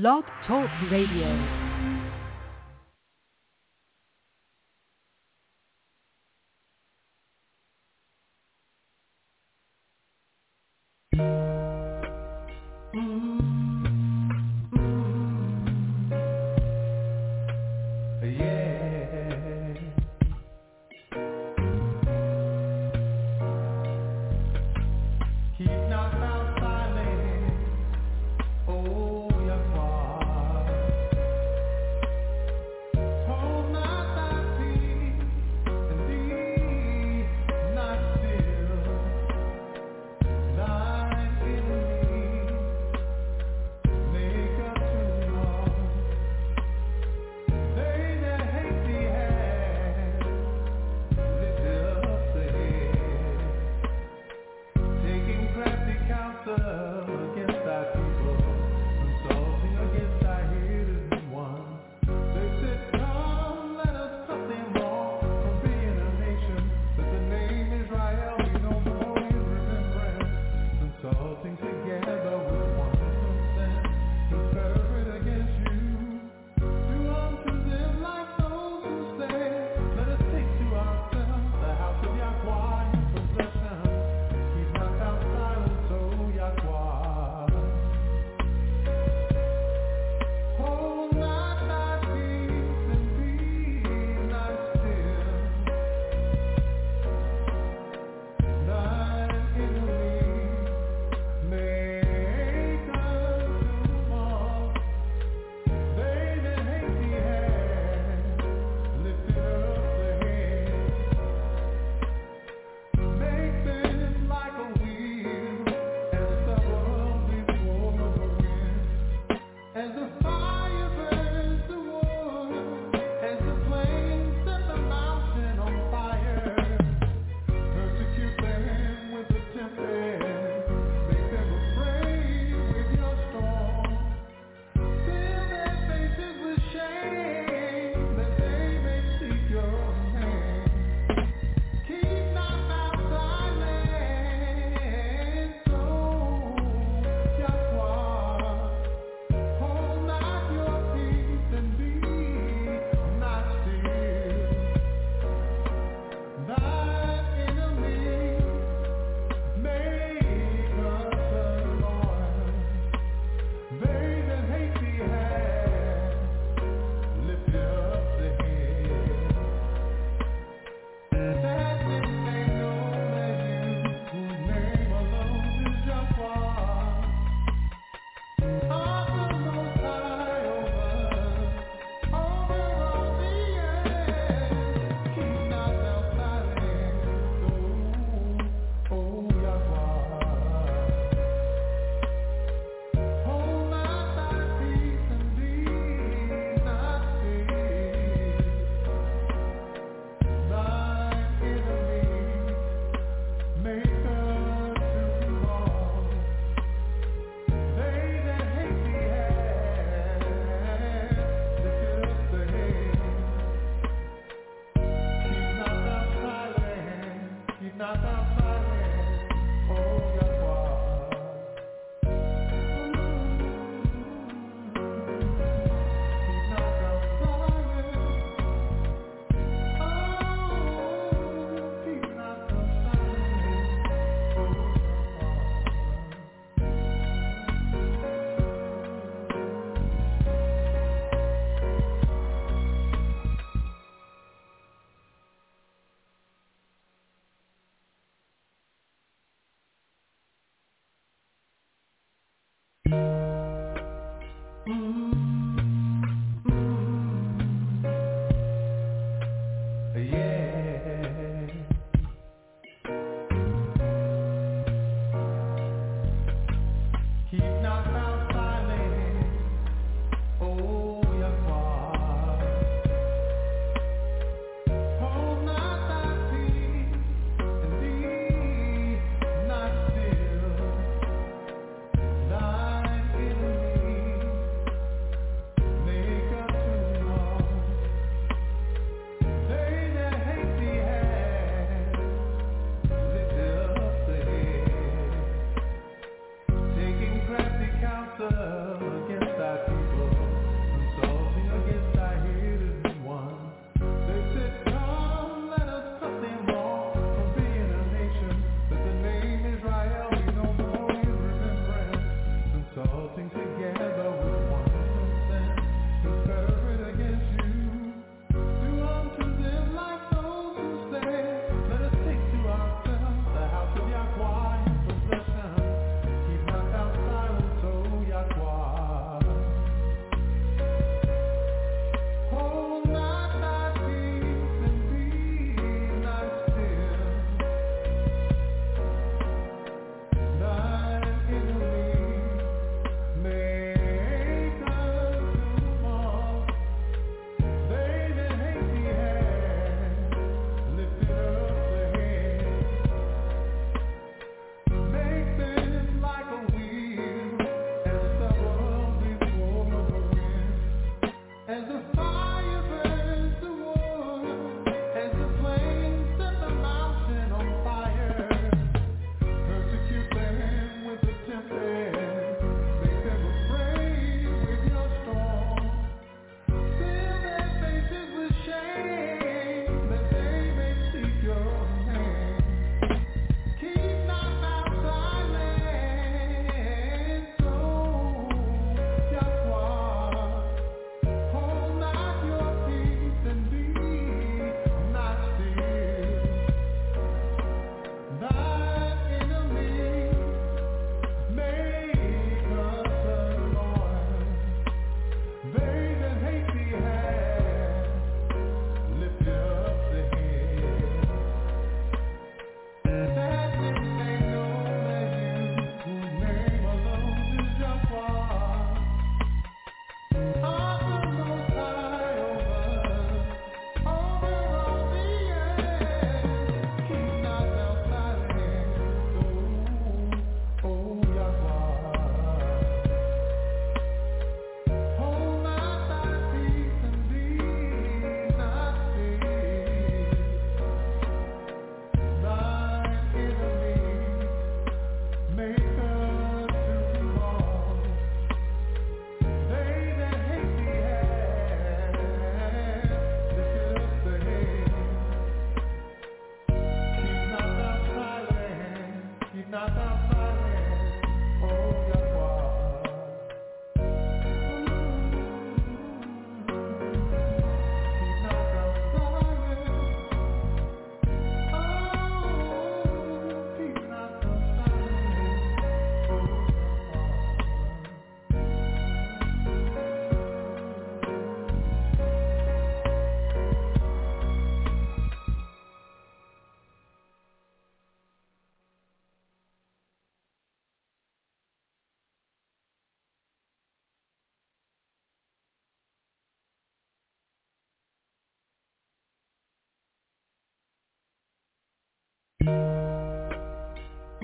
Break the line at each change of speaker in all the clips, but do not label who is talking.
Blog Talk Radio.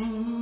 Mm-hmm.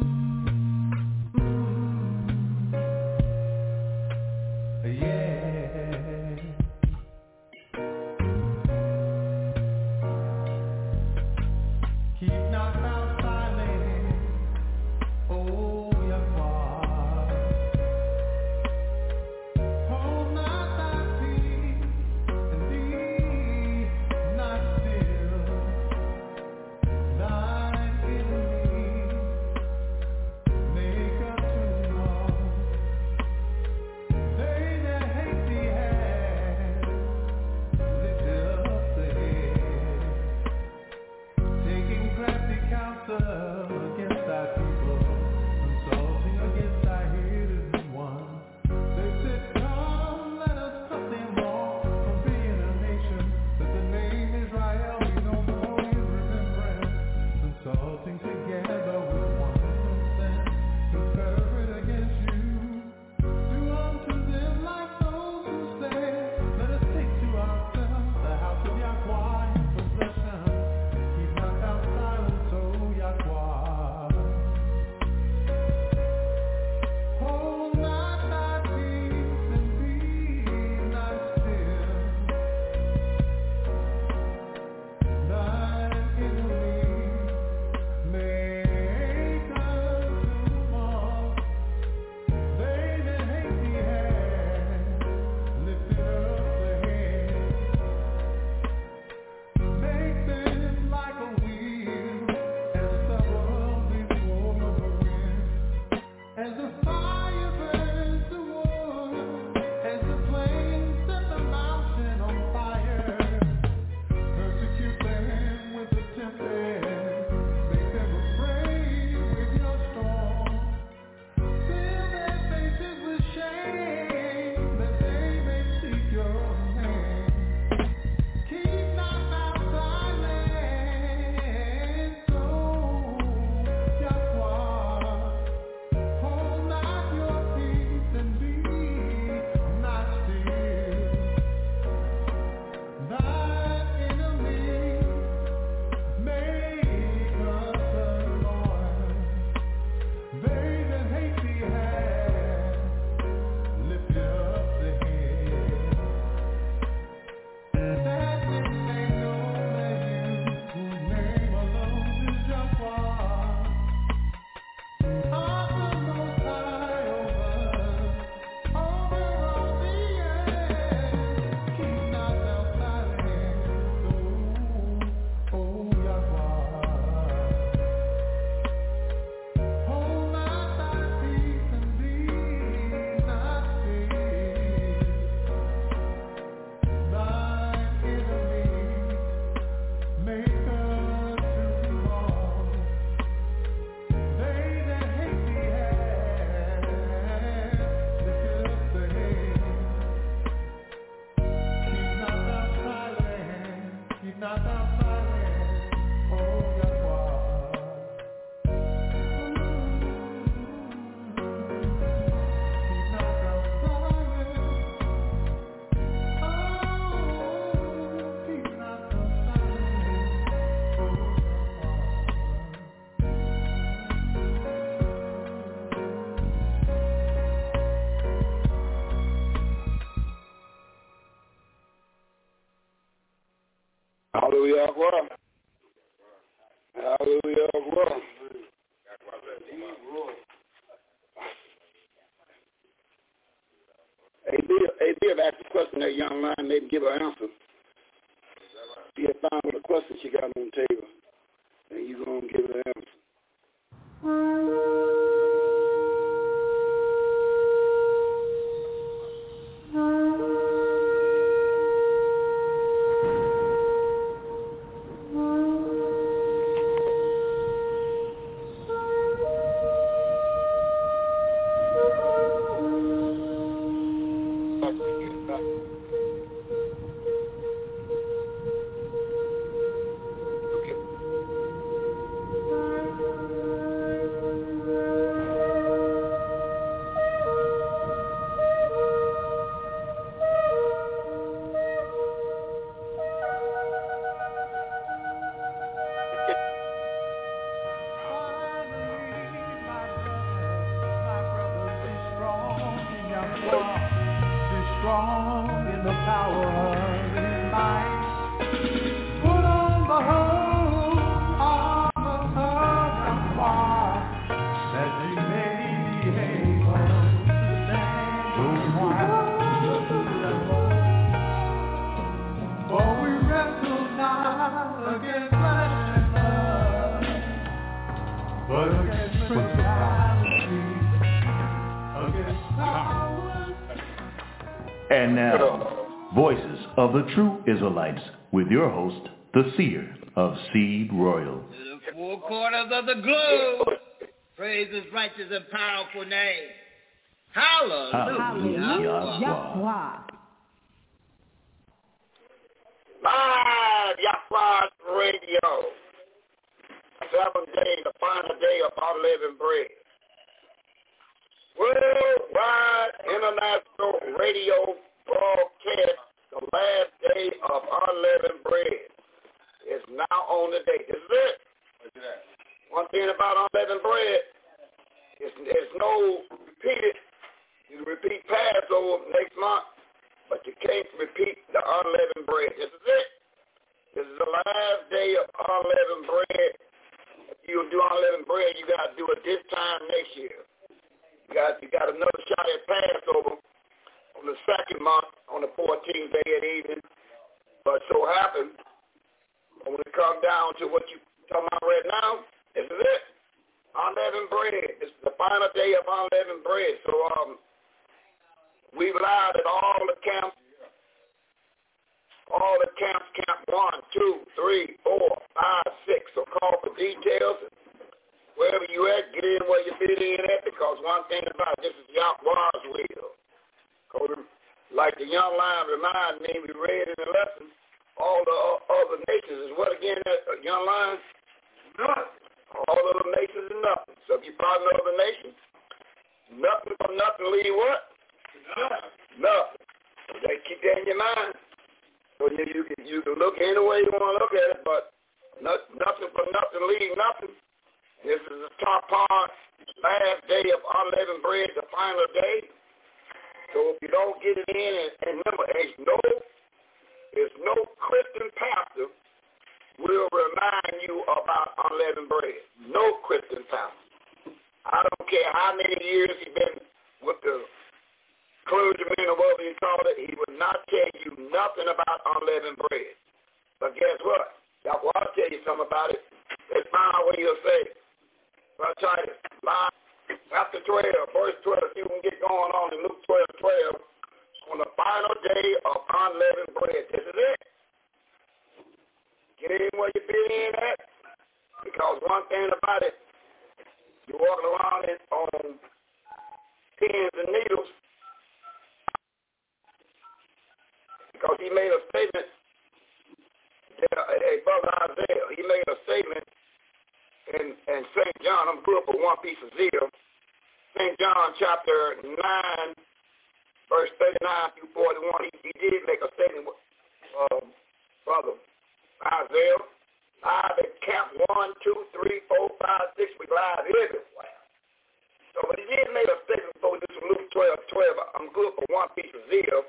Give her an
of the true Israelites with your host, the seer of Seed Royal.
To the four corners of the globe, praise his righteous and powerful name. Hallelujah. Hallelujah.
Live Yahweh's Radio. Seventh day, the final day of unleavened bread. Worldwide International Radio Broadcast the last day of unleavened bread is now on the day. This is it. One thing about unleavened bread is there's no repeated. You repeat Passover next month, but you can't repeat the unleavened bread. This is it. This is the last day of unleavened bread. If you do unleavened bread, you got to do it this time next year. You got you got another shot at Passover on the second month on the 14th day at evening. But so happened, when it come down to what you talking about right now, this is it. Unleavened bread. Is the final day of unleavened bread. So um, we've allowed at all the camps, all the camps, camp one, two, three, four, five, six. So call for details. Wherever you at, get in where you fit in at because one thing about it, this is Yahweh's will. Like the young lion reminded me, we read in the lesson, all the other nations is what again, that uh, young lion? Nothing. All the other nations is nothing. So if you find another nation, nothing from nothing leave what? Nothing. Nothing. They keep that in your mind. So you, you can you can look any way you want to look at it, but not, nothing from nothing leave nothing. This is the top part, last day of unleavened bread, the final day. So if you don't get it in, and, and remember, there's no, there's no Christian pastor will remind you about unleavened bread. No Christian pastor. I don't care how many years he's been with the clergyman or whatever you call it, he would not tell you nothing about unleavened bread. But guess what? Y'all, well, I'll tell you something about it. It's my way you'll say, Brother Titus, lie chapter 12, verse 12, see we can get going on in Luke 12, 12, on the final day of unleavened bread. This is it. Get in where you fit in at. Because one thing about it, you're walking around in, on pins and needles. Because he made a statement, a brother Isaiah, he made a statement in, in St. John, I'm good for one piece of zeal. St. John chapter 9, verse 39 through 41, he, he did make a statement, uh, brother Isaiah. Live at camp 1, 2, 3, 4, 5, 6, we live everywhere. So but he did make a statement for this Luke 12, 12. I'm good for one piece of zeal.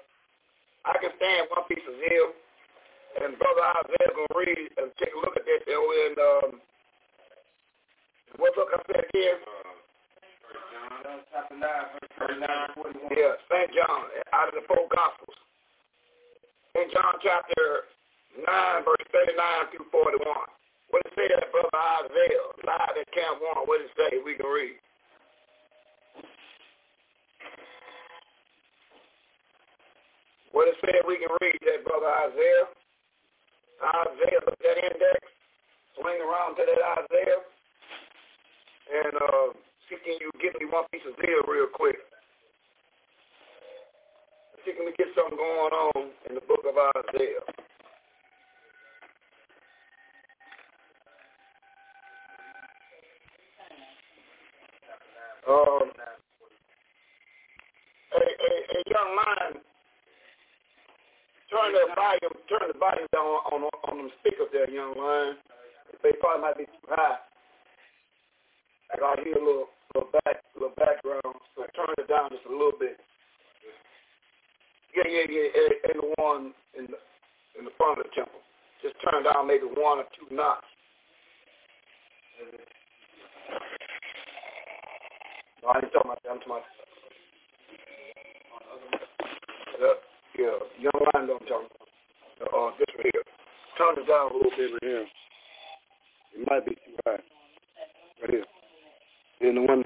I can stand one piece of zeal. And Brother Isaiah going to read and take a look at this over in, um, what book I said again? Yeah, St. John, out of the four Gospels. St. John chapter 9, verse 39 through 41. What it say that Brother Isaiah, live at Camp 1, what it say? We can read. What it said we can read that, Brother Isaiah. Isaiah, look that index, swing around to that Isaiah, and uh, see can you give me one piece of zeal real quick. See can we get something going on in the book of Isaiah. Um, a, a, a young man turn the volume, turn the volume down on on, on them speakers there, young man. They probably might be too high. I got hear a little little back little background, so turn it down just a little bit. Yeah, yeah, yeah, and, and the one in the in the front of the temple. Just turn down maybe one or two knots. No, I ain't talking about that. I'm talking about yeah, young line don't talk about. Uh, this right here. Turn it down a little bit right here. It might be too high. Right here. And the one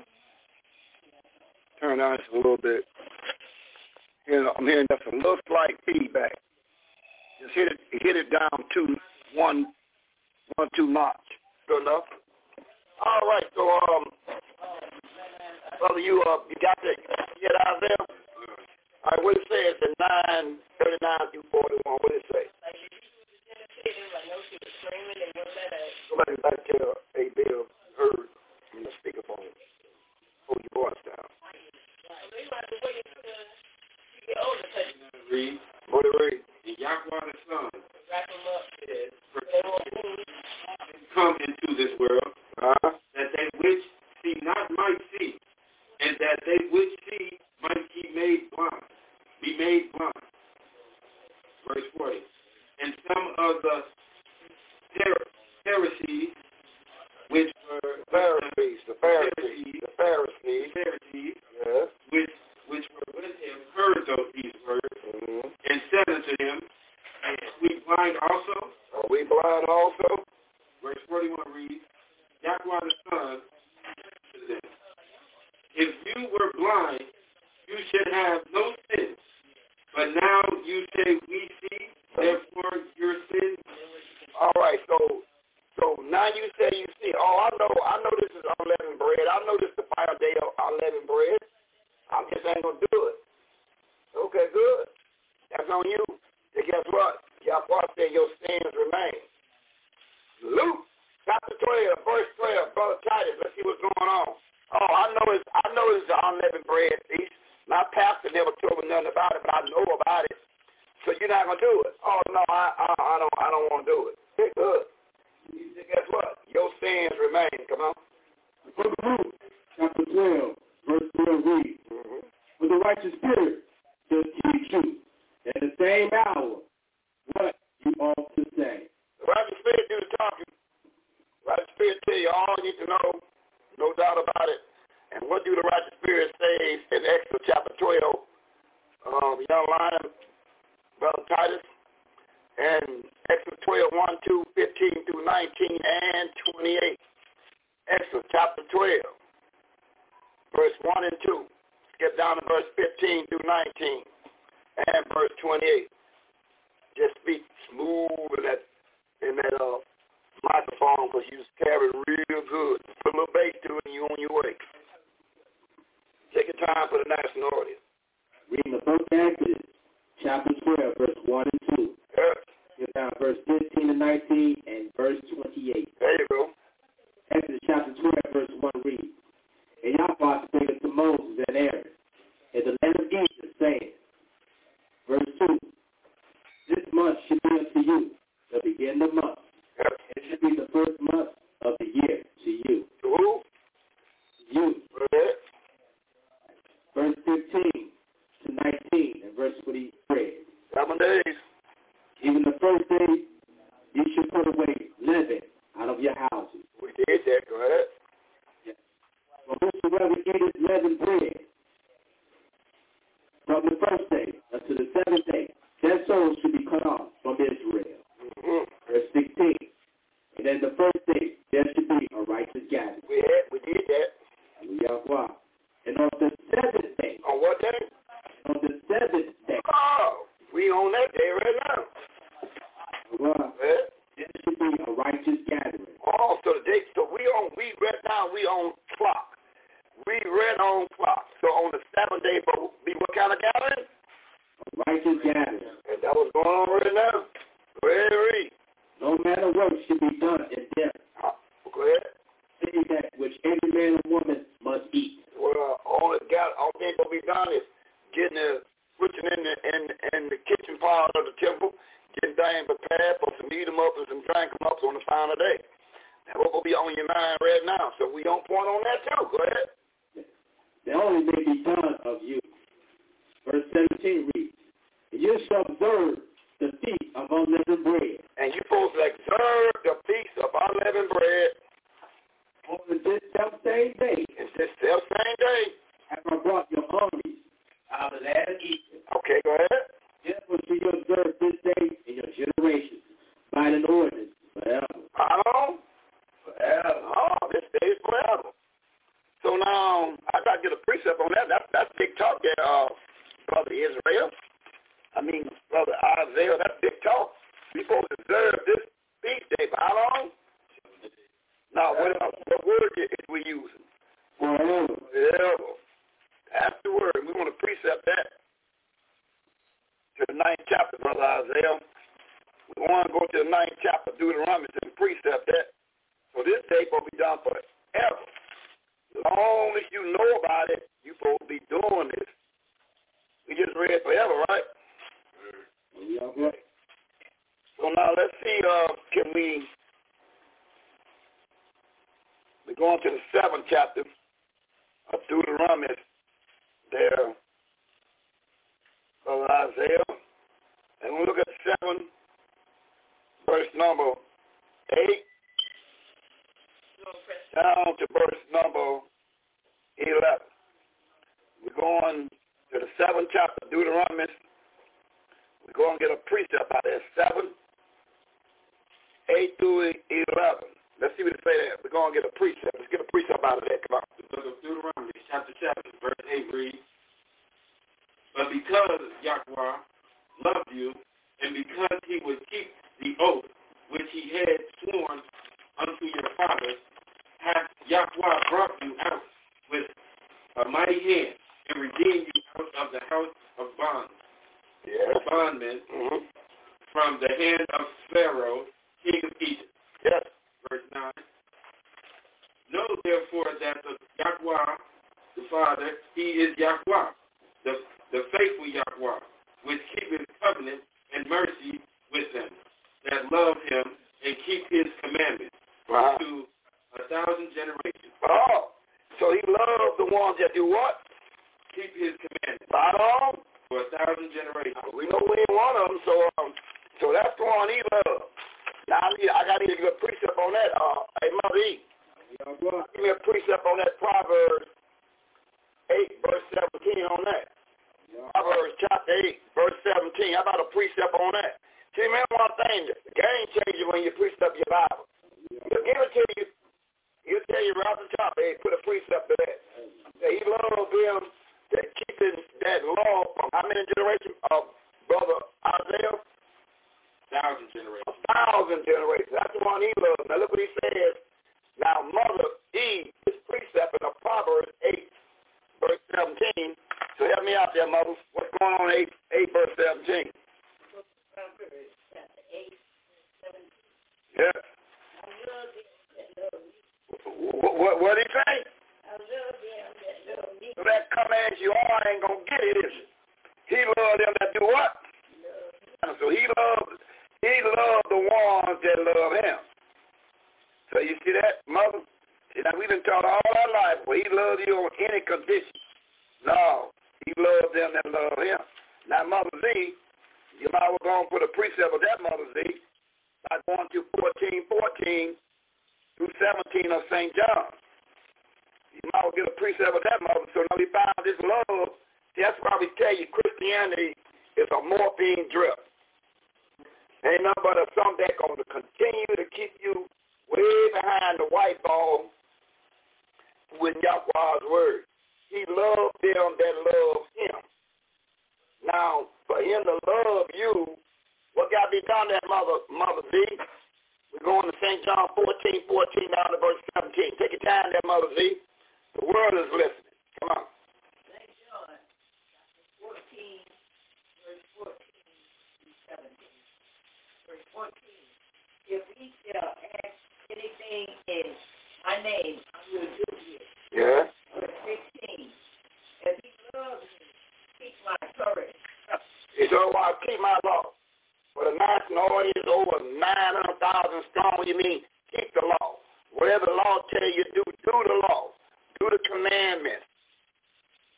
turn down just a little bit. You know, I'm hearing just a little slight feedback. Just hit it hit it down to one one two notch. Good enough. All right, so um brother you uh you got the get out of there? All right, what it says in nine thirty nine through forty one, what it say? Somebody like tell a bill heard in the speakerphone. Hold your voice down.
Read.
What it read?
And Yahweh the Son come into this world
Uh-huh.
that they which see not might see, and that they which see might be made blind, be made blind. Verse 40. And some of the Phar- Pharisees, which were
Pharisees, the Pharisees, the Pharisees.
Pharisees,
Yes.
which which were with him, heard those these words,
Mm-hmm.
and said unto him, And we blind also?
Are we blind also?
Verse 41 reads, Yahweh the Son to them, If you were blind, you should have no sin. But now you say we see, therefore your sin.
All right, so so now you say you see. Oh, I know, I know this is unleavened bread. I know this is the fire day of unleavened bread. I just ain't gonna do it. Okay, good. That's on you. And guess what? Yahweh said your sins remain. Luke chapter twelve, verse twelve, brother Titus. Let's see what's going on. Oh, I know it's I know it's the unleavened bread feast. My pastor never told me nothing about it, but I know about it. So you're not gonna do it. Oh no, I I, I don't I don't want to do it. Okay, good. Guess what? Your sins remain. Come on.
The Book of Luke, chapter 12, verse 12 reads,
Mm-hmm.
For the righteous spirit shall teach you at the same hour what you ought to say.
The righteous spirit do the talking. The righteous spirit tell you all you need to know, no doubt about it. And what do the righteous spirit say in Exodus chapter 12? Um, young lion, brother Titus, and Exodus 12, 1, 2, 15 through 19 and 28. Exodus chapter 12, verse 1 and 2. Skip down to verse 15 through 19 and verse 28. Just speak smooth in that in that uh, microphone because you carry real good. Put a little bass to it and you on your way. Take your time for the national audience.
Reading the first Exodus, chapter 12, verse 1 and 2.
Yeah,
Get down verse 15 and 19 and verse 28.
there you go.
Exodus chapter 12, verse 1 reads, And Yahweh spake unto Moses and Aaron in the land of Egypt, saying, Verse 2,
Ain't nothing but a something that's going to continue to keep you way behind the white ball with Yahweh's word. He loved them that love him. Now, for him to love you, what got to be done there, Mother, Mother Z? We're going to St. John 14, 14 down to verse 17. Take your time there, Mother Z. The world is listening. Come on.
St. John, 14, verse 14 to 17. Verse 14. If we shall ask anything in my name, I will do it.
Yeah.
Verse 16. If he loves me, keep my courage.
He said, oh, well, I'll keep my law. For the national audience over 900,000 strong, you mean keep the law. Whatever the law tell you to do, do the law. Do the commandments.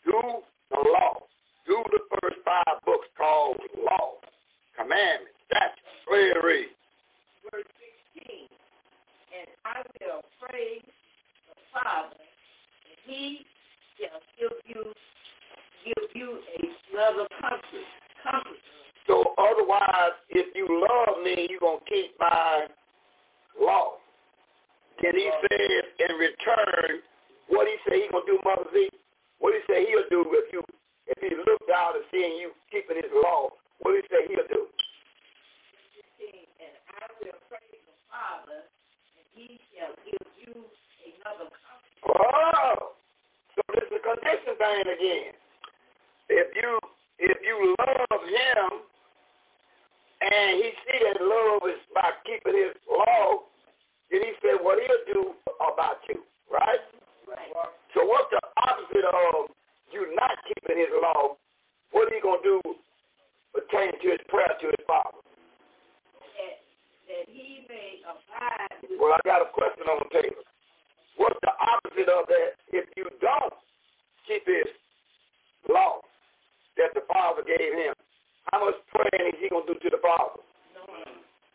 Do the law. Do the first five books called law, commandments, statutes. Read, read.
Verse 16. And I will pray the Father, and he shall give you give you another comfort. Comfort.
So otherwise, if you love me, you're going to keep my law. Then he says in return, what he say he going to do, Mother Z? What he say he'll do if you if he looked out and seeing you keeping his law, what he say he'll do?
And I will pray the Father, and he shall give you another.
Oh, so this is a condition thing again. If you if you love him and he see that love is by keeping his law, then he said what he'll do about you, right?
Right.
So what's the opposite of you not keeping his law? What are you gonna do pertaining to his prayer to his father?
That, that he may abide
Well, I got a question on the table. What's the opposite of that if you don't keep his law that the Father gave him? How much praying is he going to do to the Father?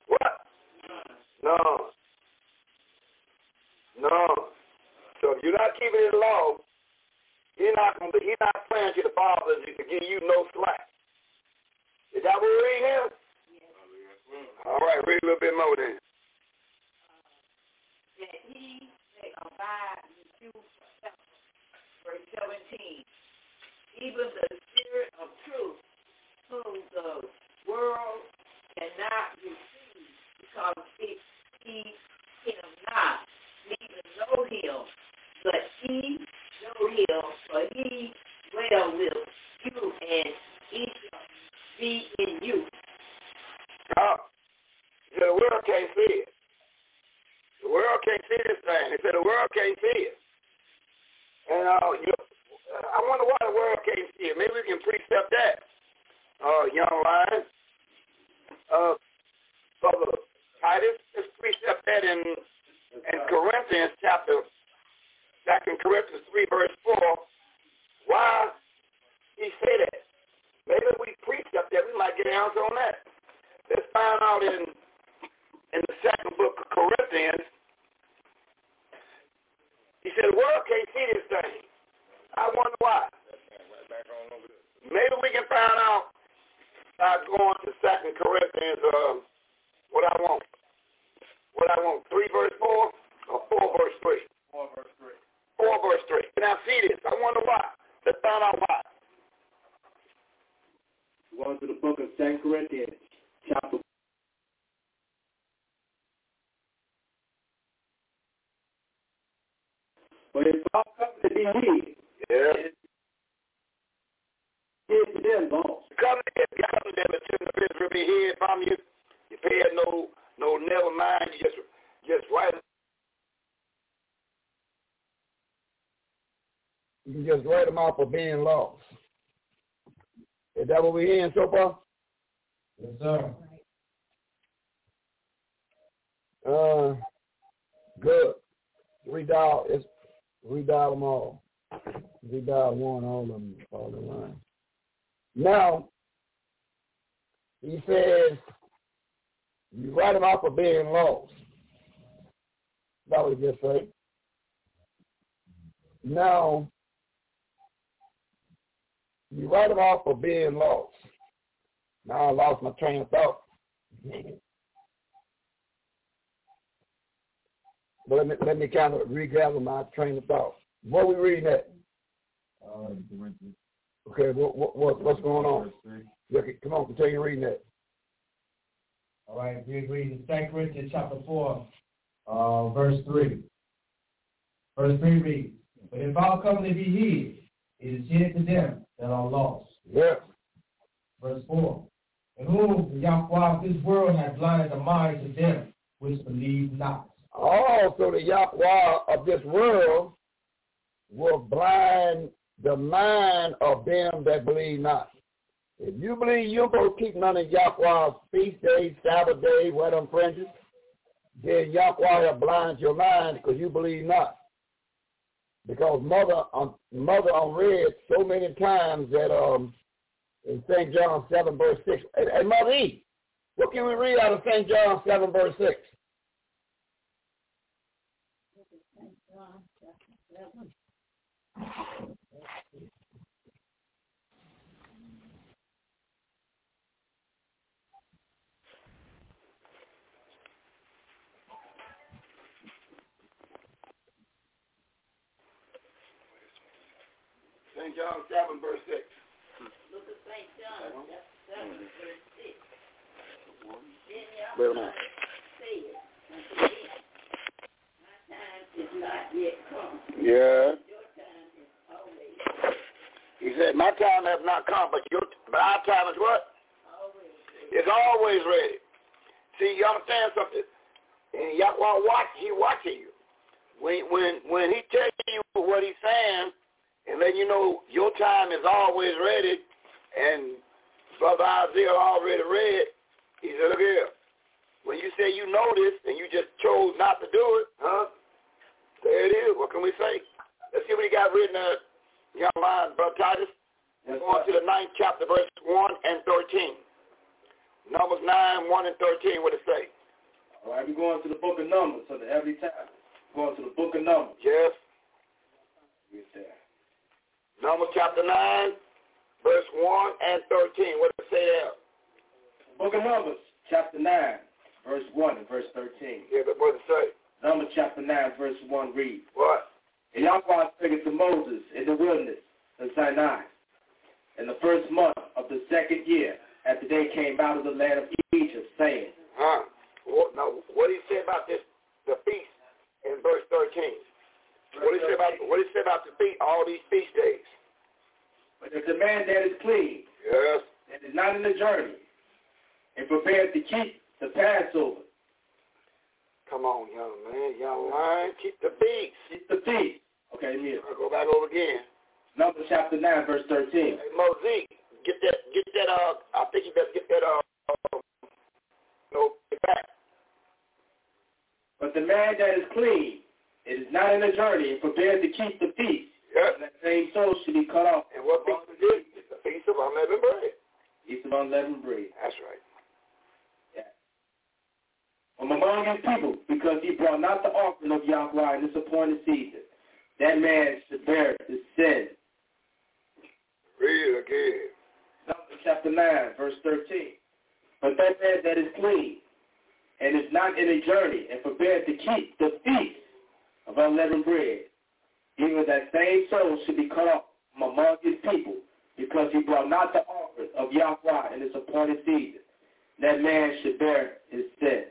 What? No. No. So if you're not keeping his law, he's not going to, he's not praying to the Father to give you no slack. Is that what we're reading here? All right, read a little bit more then.
Uh, that he may abide with you forever. Verse 17. Even the Spirit of truth, whom the world cannot receive, because it sees him not, neither know him, but he know him, for he dwell with you, and he shall be in you.
Uh, the world can't see it. The world can't see this thing. They said the world can't see it. And uh, you, I wonder why the world can't see it. Maybe we can precept that, uh, young lion. Uh, Brother Titus, let's precept that in in Corinthians chapter, Second Corinthians three verse four. Why he say that? Maybe if we precept that, we might get an answer on that. Let's find out in in the second book of Corinthians. He said, the world can't see this thing. I wonder why. Maybe we can find out by going to Second Corinthians, uh, what I want. What I want, 3 verse 4 or 4 verse 3?
4 verse 3.
4 verse 3. Can I see this? I wonder why. Let's find out why.
Going to the book of Second Corinthians, chapter But if all covenant be hid,
Yeah.
to them both.
Covenant, if you covenant that the children of be hid from you, you pay it no, no, never mind. You just, just write
You can just write them out for being lost. Is that what we're hearing so far?
Yes, sir.
Uh, good. Redial, it's redial them all. Redial one, all of them, all the line. Now, he says, you write them out for being lost. That was just right. Now, you write them off for being lost.
Now I lost my train of thought. But let me let me kind of regather my train of thought. What are we reading at?
Uh,
Okay, what, what, what what's going on? Yeah, come on, continue reading that.
All right, we're reading 2 Corinthians chapter 4, uh, verse 3. Verse 3 reads, But if our covenant be hid, it is hid to them that are lost.
Yeah.
Verse 4. In whom the Yahweh of this world hath blinded the minds of them which believe not.
Oh, so the Yahweh of this world will blind the mind of them that believe not. If you believe you're supposed to keep none of Yahweh's feast days, Sabbath day, wear them fringes, then Yahweh blinds your mind because you believe not. Because mother um, mother unread so many times that um in St. John seven verse six. And, and Mother E, what can we read out of St. John seven verse six?
St. John 7, verse 6.
Look at St. John, chapter 7, mm-hmm. verse 6. Then
Wait a
Yahweh
minute.
said unto them, My time is not yet come.
Yeah.
Your time is always,
He said, my time has not come, but your, but our time is what?
always.
It's always ready. See, you understand something? And Yahweh watch, he watching you. When when when he tell you what he's saying and letting you know your time is always ready and Brother Isaiah already read, he said, look here. When you say you know this and you just chose not to do it, huh? There it is. What can we say? Let's see what he got written there. Young line, Brother Titus. Going to the ninth chapter, verse 1 and 13. Numbers 9, 1 and 13, what it say?
All right, we're going to the book of Numbers, so the every time. Going to the book of Numbers.
Yes.
Right there.
Numbers chapter 9, verse 1 and 13. What does it say there?
Book of Numbers, chapter 9, verse 1 and verse 13.
Yeah, but what does it say?
Numbers chapter 9, verse 1 reads,
What?
And Yahweh spake to Moses in the wilderness of Sinai, in the first month of the second year, after they came out of the land of Egypt, saying,
Huh? What, now, what do you say about this, the feast in verse 13? What do you say about, what do you say about the feast, all these feast days?
But the man that is clean,
Yes.
and is not in the journey, and prepared to keep the Passover,
Come on, young man, young lion, keep the feast.
keep the feast. Okay, let me
I'll go back over again.
Numbers chapter 9, verse 13.
Hey, Mosaic, get that, get that, uh, I think you better get that, uh, uh no, get back.
But the man that is clean, it is not in a journey, and prepared to keep the feast,
Yes.
and that same soul should be cut off.
And what feast is this? It's the feast of unleavened bread.
Feast of unleavened bread.
That's right.
From among his people, because he brought not the offering of Yahweh in this appointed season. That man should bear his sin.
Read again.
Numbers chapter 9, verse 13. But that man that is clean, and is not in a journey, and prepared to keep the feast of unleavened bread, even that same soul should be cut off from among his people, because he brought not the offering of Yahweh in this appointed season. That man should bear his sin.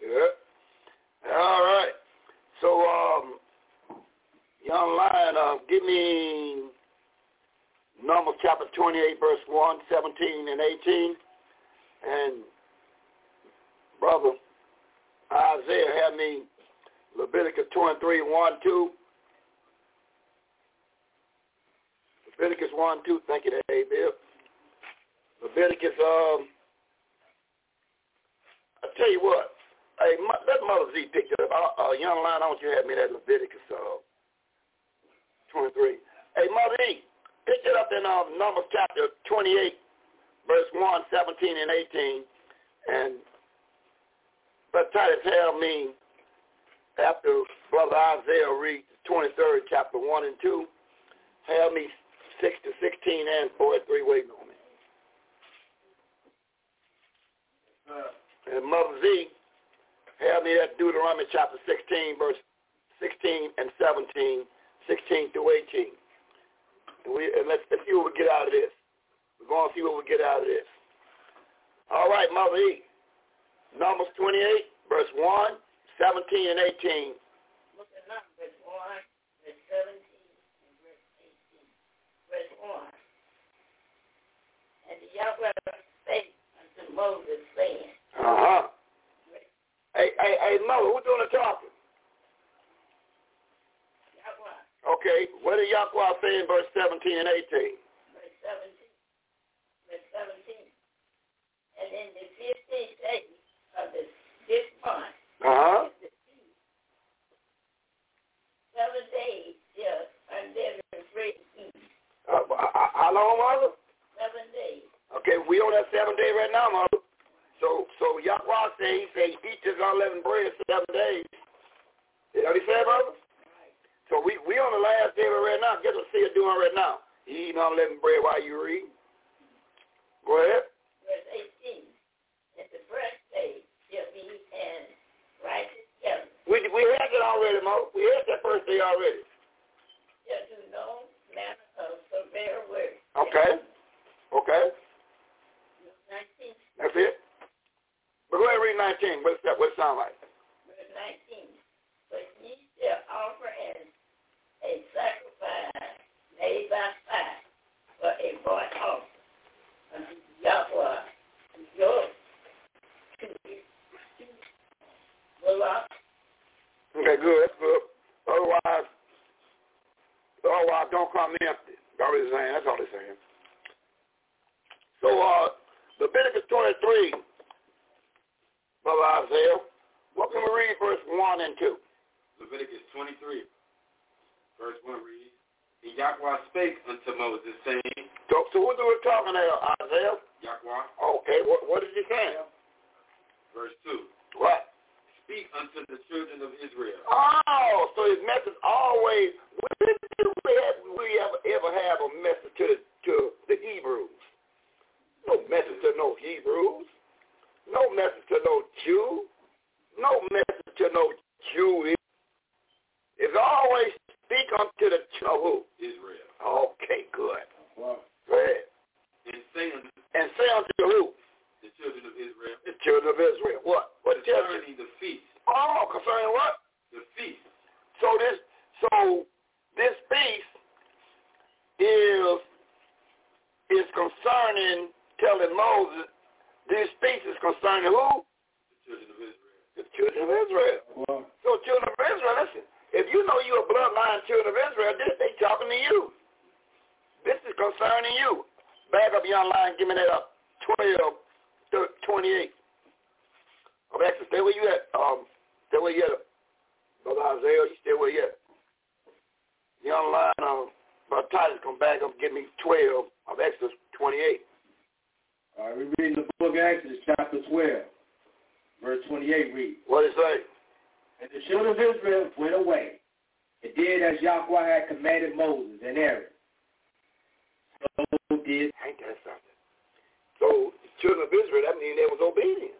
Yeah. All right. So, um, young lion, uh, give me Numbers chapter 28, verse 1, 17, and 18. And, brother, Isaiah had me Leviticus 23, 1, 2. Leviticus 1, 2. Thank you, Bill. Leviticus, um, I tell you what, Hey, let Mother Z pick it up. Uh, young line, I want you to have me that Leviticus uh, 23. Hey, Mother E, pick it up in uh, Numbers chapter 28, verse 1, 17, and 18. And but try to tell me after Brother Isaiah reads 23rd chapter 1 and 2, have me 6 to 16 and four three waiting on me. And Mother Z, have me at Deuteronomy chapter 16, verse 16 and 17, 16 through 18. And, we, and let's, let's see what we get out of this. We're going to see what we get out of this. All right, Mother E. Numbers 28, verse 1, 17, and 18.
Look at Numbers 1, verse 17 and verse 18. Verse 1. And the Yahweh spake unto Moses, saying,
Uh-huh. Hey, hey, hey, Mother, who's doing the talking?
Yahweh,
Okay, what did Yahweh say in verse 17 and 18?
verse 17. Verse 17. And in the fifteenth day of the fifth month,
Uh-huh.
is the feast. Seven days shall unleavened bread eat.
Uh, uh, how long, Mother?
Seven days.
Okay, we on that seven day right now, Mother. So, so Yahweh say, he say, eat this unleavened bread seven days. You know what he said, Mother? So we, we on the last day right now. Guess what see it doing right now? He eating unleavened bread while you read. Go ahead.
Verse 18. And the first day shall be an righteous gathering.
We, we had that already, Mo. We had that first day already.
Do no manner of severe work.
Okay. Okay.
19.
That's it. But go ahead and read 19. What's that? What it sound like?
Verse 19. But ye shall offer an, a sacrifice made by fire for a burnt offering unto Yahweh your bullock
Okay, good. That's good. Otherwise, otherwise don't come empty. That's all he's saying. That's all he's saying. So, uh, Leviticus 23, Brother Isaiah, what can we read verse 1 and 2?
Leviticus 23, verse 1 reads, And Yahweh spake unto Moses, saying,
So, so who do we talking there, Isaiah?
Yahweh,
Okay, what, what is he saying?
verse 2,
What?
Speak unto the children of Israel.
Oh, so his message always, when do we, have, we ever, ever have a message to the, to the Hebrews? No message to no Hebrews. No message to no Jew. No message to no Jew. It's always speak unto the ch- of?
Israel.
Okay, good.
Wow.
Go ahead.
And say unto
And say unto who?
The children of Israel,
The children of Israel. What? What tell
concerning the feast,
Oh, concerning what?
the feast,
So this so this feast is is concerning telling Moses this feast is concerning who?
the children of Israel.
The children of Israel.
Wow.
So children of Israel, listen, if you know you're a bloodline children of Israel, this they talking to you. This is concerning you. Back up your line, give me that up. 12, 28. Of Exodus, stay where you at. Um, stay where you at. Brother Isaiah, you stay where you at. Young line, um, Brother Titus, come back up give me 12 of Exodus 28.
All right, we read the book of Exodus, chapter 12, verse 28 reads,
What does it say?
And the children of Israel went away and did as Yahweh had commanded Moses and Aaron. So did
Ain't that something? So children of Israel, that means they was obedient.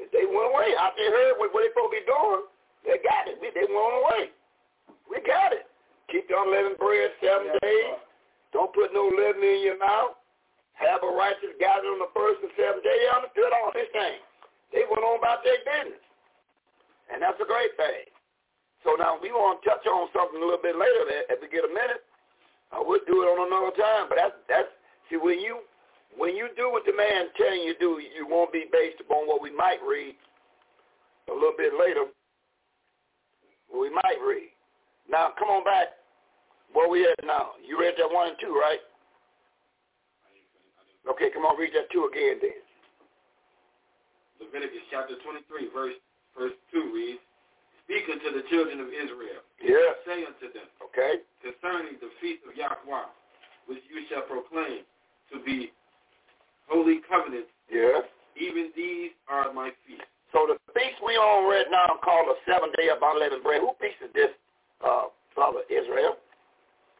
If they went away. After they heard what, what they supposed to be doing, they got it. We, they went away. We got it. Keep the unleavened bread seven days. Don't put no leaven in your mouth. Have a righteous gathering on the first and seventh day. They understood all this thing. They went on about their business. And that's a great thing. So now we want to touch on something a little bit later that if we get a minute. I would do it on another time, but that's that's see when you when you do what the man telling you to do, you won't be based upon what we might read a little bit later. We might read. Now come on back. Where we at now? You read that one and two, right? Okay, come on, read that two again then.
Leviticus chapter 23, verse, verse 2 reads, Speak unto the children of Israel.
Yeah.
Say unto them,
Okay.
concerning the feast of Yahweh, which you shall proclaim to be holy covenants,
Yeah.
even these are my feasts.
So the feast we on right now called the seven day of unleavened bread. Who feast is this, uh, Father Israel?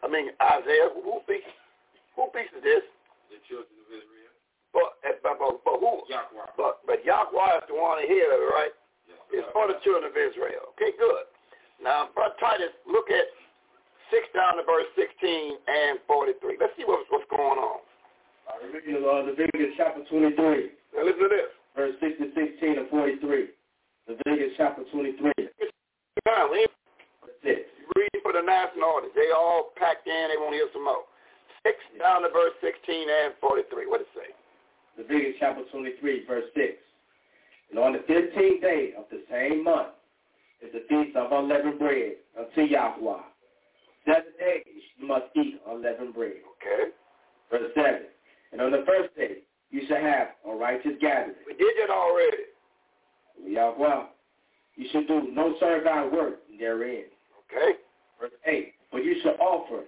I mean Isaiah. Who feast? Who feast is this?
The children of Israel,
But, but, but, but who?
Yahweh.
But but Yahweh want to hear it, right? Yes, It's for the children of Israel. Okay, good. Now, Brother Titus, look at 6 down to verse 16 and 43. Let's see what's, what's going on.
All right, reading uh, Leviticus chapter 23,
Now, listen to this.
verse 6 to 16 and 43. Leviticus chapter 23,
Now, we ain't
verse 6.
for the national audience. They all packed in. They want to hear some more. 6 down to verse 16 and 43. What does it say?
Leviticus chapter 23, verse 6. And on the fifteenth day of the same month is the feast of unleavened bread unto Yahweh. Seven days you must eat unleavened bread.
Okay.
Verse 7. And on the first day you shall have a righteous gathering.
We did it already.
Yahweh. You shall do no servile work therein.
Okay.
Verse 8. But you shall offer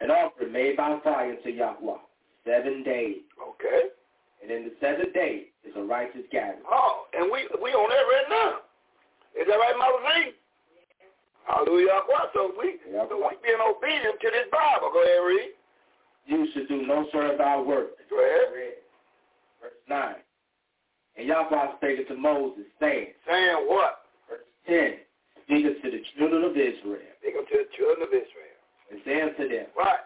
an offering made by fire unto Yahweh. Seven days.
Okay.
And in the seventh day is a righteous gathering.
Oh, and we we on that right now. Is that right, Mother Z? Hallelujah. So we so we being obedient to this Bible. Go ahead, and read.
You should do no servile work.
Go ahead.
Verse 9. And Yahweh spake to Moses, saying,
Saying what?
verse 10, Speak unto the children of Israel,
Speak unto the children of Israel.
and say unto them,
Right.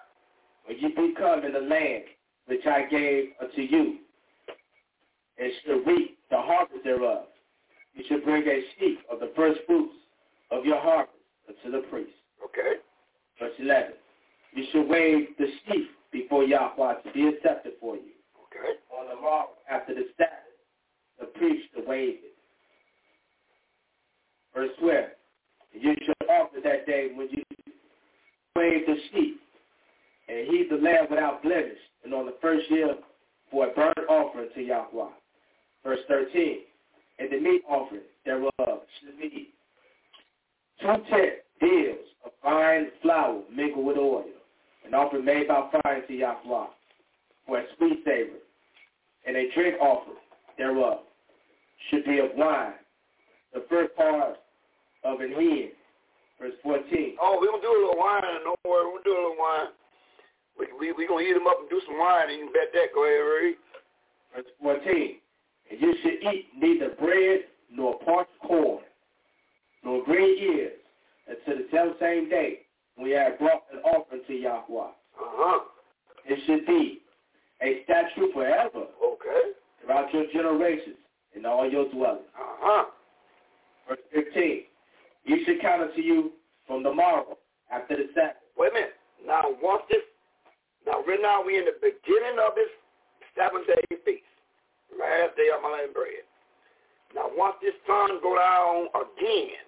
When ye be come in the land which I gave unto you, and shall reap the harvest thereof, you shall bring a sheaf of the first fruits of your harvest unto the priest.
Okay.
Verse 11. You shall wave the sheaf before Yahweh to be accepted for you.
Okay.
On the morrow after the Sabbath, the priest to wave it. Verse 12. You shall offer that day when you wave the sheep, and he the lamb without blemish, and on the first year for a burnt offering to Yahweh. Verse 13. And the meat offering thereof should be two-tenth deals of fine flour mingled with oil, an offering made by fire to Yahweh for a sweet savor, and a drink offering thereof should be of wine, the first part of an hin. Verse 14.
Oh, we're going to do a little wine. Don't worry. We'll do a little wine. We we we going to heat them up and do some wine, and you bet that. Go ahead, read.
Verse 14. And you should eat neither bread nor parched corn, nor green ears, until the same day when you have brought an offering to Yahweh.
Uh-huh.
It should be a statute forever
Okay.
throughout your generations and all your dwellings.
Uh-huh.
Verse 15. You should count unto you from the morrow after the Sabbath.
Wait a minute. Now, once this, now right now we're in the beginning of this seven-day feast, last day of my own bread. Now, once this sun go down again,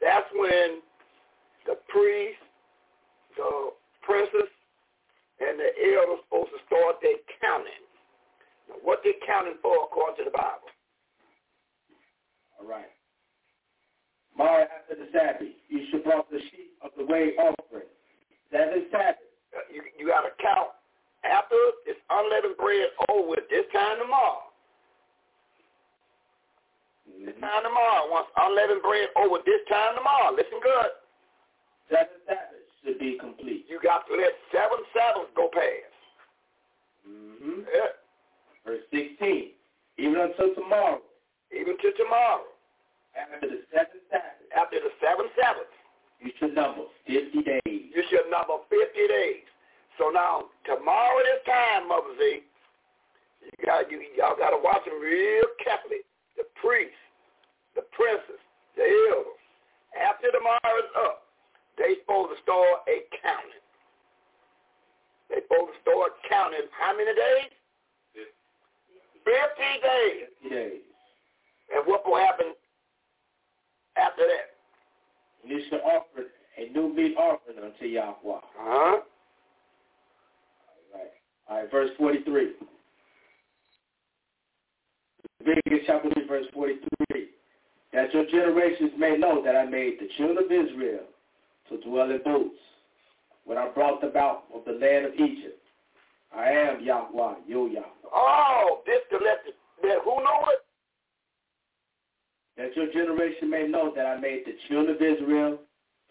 that's when the priest, the princess, and the elders supposed to start their counting. Now, what they're counting for according to the Bible?
All right. Tomorrow after the Sabbath, you should brought the sheep of the way offering. Seven Sabbath.
Uh, You you got to count after this unleavened bread over with this time tomorrow. This time tomorrow. Once unleavened bread over this time tomorrow. Listen good.
Seven Sabbaths should be complete.
You got to let seven Sabbaths go past.
Mm-hmm.
Yeah.
Verse 16. Even until tomorrow,
Even to tomorrow.
after the seventh Sabbath,
After the seven Sabbaths,
you should number 50 days.
you should number 50 days. So now, tomorrow this time, Mother Z, you got, you, y'all got to watch them real carefully. The priests, the princes, the elders. After tomorrow is up, they supposed to start a counting. They supposed to start counting how many days? 50 days.
50 days.
And what will happen after that?
You should offer a new meat offering unto Yahweh.
Uh-huh.
All right. All right, verse 43. Leviticus chapter 3, verse 43. That your generations may know that I made the children of Israel to dwell in booths when I brought them out of the land of Egypt. I am Yahweh, yo Yahweh.
Oh, this to let the, that who know it?
That your generation may know that I made the children of Israel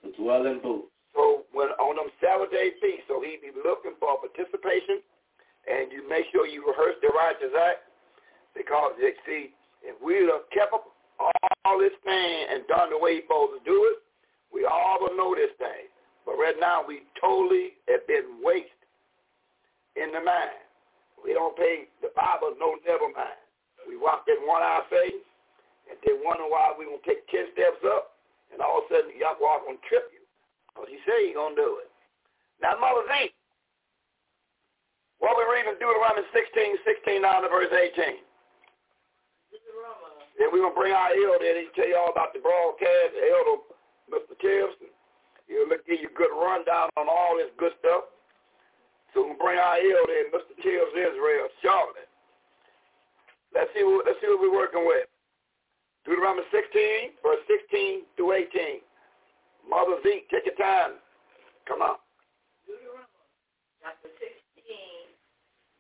to dwell in booths.
So when on them Sabbath day feasts, so he be looking for participation, and you make sure you rehearse the righteous act, because you see, if we'd have kept up all this thing and done the way he's supposed to do it, we all would know this thing. But right now, we totally have been wasted in the mind. We don't pay the Bible no never mind. We walk in one eye faith, and then wonder why we gonna take ten steps up, and all of a sudden Yahweh gonna trip you, because he said he gonna do it. Now, Mother Z, what we reading Deuteronomy 16, 16 down to verse 18. Then we're going to bring our elder in. He'll tell you all about the broadcast, the elder, Mr. Tibbs. He'll give you a good rundown on all this good stuff. So we'll bring our elder in, Mr. Tibbs Israel, Charlotte. Let's see what, let's see what we're working with. Deuteronomy 16, verse 16 through 18. Mother Zeke, take your time. Come on.
Deuteronomy chapter 16,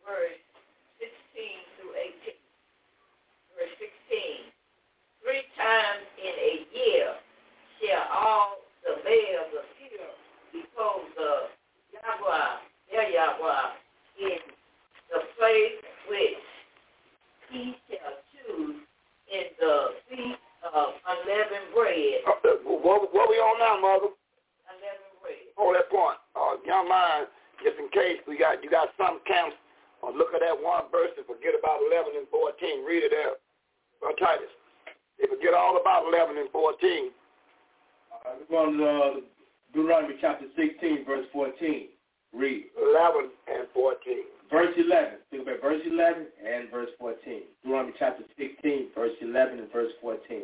verse 16 through 18. Verse 16. Three times in a year shall all the males appear before the Yahweh, their Yahweh, in the place which he shall choose in the feast of unleavened bread.
Uh, what, what we on now, Mother?
Unleavened bread.
Hold that point. Uh, young mind, just in case we got you got some camps, uh, look at that one verse and forget about 11 and 14. Read it out. Uh, Titus. They forget all about 11 and 14.
Uh, we're going to uh, Deuteronomy chapter 16, verse 14. Read.
11 and 14.
Verse 11. Think about verse 11 and verse 14. Deuteronomy chapter 16, verse 11 and verse 14.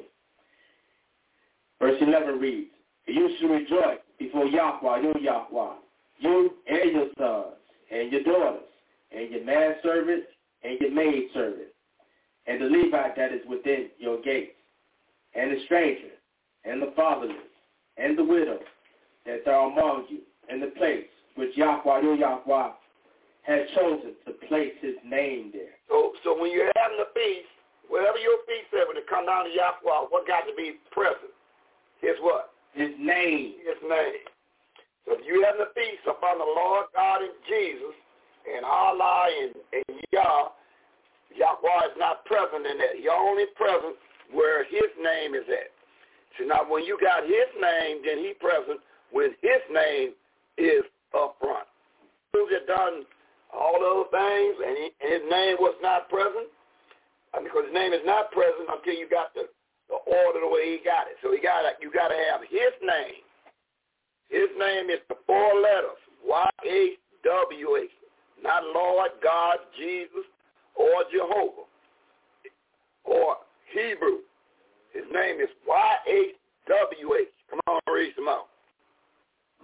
Verse 11 reads, You shall rejoice before Yahweh, your Yahweh, you and your sons, and your daughters, and your manservants, and your maidservants, and the Levite that is within your gates, and the stranger, and the fatherless, and the widow that are among you, in the place which Yahweh, your Yahweh, has chosen to place his name there.
So, so when you're having a feast, whatever your feast is, when it come down to Yahweh, what got to be present? His what?
His name.
His name. So if you having a feast upon the Lord God and Jesus and Allah and, and Yah, Yahweh is not present in that. He only present where his name is at. So now when you got his name, then he present when his name is up front. Who's had done all those things and, he, and his name was not present? I mean, because his name is not present until you got the, the order the way he got it. So he got you got to have his name. His name is the four letters, Y-A-W-H, not Lord, God, Jesus, or Jehovah, or Hebrew. His name is Y-H-W-H. Come on, read some out.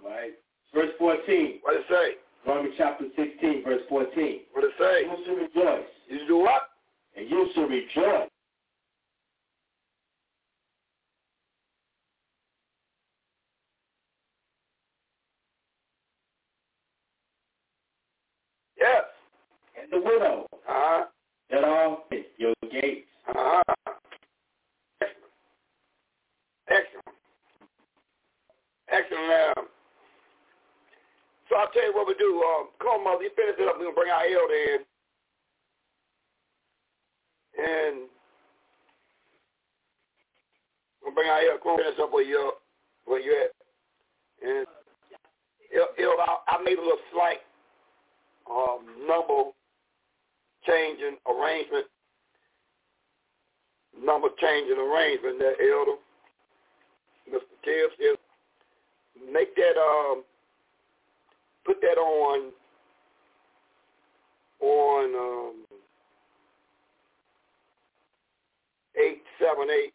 Right. Verse 14.
What it say?
Romans chapter 16, verse 14.
What it say?
You shall rejoice.
You do what?
And you shall rejoice.
Yes.
And the widow
Uh-huh.
that in your gates.
Uh-huh. Excellent. Excellent. So I'll tell you what we do. Um, come on, Mother. You finish it up. We're going to bring our elder in. And we'll bring our elder. Come finish up where you're, where you're at. And El- Elder, I, I made a little slight um, number changing arrangement. Number changing arrangement there, Elder. Mr. Tibbs, is make that um put that on on um eight seven eight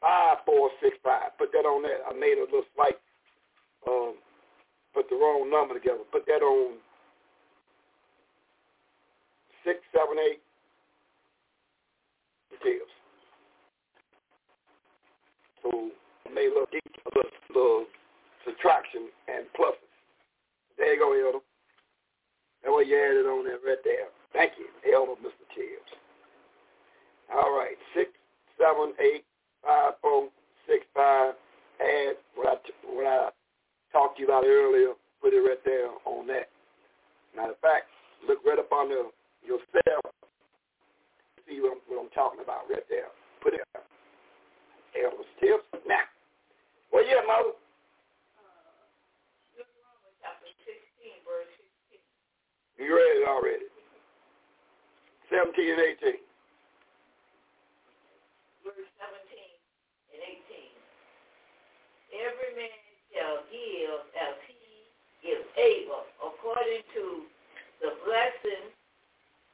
five four six five. Put that on there. I made a little slight um put the wrong number together. Put that on six seven eight details who made a little, deep, a little, little subtraction and pluses. There you go, Elder. That way you add it on there right there. Thank you, Elder Mr. Tibbs. All right, six, seven, eight, five, four, six, five. Add what I what I talked to you about earlier. Put it right there on that. Matter of fact, look right up on the yourself. See what I'm, what I'm talking about right there. Put it. Up. Elder Tibbs. Now, well, yeah, Mother. You read it already. 17 and 18.
Verse 17 and 18. Every man shall give as he is able, according to the blessing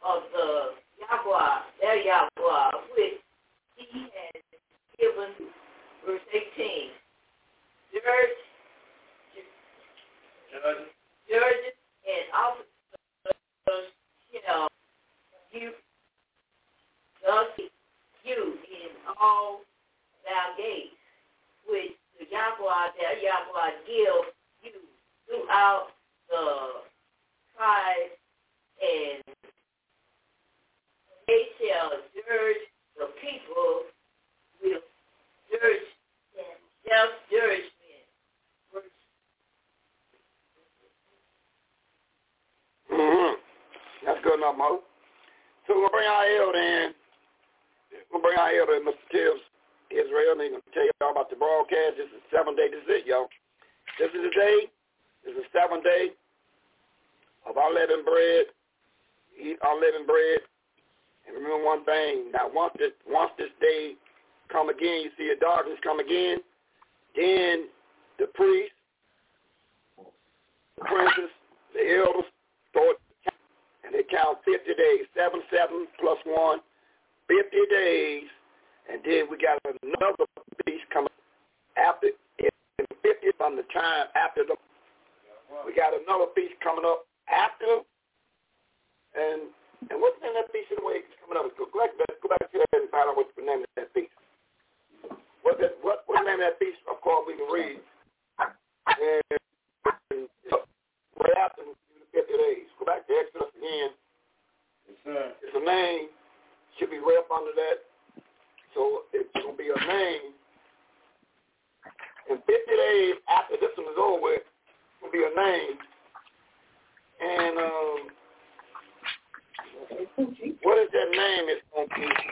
of the Yahweh, their Yahweh, which he has given. Verse 18. Judge, judges and officers shall you thus you in all thy gates, which the Yahweh, their Yahweh gives you throughout the tribes, and they shall judge the people with judge self judgment.
Mm-hmm. That's good enough, Mo. So to bring our elder in. To bring our elder Mr. Tibbs, Israel, and he's going to tell y'all about the broadcast. This is seven day. This is it, y'all. This is the day. This is seven day of unleavened bread. Eat unleavened bread. And remember one thing. Now, once this, once this day come again, you see a darkness come again, then the priest, the princes, the elders, start and they count 50 days, 7, 7 plus 1, 50 days, and then we got another beast coming after, in 50 from the time after the, we got another beast coming up after, and and what's the name of that beast in the way? It's coming up? Go back, go back to that and find out what's the name of that beast. What that, what what's the name of that beast? Of course, we can read. And, and right after the 50 days. Go back to Exodus again.
Yes, sir.
It's a name. Should be right up under that. So it's going to be a name. In 50 days after this one is over it's to be a name. And um, what is that name it's going to be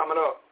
coming up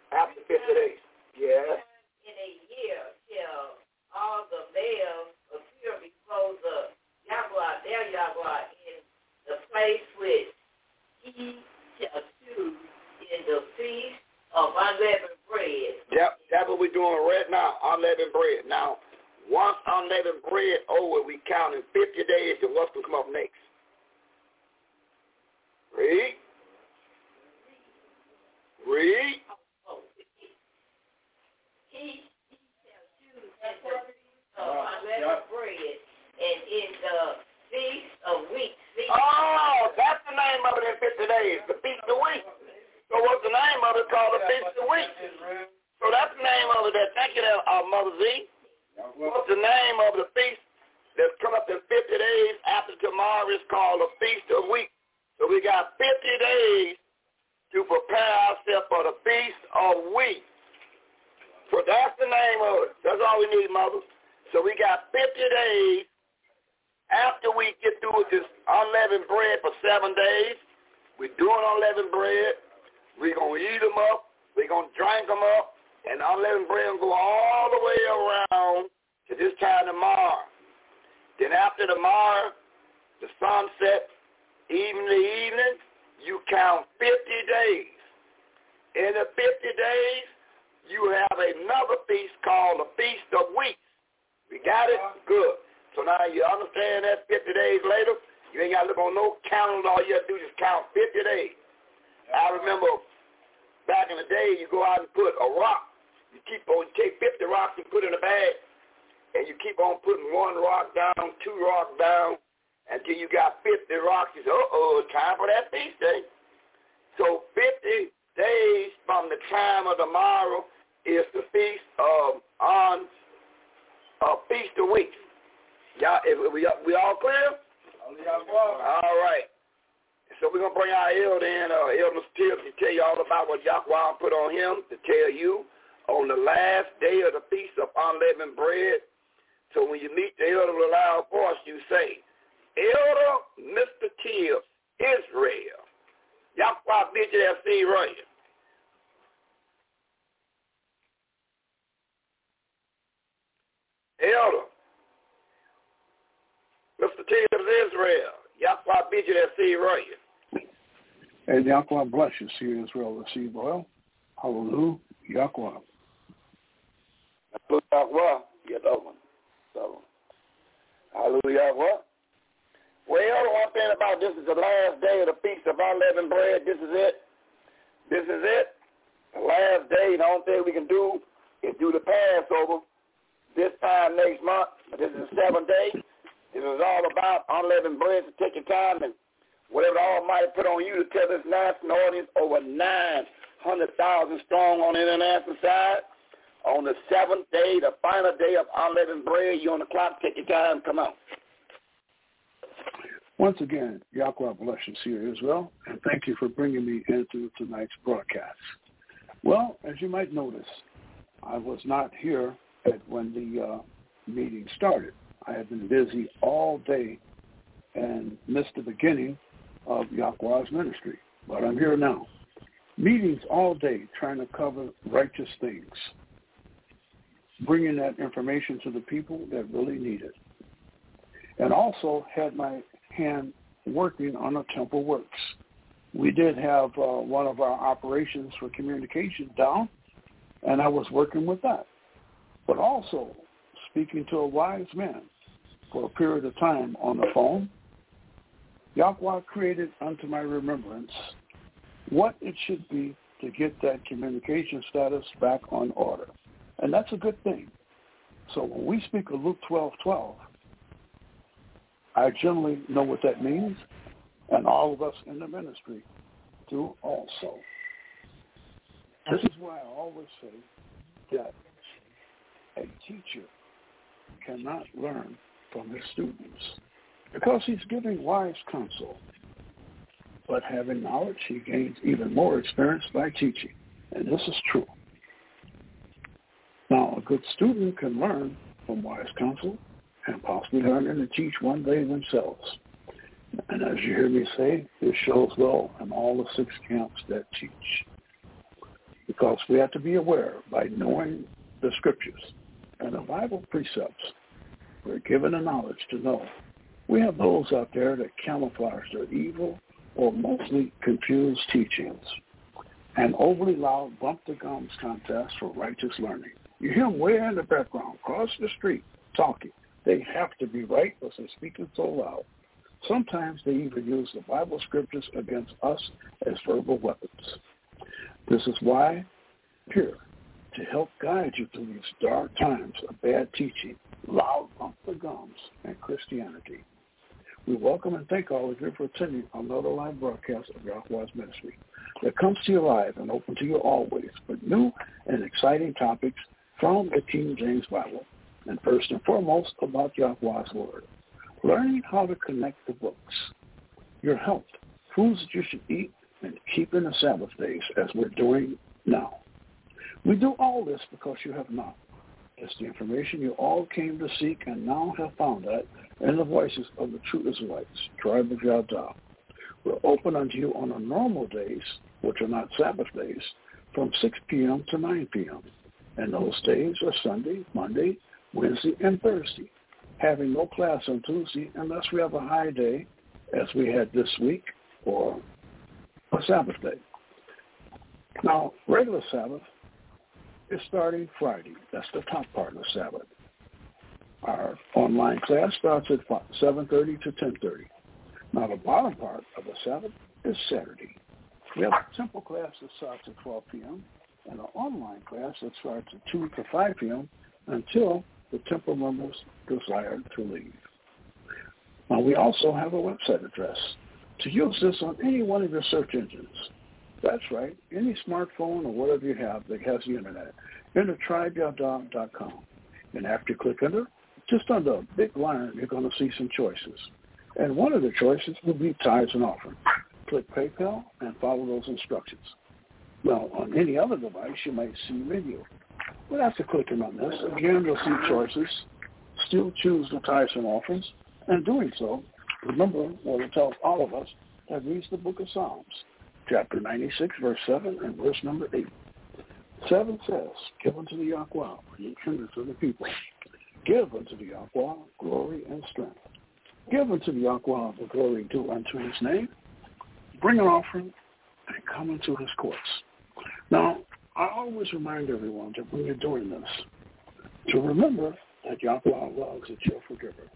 You, see Israel, seed
oil. Hallelujah, Yahweh.
Yahweh, Yahweh. So, hallelujah, Yahweh. Well, one thing about this is the last day of the Feast of Unleavened Bread. This is it. This is it. The last day, the only thing we can do is do the Passover this time next month. But this is the seventh day. This is all about unleavened bread. So take your time and whatever the Almighty put on you to tell this national audience over 900,000 strong on the international side. On the seventh day, the final day of unleavened bread, you on the clock. Take your time. Come on.
Once again, Yahweh Seer Israel, and thank you for bringing me into tonight's broadcast. Well, as you might notice, I was not here at when the uh, meeting started. I had been busy all day and missed the beginning of Yahweh's ministry, but I'm here now. Meetings all day trying to cover righteous things, bringing that information to the people that really need it. And also had my hand working on a temple works. We did have uh, one of our operations for communication down, and I was working with that. But also speaking to a wise man for a period of time on the phone, Yahweh created unto my remembrance what it should be to get that communication status back on order. And that's a good thing. So when we speak of Luke 12, 12, I generally know what that means, and all of us in the ministry do also. This is why I always say that a teacher cannot learn from his students because he's giving wise counsel. But having knowledge, he gains even more experience by teaching. And this is true. Now, a good student can learn from wise counsel and possibly learn and teach one day themselves. And as you hear me say, this shows well in all the six camps that teach. Because we have to be aware by knowing the scriptures and the Bible precepts, we're given the knowledge to know. We have those out there that camouflage their evil or mostly confused teachings. An overly loud bump the gums contest for righteous learning. You hear them way in the background, across the street, talking. They have to be right because they're speaking so loud. Sometimes they even use the Bible scriptures against us as verbal weapons. This is why here to help guide you through these dark times of bad teaching, loud bump the gums, and Christianity. We welcome and thank all of you for attending another live broadcast of Yahweh's Ministry that comes to you live and open to you always with new and exciting topics from the King James Bible and first and foremost about Yahweh's Word. Learning how to connect the books, your health, foods that you should eat, and keeping the Sabbath days as we're doing now. We do all this because you have not. It's the information you all came to seek and now have found that in the voices of the true Israelites, tribe of Yada. We're open unto you on the normal days, which are not Sabbath days, from 6 p.m. to 9 p.m. And those days are Sunday, Monday, Wednesday, and Thursday, having no class on Tuesday unless we have a high day, as we had this week, or a Sabbath day. Now, regular Sabbath is starting Friday. That's the top part of Sabbath. Our online class starts at 7.30 to 10.30. Now, the bottom part of the Sabbath is Saturday. We have a simple class that starts at 12 p.m. and an online class that starts at 2 to 5 p.m. until the temple members desire to leave. Now, we also have a website address. To use this on any one of your search engines, that's right, any smartphone or whatever you have that has the internet, enter. And after you click enter, just under a big line, you're going to see some choices. And one of the choices will be tithes and offering. Click PayPal and follow those instructions. Well, on any other device, you might see radio. But after clicking on this, again, you'll see choices. Still choose the and offerings. And doing so, remember what it tells all of us that reads the book of Psalms, chapter 96, verse 7 and verse number 8. 7 says, Give unto the Yahweh, ye kindred of the people. Give unto the Yahweh glory and strength. Give unto the Yahweh the glory due unto his name. Bring an offering and come into his courts. Now, I always remind everyone that when you're doing this, to remember that Yahweh loves a cheerful giver.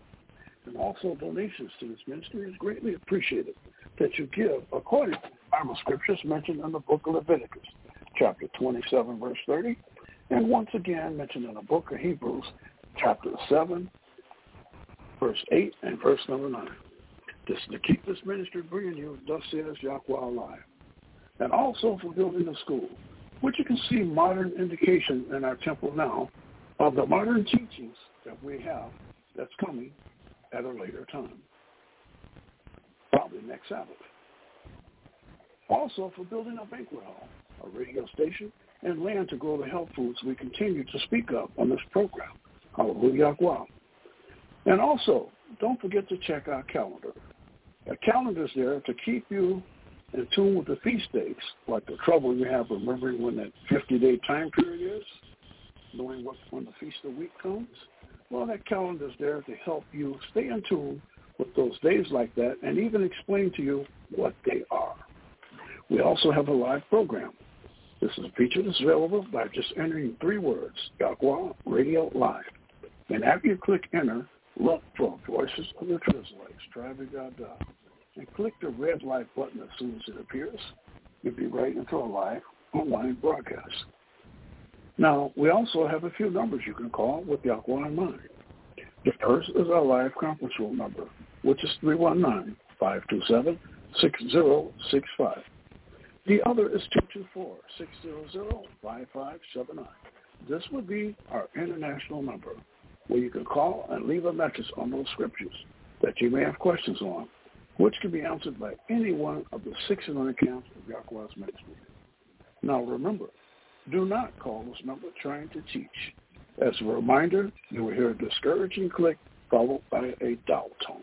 And also donations to this ministry is greatly appreciated that you give according to Bible scriptures mentioned in the book of Leviticus, chapter 27, verse 30, and once again mentioned in the book of Hebrews, chapter 7, verse 8 and verse number 9. This is to keep this ministry bringing you, thus says Yahweh alive. And also for building a school, which you can see modern indication in our temple now of the modern teachings that we have that's coming at a later time, probably next Sabbath. Also for building a banquet hall, a radio station, and land to grow the health foods we continue to speak of on this program. Hallelujah. And also, don't forget to check our calendar. The calendar is there to keep you in tune with the feast days, like the trouble you have remembering when that 50-day time period is, knowing what when the feast of the week comes. Well, that calendar is there to help you stay in tune with those days like that and even explain to you what they are. We also have a live program. This is a feature that's available by just entering three words, Yahweh Radio Live. And after you click enter, look for Voices of the Tribe of God, and click the red light button as soon as it appears. You'll be right into a live online broadcast. Now, we also have a few numbers you can call with Yahweh in mind. The first is our live conference room number, which is 319-527-6065. The other is 224-600-5579. This would be our international number, where you can call and leave a message on those scriptures that you may have questions on, which can be answered by any one of the 69 accounts of Yahweh's ministry. Now remember, do not call this number trying to teach. As a reminder, you will hear a discouraging click followed by a dial tone.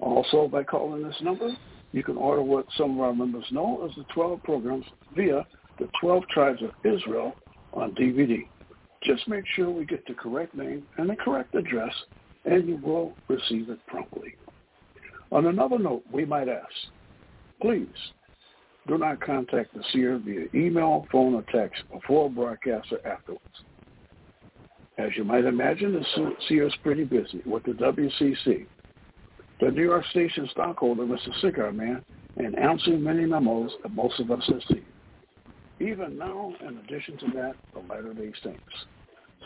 Also, by calling this number, you can order what some of our members know as the 12 programs via the 12 Tribes of Israel on DVD. Just make sure we get the correct name and the correct address, and you will receive it promptly. On another note, we might ask, please do not contact the seer via email, phone, or text before broadcast or afterwards. As you might imagine, the seer is pretty busy with the WCC, the New York Station stockholder, Mr. Cigar Man, announcing many memos that most of us have seen. Even now, in addition to that, the Latter-day Saints.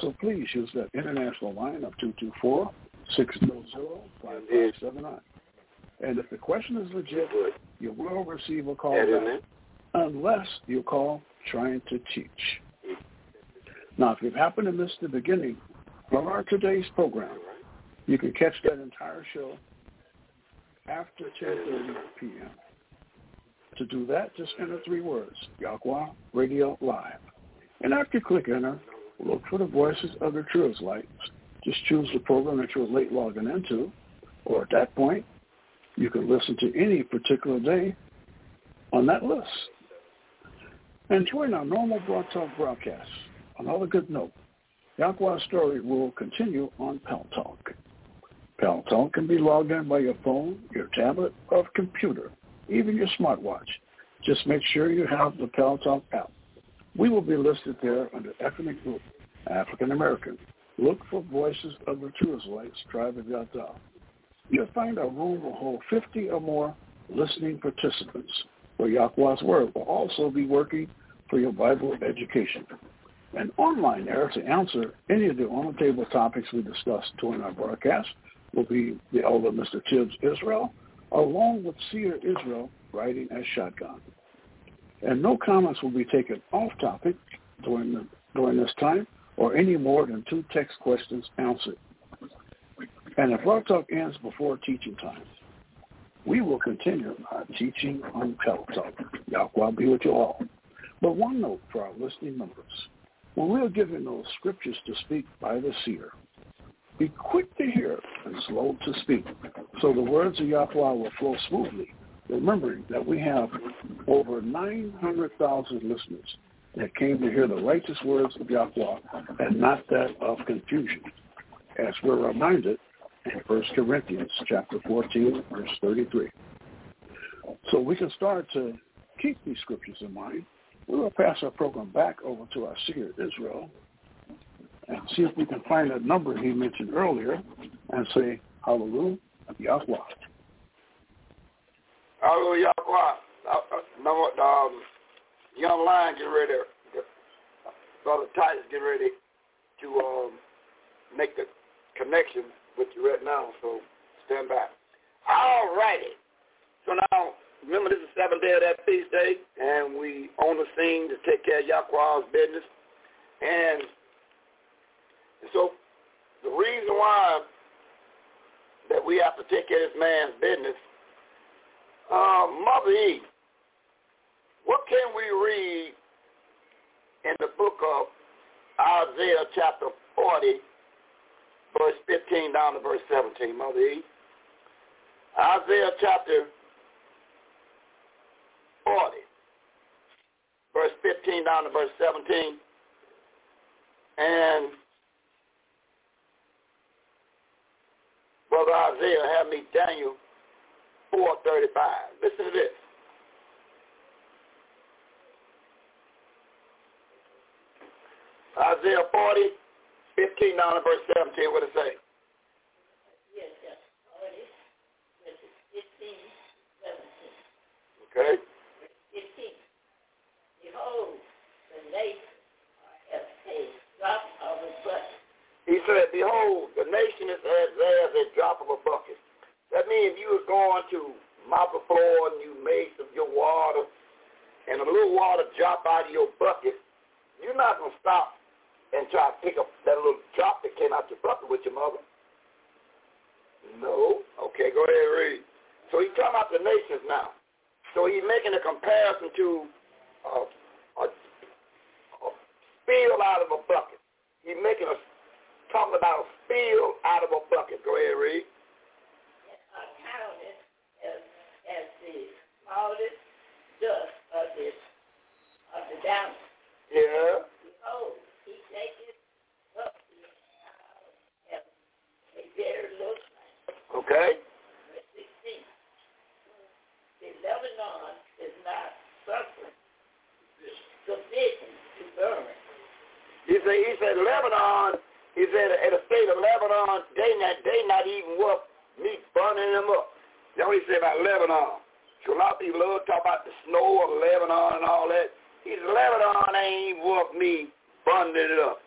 So please use that international line of 224-600-5579. And if the question is legit, you will receive a call back unless you call trying to teach. Now, if you've happened to miss the beginning of our today's program, you can catch that entire show after 10.30 p.m. To do that, just enter three words, Yahweh Radio Live. And after you click enter, look for the voices of the True Israelites. Just choose the program that you're late logging into, or at that point, you can listen to any particular day on that list. And join our normal Blog Talk broadcast. Another good note, Yahweh's story will continue on Pal Talk. Pal Talk can be logged in by your phone, your tablet, or computer, even your smartwatch. Just make sure you have the Pal Talk app. We will be listed there under ethnic group, African American. Look for Voices of the True Israelites, Tribe of Yada. You'll find our room will hold 50 or more listening participants, where Yahweh's Word will also be working for your Bible education. An online there to answer any of the on-the-table topics we discussed during our broadcast will be the elder Mr. Tibbs Israel, along with Seer Israel writing as shotgun. And no comments will be taken off topic during, the, during this time or any more than two text questions answered. And if our talk ends before teaching time, we will continue our teaching on Pal Talk. Yahweh be with you all. But one note for our listening members. When we are given those scriptures to speak by the seer, be quick to hear and slow to speak, so the words of Yahweh will flow smoothly, remembering that we have over 900,000 listeners that came to hear the righteous words of Yahweh and not that of confusion, as we're reminded in 1 Corinthians chapter 14, verse 33. So we can start to keep these scriptures in mind. We will pass our program back over to our seer, Israel, and see if we can find that number he mentioned earlier and say, Hallelujah, Yahweh.
Hallelujah, Yahweh. Uh, um, young lion get ready. Brother Titus get ready to um, make the connection with you right now, so stand by. All righty. So now, remember this is the seventh day of that feast day, and we on the scene to take care of Yahweh's business. And so the reason why that we have to take care of this man's business, uh, Mother Eve, what can we read in the book of Isaiah chapter 40, verse 15 down to verse 17, Mother Eve? Isaiah chapter 40, verse 15 down to verse 17. And Brother Isaiah had me Daniel 4.35. Listen to this. Isaiah 40, 15 down to verse 17, what it say?
Yes, yes. 40, 15, 17.
Okay.
15. Behold, the nation has a drop of a bucket.
He said, behold, the nation is as as a drop of a bucket. That means if you was going to mop the floor and you made some your water and a little water drop out of your bucket, you're not going to stop and try to pick up that little drop that came out your bucket with your mother. No. Okay, go ahead read. So he's talking about the nations now. So he's making a comparison to uh, a, a spill out of a bucket. He's making a talking about a spill out of a bucket. Go ahead, read.
Accounted as, as the smallest dust of the of the down.
Yeah.
Behold, he taketh up the uh, a very little
Okay.
verse 16. The Lebanon is not suffering sufficient to burn.
He said, he said Lebanon, he said at the state of Lebanon, they not, they not even worth me burning them up. That's what he said about Lebanon. So a lot of people love to talk about the snow of Lebanon and all that. He said, Lebanon ain't worth me burning it up.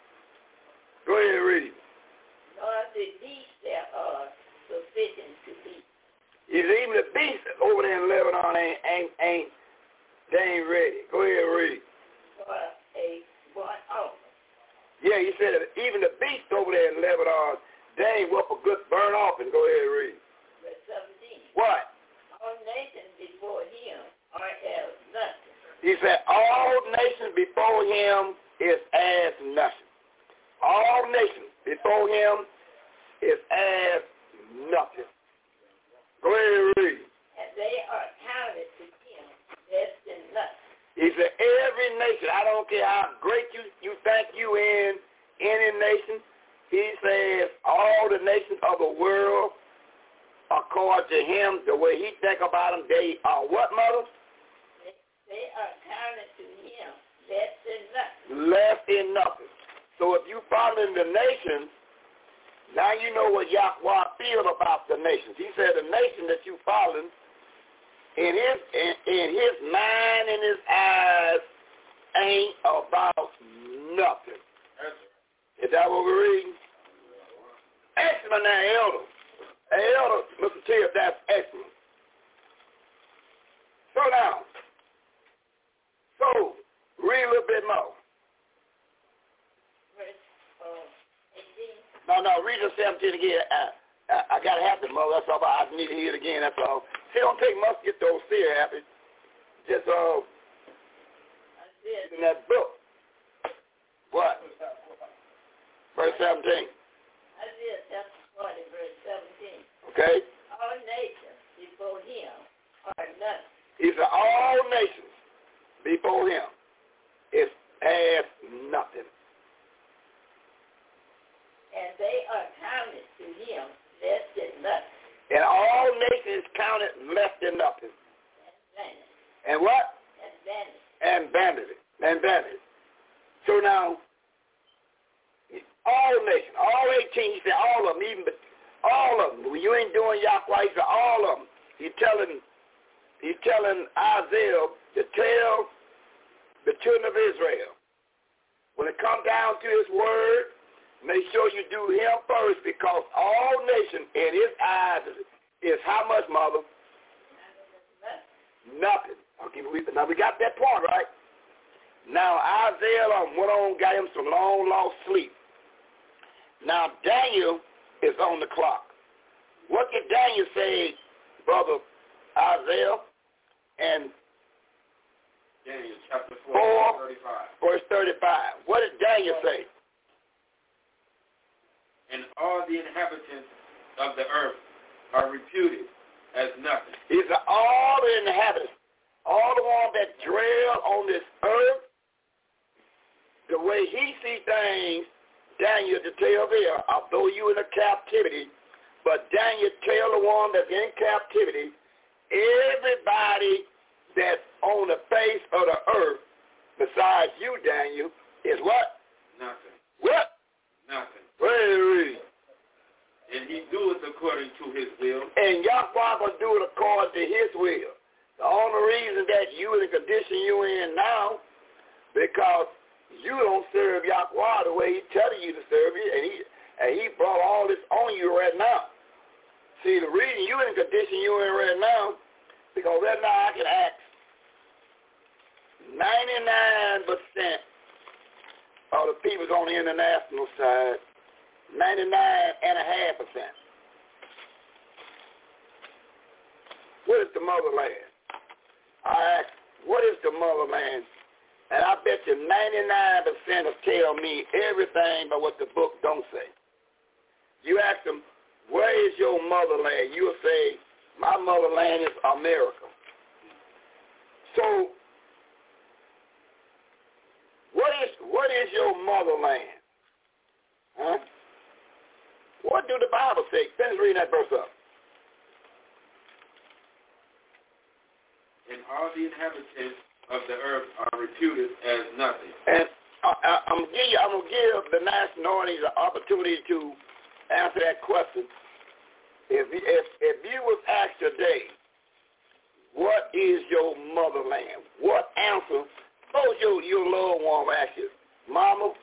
What is your motherland? What answer? Suppose your, your loved one asks you, Mama,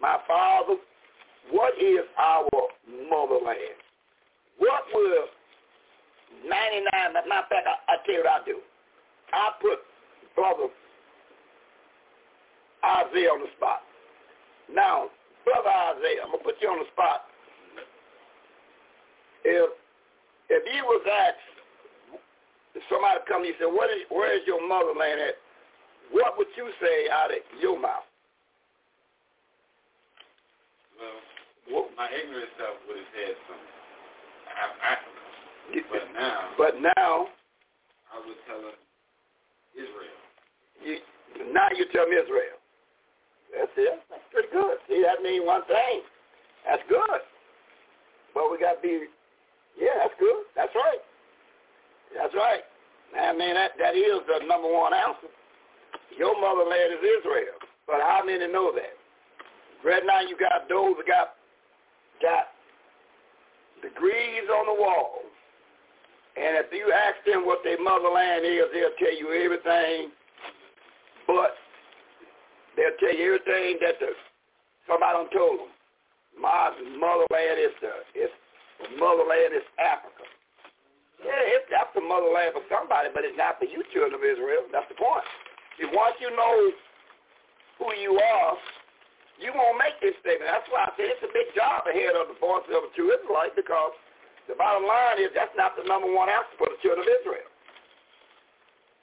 my father, what is our motherland? What will 99, matter of fact, I, I tell you what I do. I put Brother Isaiah on the spot. Now, Brother Isaiah, I'm going to put you on the spot. If, if you was asked if somebody come to you and say, what is, where is your motherland at? What would you say out of your mouth?
Well, my ignorant self would have said something. I, but now.
But now.
I would tell them Israel.
You, now you tell me Israel. That's it. That's pretty good. See, that means one thing. That's good. But we got to be, yeah, that's good. That's right. That's right. I mean, that, that is the number one answer. Your motherland is Israel. But how many know that? Right now you got those that got, got degrees on the wall. And if you ask them what their motherland is, they'll tell you everything but they'll tell you everything that the somebody done told them. My motherland is the the motherland is Africa. Yeah, it's that's the motherland for somebody, but it's not for you children of Israel. That's the point. See, once you know who you are, you won't make this statement. That's why I say it's a big job ahead of the voices of the true Israelite because the bottom line is that's not the number one answer for the children of Israel.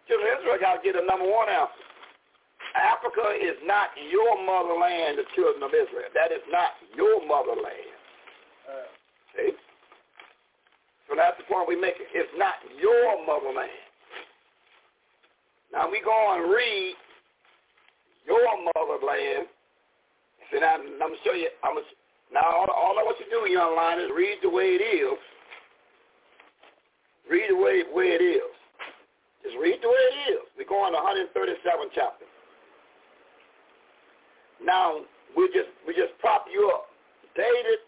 Children of Israel got to get the number one answer. Africa is not your motherland, the children of Israel. That is not your motherland. Uh, See? So that's the point we make. It's not your motherland. Now we go and read your motherland. See, now I'm gonna show you. I'm gonna, now all, all I want you to do, young line, is read the way it is. Read the way way it is. Just read the way it is. We're going to 137 chapter. Now we just we just prop you up. David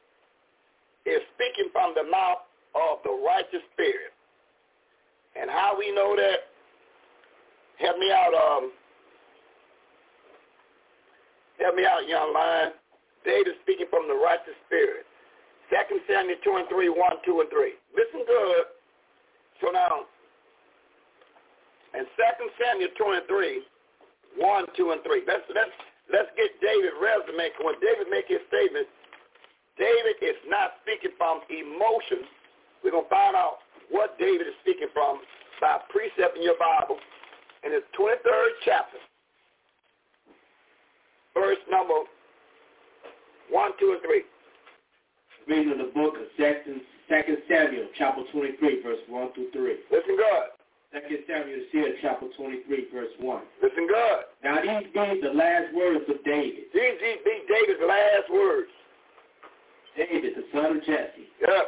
is speaking from the mouth of the righteous spirit. And how we know that? Help me out, um, help me out, young lion. David speaking from the righteous spirit. Second Samuel 2 and 3, 1, 2, and 3. Listen good. So now, in Second Samuel 2 and 3, 1, 2, and 3. Let's, let's, let's get David's resume. When David make his statement, David is not speaking from emotion. We're going to find out what David is speaking from by precept in your Bible in his 23rd chapter, verse number 1, 2, and 3.
Reading of the book of Second Samuel, chapter 23, verse 1 through 3.
Listen good.
Second Samuel here, chapter 23, verse 1.
Listen good.
Now these be the last words of David.
These, these be David's last words.
David, the son of Jesse,
Yes.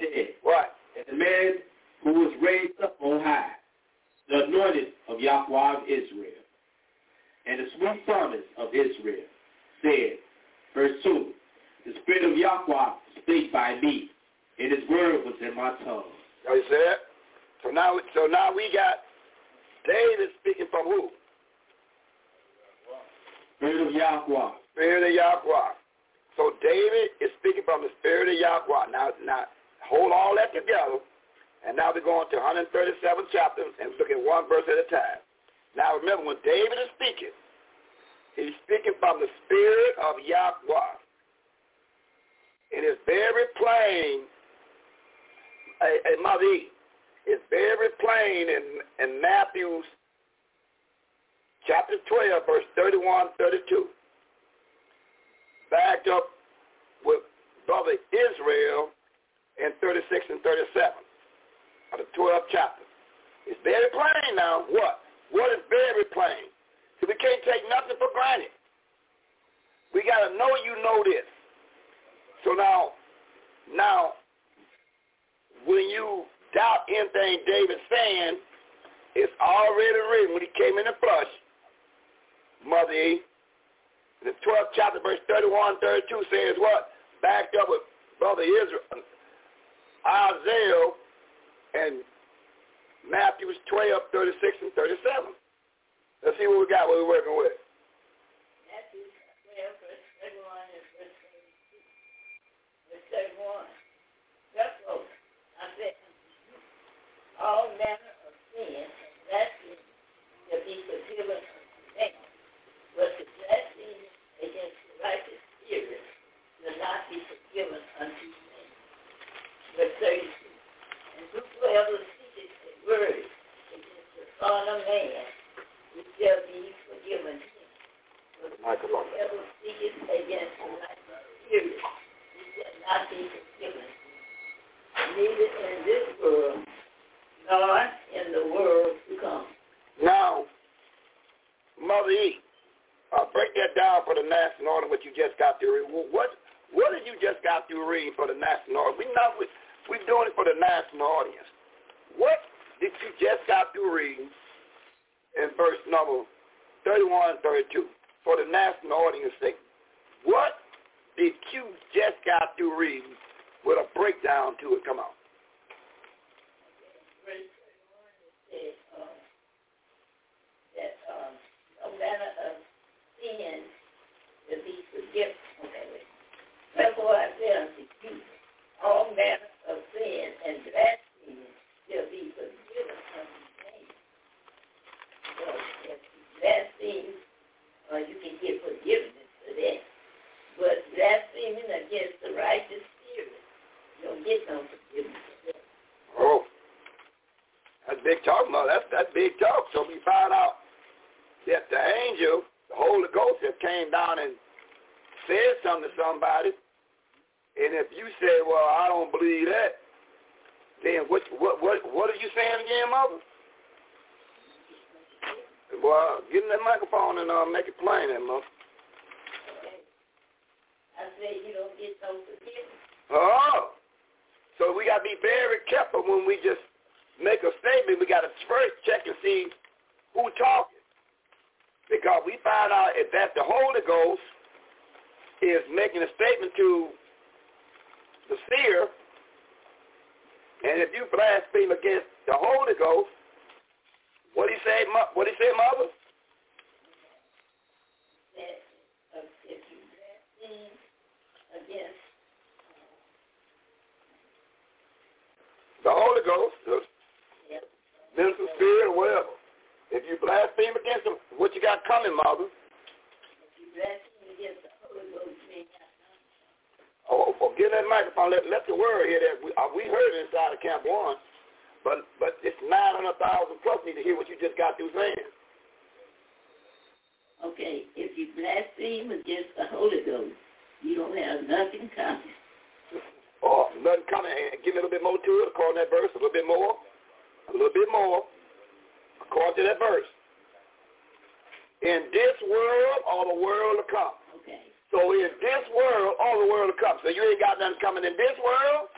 Said,
What?
and the man who was raised up on high, the anointed of Yahweh of Israel, and the sweet psalmist of Israel, said, verse 2, the spirit of Yahweh spake by me, and his word was in my tongue.
Now you see that? So now, so now we got David speaking from who?
Spirit of Yahweh.
Spirit of Yahweh. So David is speaking from the Spirit of Yahweh. Now, now hold all that together, and now we're going to 137 chapters and look at one verse at a time. Now remember, when David is speaking, he's speaking from the Spirit of Yahweh. It is very plain, E, it's very plain in, in Matthew's chapter 12, verse 31, 32 backed up with brother Israel in 36 and 37 of the 12th chapter. It's very plain now. What? What is very plain? So we can't take nothing for granted. We got to know you know this. So now, now, when you doubt anything David's saying, it's already written when he came in the flesh, Mother E, the 12th chapter, verse 31, 32 says what? Backed up with Brother Israel, Isaiah, and Matthew 12, 36, and 37. Let's see what we got, what we're working with.
Matthew 12, verse 31 and verse 32. Verse 31. Therefore, I said, all manner of sin and blasphemy shall be forgiven unto them, but the blasphemy against the righteous spirit will not be forgiven unto verse And the Son of Man, be forgiven shall not be forgiven. Neither in this world, nor in the world to come.
Now, Mother uh, break that down for the national order what you just got. What what did you just got through reading for the national order? We know with we're doing it for the national audience. What did you just got through reading in verse number 31 and 32 for the national audience sake? What did you just got through reading with a breakdown to it? Come on.
Verse 31 it says, that um, matter of sin to be forgiven. Okay, wait. Therefore I say unto you, all manner of sin and blasphemy shall be forgiven unto you. So if you blaspheme, uh, you can get forgiveness for that. But blaspheming against the righteous spirit, you don't get no forgiveness for that.
Oh, that's big talk, mother. That's that's big talk. So we find out that the angel, the Holy Ghost, have came down and said something to somebody, and if you say, "Well, I don't believe that," then what what what what are you saying again, mother? Well, get in that microphone and uh, make it plain, then, mother.
Okay. I say you don't get no forgiveness.
Oh, so we got to be very careful when we just make a statement. We got to first check and see who talking. Because we find out if that the Holy Ghost is making a statement to the seer, and if you blaspheme against the Holy Ghost, what he say? What he say, mother?
that uh, if you blaspheme against
The Holy Ghost, the
Yep.
minister spirit, whatever. If you blaspheme against him, what you got coming, mother?
if you blaspheme against the Holy Ghost, you ain't got
Oh, oh, get that microphone. Let, let the word hear that. We, uh, we heard it inside of Camp 1, but but it's 900,000 plus need to hear what you just got through saying.
Okay, if you blaspheme against the Holy Ghost, you don't have nothing coming.
Oh, nothing coming. Give me a little bit more to it according to that verse. A little bit more. A little bit more according to that verse. In this world or the world to come. So in this world or the world to come. So you ain't got nothing coming in this world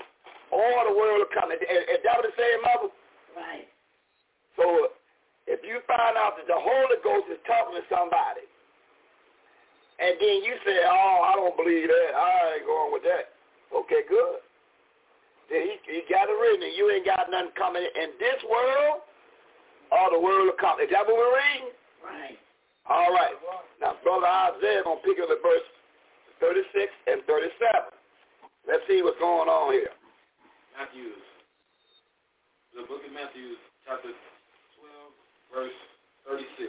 or the world to come. Is, is that what it's saying, Mother?
Right.
So if you find out that the Holy Ghost is talking to somebody, and then you say, oh, I don't believe that. I ain't going with that. Okay, good. Then he, he got it written, and you ain't got nothing coming in this world or the world to come. Is that what we're reading?
Right.
All right. Now, Brother Isaiah is going to pick up the verse 36 and 37. Let's see what's going on here.
Matthew, the book of Matthew, chapter 12, verse 36.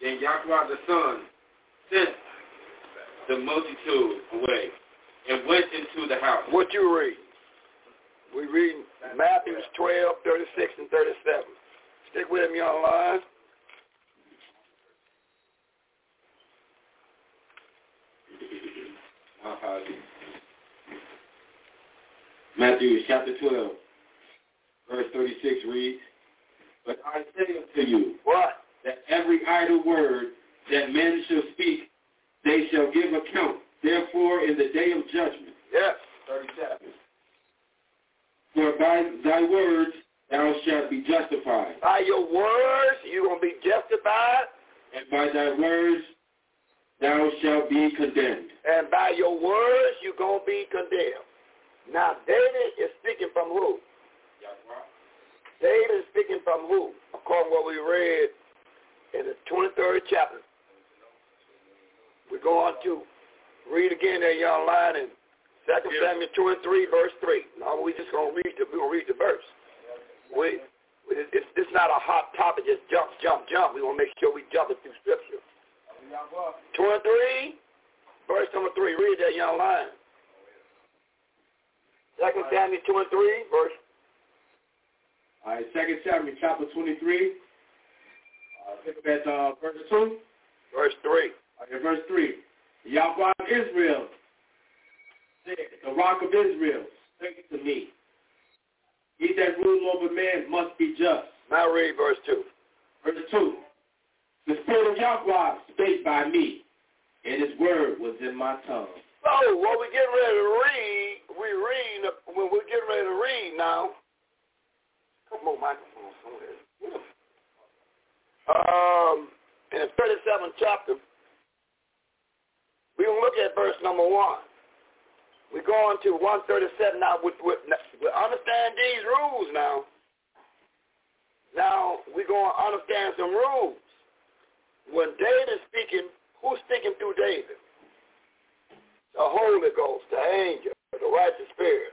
Then Yahweh the Son sent the multitude away and went into the house.
What you read? We read Matthew 12, 36, and 37. Stick with me online.
My apologies. Matthew chapter 12, verse 36 reads, But I say unto you,
What?
that every idle word that men shall speak, they shall give account. Therefore, in the day of judgment,
Yes.
37. For by thy words thou shalt be justified,
By your words, you're going to be justified,
and by thy words thou shalt be condemned.
and by your words, you're going to be condemned. Now, David is speaking from who? David is speaking from who? According to what we read in the 23rd chapter. We're going to read again there, young line, in 2 Samuel 23, verse 3. No, we just going to read the, we're going to read the verse. We, we, it's, it's not a hot topic, just jump, jump, jump. We want to make sure we jump it through Scripture. 23, verse number 3. Read that, young line. 2 Samuel 23, verse
All right, Second Samuel chapter 23. Uh, pick up at uh, verse 2.
verse 3.
All right, verse 3. Yahweh of Israel said, the rock of Israel, speak to me. He that
rules over men must be just.
Now read verse 2.
Verse 2. The Spirit of Yahweh spake by me, and his word was in my tongue.
So what we're getting ready to read, we read when we're getting ready to read now. Come on, microphone somewhere. Um, in the 37th chapter, we're going to look at verse number 1. We're going to 137 now. We, we, we understand these rules now. Now, we're going to understand some rules. When David is speaking, who's speaking through David? The Holy Ghost, the angel, the righteous spirit.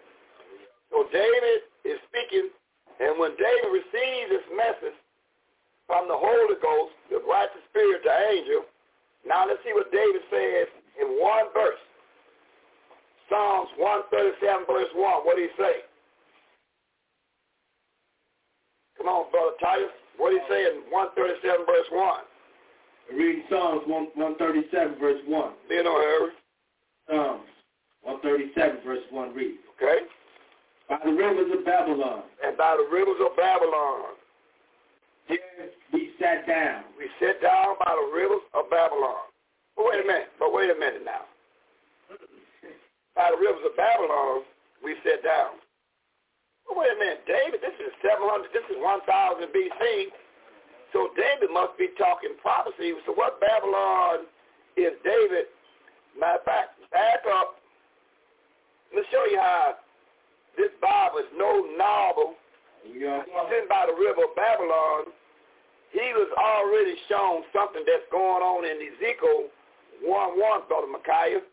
So David is speaking, and when David receives this message from the Holy Ghost, the righteous spirit, the angel, now let's see what David says in one verse. Psalms 137 verse 1. What do he say? Come on, Brother Titus. What do he say in 137 verse 1?
Reading Psalms 137 verse 1.
You know, Harry.
Psalms 137 verse 1 reads.
Okay.
By the rivers of Babylon.
And by the rivers of Babylon.
There we sat down.
We sat down by the rivers of Babylon. But wait a minute. But wait a minute now. By the rivers of Babylon, we sat down. But wait a minute, David, this is 700, this is 1000 BC. So David must be talking prophecy. So what Babylon is David? Matter of fact, back up. Let me show you how this Bible is no novel.
Yeah.
Sitting by the river of Babylon, he was already shown something that's going on in Ezekiel 1-1, Brother Micaiah.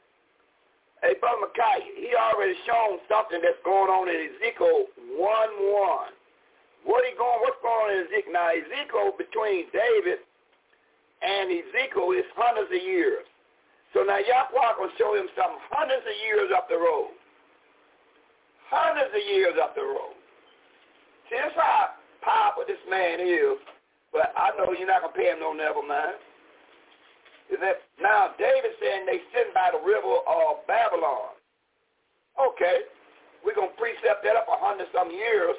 Hey, Brother Micaiah, he already shown something that's going on in Ezekiel 1-1. What he going, what's going on in Ezekiel? Now, Ezekiel between David and Ezekiel is hundreds of years. So now Yahweh will show him some hundreds of years up the road. Hundreds of years up the road. See, that's how powerful this man is. But I know you're not going to pay him no never mind. That now David saying they sitting by the river of Babylon. Okay, we're gonna precept that up a hundred some years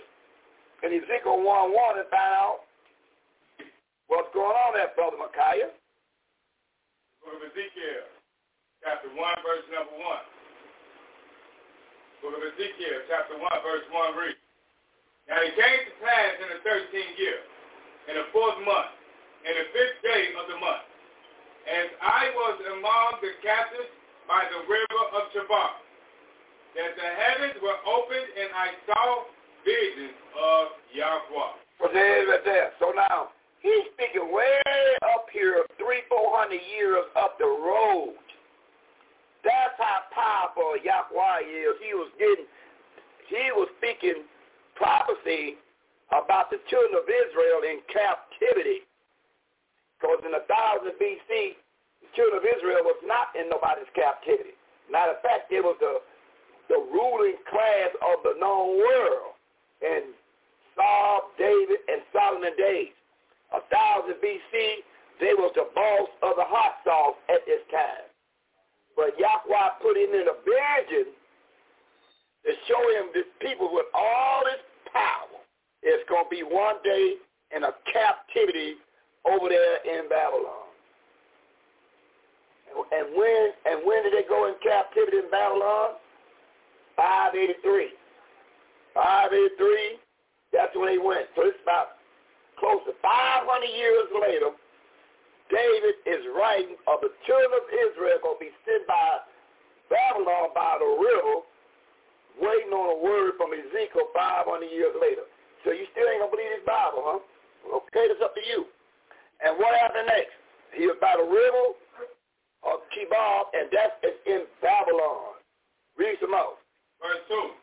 in Ezekiel one one and find out what's going on there, brother Micaiah.
Book of Ezekiel, chapter one, verse number one. Book of Ezekiel, chapter one, verse one, read. Now it came to pass in the thirteenth year, in the fourth month, in the fifth day of the month as I was among the captives by the river of Chebar, that the heavens were opened and I saw visions of Yahweh.
So right there. So now he's speaking way up here, three, four hundred years up the road. That's how powerful Yahweh is. He was getting, he was speaking prophecy about the children of Israel in captivity. Because in 1000 BC, the children of Israel was not in nobody's captivity. Matter of fact, it was the, the ruling class of the known world in Saul, David, and Solomon days. 1000 BC, they was the boss of the hot sauce at this time. But Yahweh put him in a vision to show him this people with all this power. It's going to be one day in a captivity over there in Babylon. And when and when did they go in captivity in Babylon? 583. 583, that's when they went. So it's about close to 500 years later, David is writing of the children of Israel going to be sent by Babylon by the river, waiting on a word from Ezekiel 500 years later. So you still ain't going to believe this Bible, huh? Okay, that's up to you. And what happened next? He was by the river of Chebar, and that's in Babylon. Read some more.
Verse 2.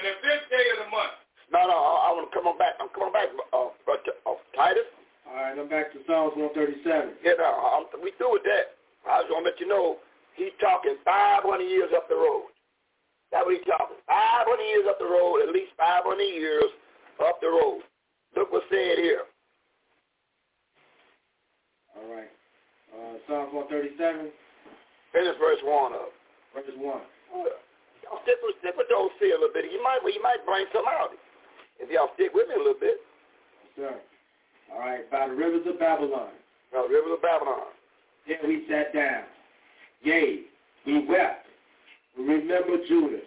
In the fifth day of the month.
No, no, I, I want to come on back. I'm coming back, uh, uh, Titus.
All right, I'm back to Psalms 137.
Yeah, no, I'm, we through with that. I just want to let you know he's talking 500 years up the road. That's what he's talking. 500 years up the road, at least 500 years up the road. Look what's said here.
All right. Uh, Psalms 137.
Finish verse 1 up.
Verse 1.
Y'all stick with, stick with those see a little bit. You might, you might bring some out. If y'all stick with me a little bit.
Sir. All right, by the rivers of Babylon.
By the rivers of Babylon.
Then we sat down. Yea, we wept. We remember Judah.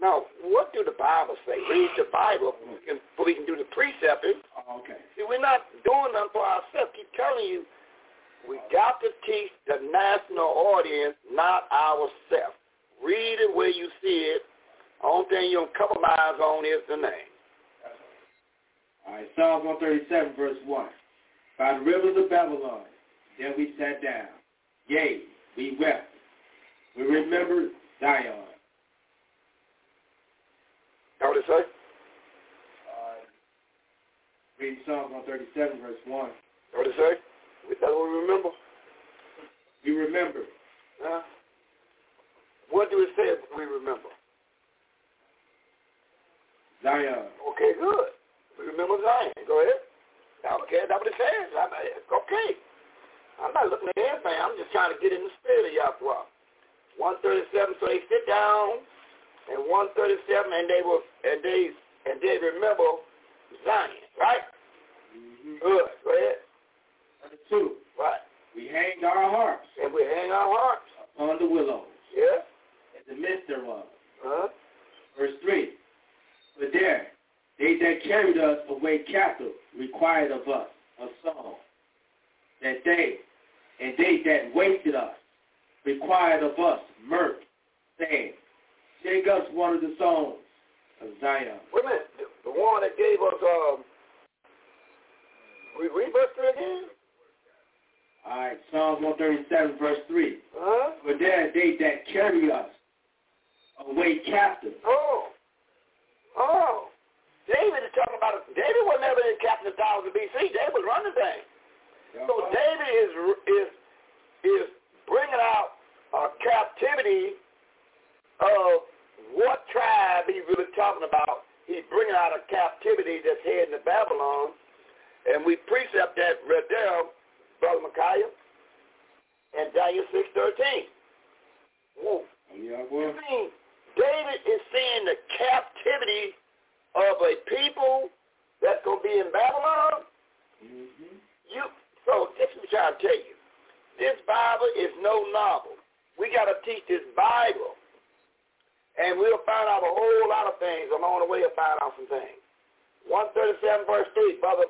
Now, what do the Bible say? Read the Bible so we can do the precepting.
Oh, okay.
See, we're not doing nothing for ourselves. Keep telling you, we got to teach the national audience, not ourselves. Read it where you see it. Only thing you don't compromise on is the name.
All right, Psalm 137, verse 1. By the rivers of Babylon, then we sat down. Yea, we wept. We remembered Zion.
How would it say?
Uh, reading Psalm 137, verse 1.
Know what it say? That's what we remember.
We remember.
Huh? What do it say if we remember?
Zion.
Okay, good. We remember Zion. Go ahead. Okay, that's what it says. I'm, okay. I'm not looking at anything. I'm just trying to get in the spirit of Yahweh. 137, so they sit down, and 137, and they were and they, and they remember Zion, right?
Mm-hmm.
Good. Go ahead.
Number two.
Right.
We hang our harps.
And we hang our harps.
Upon the willows.
Yeah.
The midst thereof.
Huh?
Verse 3. But there, they that carried us away captive required of us a song. That they, and they that wasted us, required of us mirth, saying, Sing us one of the songs of Zion.
Wait a minute. The, one that gave us, um, we read verse 3 again?
All right, Psalm 137, verse 3.
Huh?
For there they that carry us away captive.
Oh. Oh. David is talking about, David was never in captain of thousand BC. David was running things. So David is is is bringing out a captivity of what tribe he's really talking about. He's bringing out a captivity that's heading to Babylon, and we precept that right there, Brother Micaiah, and Daniel six thirteen. Whoa.
Yeah,
You mean David is seeing the captivity of a people that's going to be in Babylon?
Mm-hmm.
You so this is what I'm trying to tell you. This Bible is no novel. We got to teach this Bible, and we'll find out a whole lot of things along the way. We'll find out some things. 137 verse 3, Brother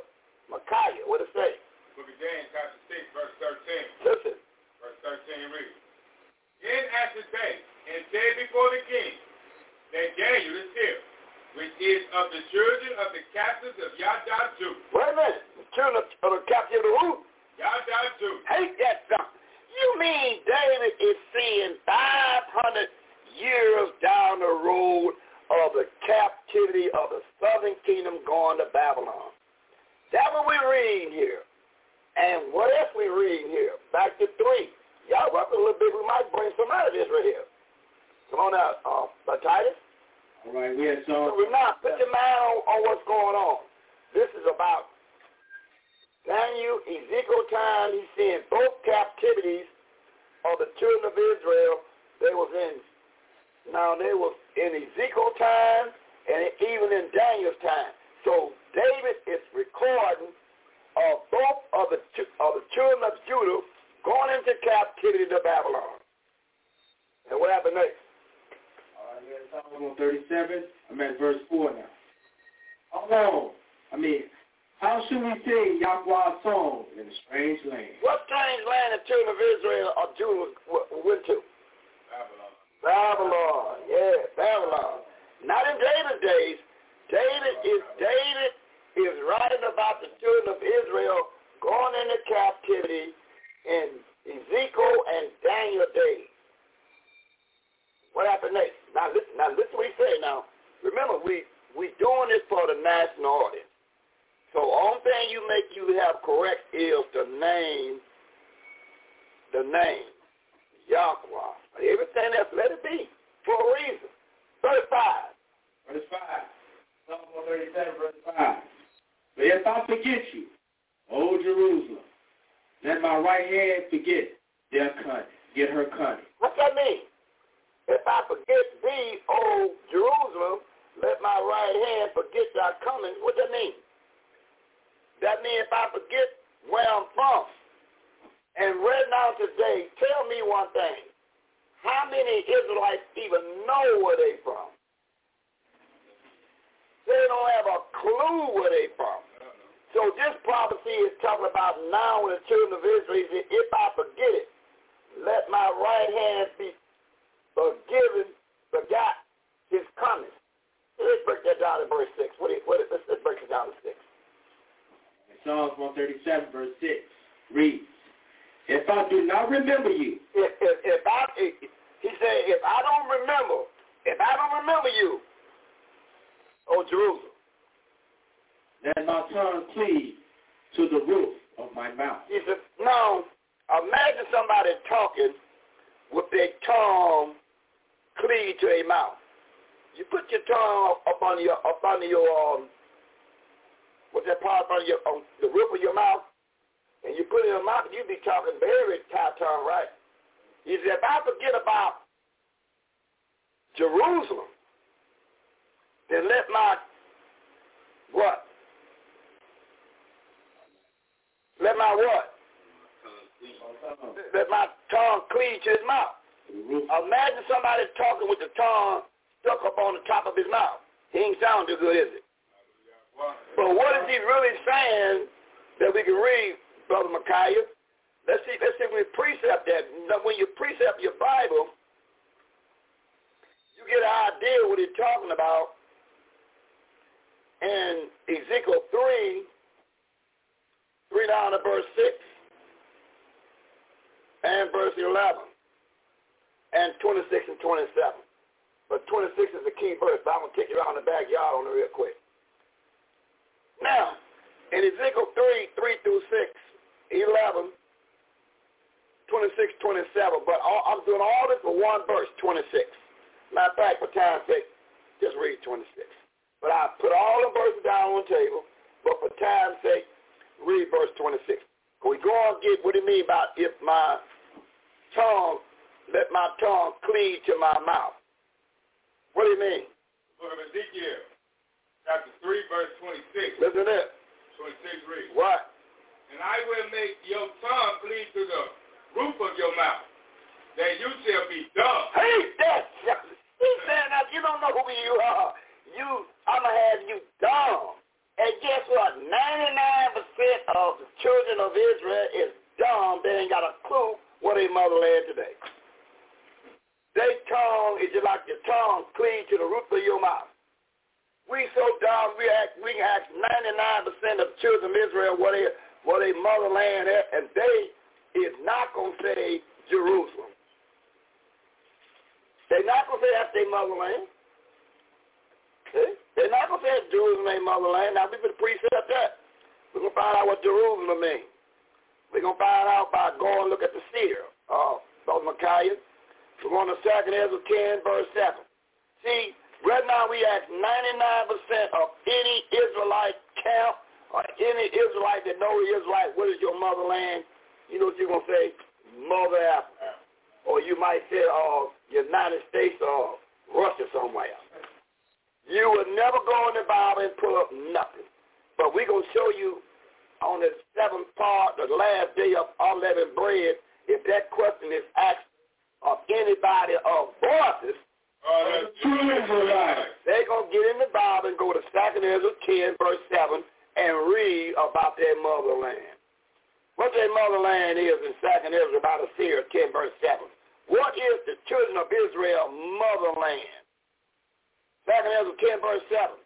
Micaiah, what it say?
Book of James, chapter 6, verse 13.
Listen.
Verse 13 reads, In after day, and said before the king, that Daniel is here, which is of the children of the captives of Yada Judah.
Wait a minute. The children of, of the captive of the who?
Yada Judah.
Hate that something. You mean David is seeing 500 years down the road of the captivity of the southern kingdom going to Babylon. That's what we're reading here. And what else we reading here? Back to three. Y'all up a little bit. We might bring some out of this right here. Come on out, uh, uh, Titus.
All right, we had
So
Psalm.
remember, put your mind on, on what's going on. This is about Daniel, Ezekiel time. He's seeing both captivities of the children of Israel. They was in, now they was in Ezekiel time and even in Daniel's time. So David is recording of both of the, of the children of Judah going into captivity to Babylon. And what happened next?
All right, we had Psalm 137. I'm at verse 4 now. How long? I mean, how should we sing Yahweh's song in a strange land?
What strange land the children of Israel or Judah went to?
Babylon.
Babylon. Yeah, Babylon. Not in David's days. David is David is writing about the children of Israel going into captivity in Ezekiel and Daniel days. What happened next? Now listen, now listen what he said. Now remember, we we doing this for the national audience. So only thing you make you have correct is the name, the name, Yahweh. Everything else, let it be for a reason. 35.
Verse 5. Psalm 137, verse 5. But if I forget you, O Jerusalem, let my right hand forget their cunning, get her cunning.
What's that mean? If I forget thee, O Jerusalem, let my right hand forget thy coming. What that mean? That means if I forget where I'm from. And right now today, tell me one thing. How many Israelites even know where they from? They don't have a clue where they from. So this prophecy is talking about now when the children of Israel, if I forget it, let my right hand be forgiven, forgot his coming. Let's break that down to verse 6. What, what, let's, let's break it down to 6.
Psalms 137, verse 6 reads, If I do not remember you.
If, if, if I, if, he said, if I don't remember, if I don't remember you, oh Jerusalem.
Let my tongue cleave to the roof of my mouth.
He said, now, imagine somebody talking with their tongue cleave to their mouth. You put your tongue up under your, up under your, um, what's that part under your, on the roof of your mouth, and you put it in your mouth, you be talking very tight tongue, right? He said, if I forget about Jerusalem, then let my, what? Let my what? Let my tongue cleave to his mouth. Imagine somebody talking with the tongue stuck up on the top of his mouth. He ain't sound too good, is it? But what is he really saying that we can read, Brother Micaiah? Let's see, let's see if we precept that. When you precept your Bible, you get an idea what he's talking about in Ezekiel 3, 3 down to verse 6 and verse 11 and 26 and 27. But 26 is the key verse, but I'm going to take you around the backyard on it real quick. Now, in Ezekiel 3, 3 through 6, 11, 26, 27, but all, I'm doing all this for one verse, 26. Matter of fact, for time's sake, just read 26. But I put all the verses down on the table, but for time's sake, read verse 26. We go on get what you mean about if my tongue, let my tongue cleave to my mouth? What do you mean?
Book of Ezekiel, chapter 3, verse 26.
Listen to this.
26 reads.
What?
And I will make your tongue cleave to the roof of your mouth, that you shall be dumb.
Hey, that's he said that you don't know who you are. You, I'm gonna have you dumb. And guess what? 99% of the children of Israel is dumb. They ain't got a clue what their motherland today. Their tongue is just like your tongue cleave to the roof of your mouth. We so dumb, we act, we can ask 99% of children of Israel what they, what their motherland is, and they is not going to say Jerusalem. They're not going to say that's their motherland. See? They're not going to say Jerusalem ain't motherland. Now, going to precept that. We're going to find out what Jerusalem means. We're going to find out by going look at the seer, uh, Brother Micaiah. We're going to 2nd Ezra 10, verse 7. See, right now we ask 99% of any Israelite camp or any Israelite that know Israelite, what is your motherland? You know what you're going to say? Mother Africa. Or you might say, uh, United States or Russia somewhere. You will never go in the Bible and pull up nothing. But we're going to show you on the seventh part, the last day of unleavened bread, if that question is asked of anybody of voices,
Uh, Israelites.
they're going to get in the Bible and go to 2nd Ezra 10, verse 7, and read about their motherland. What their motherland is in 2nd Ezra about a seer 10, verse 7. What is the children of Israel motherland? 2nd Ezra 10, verse 7.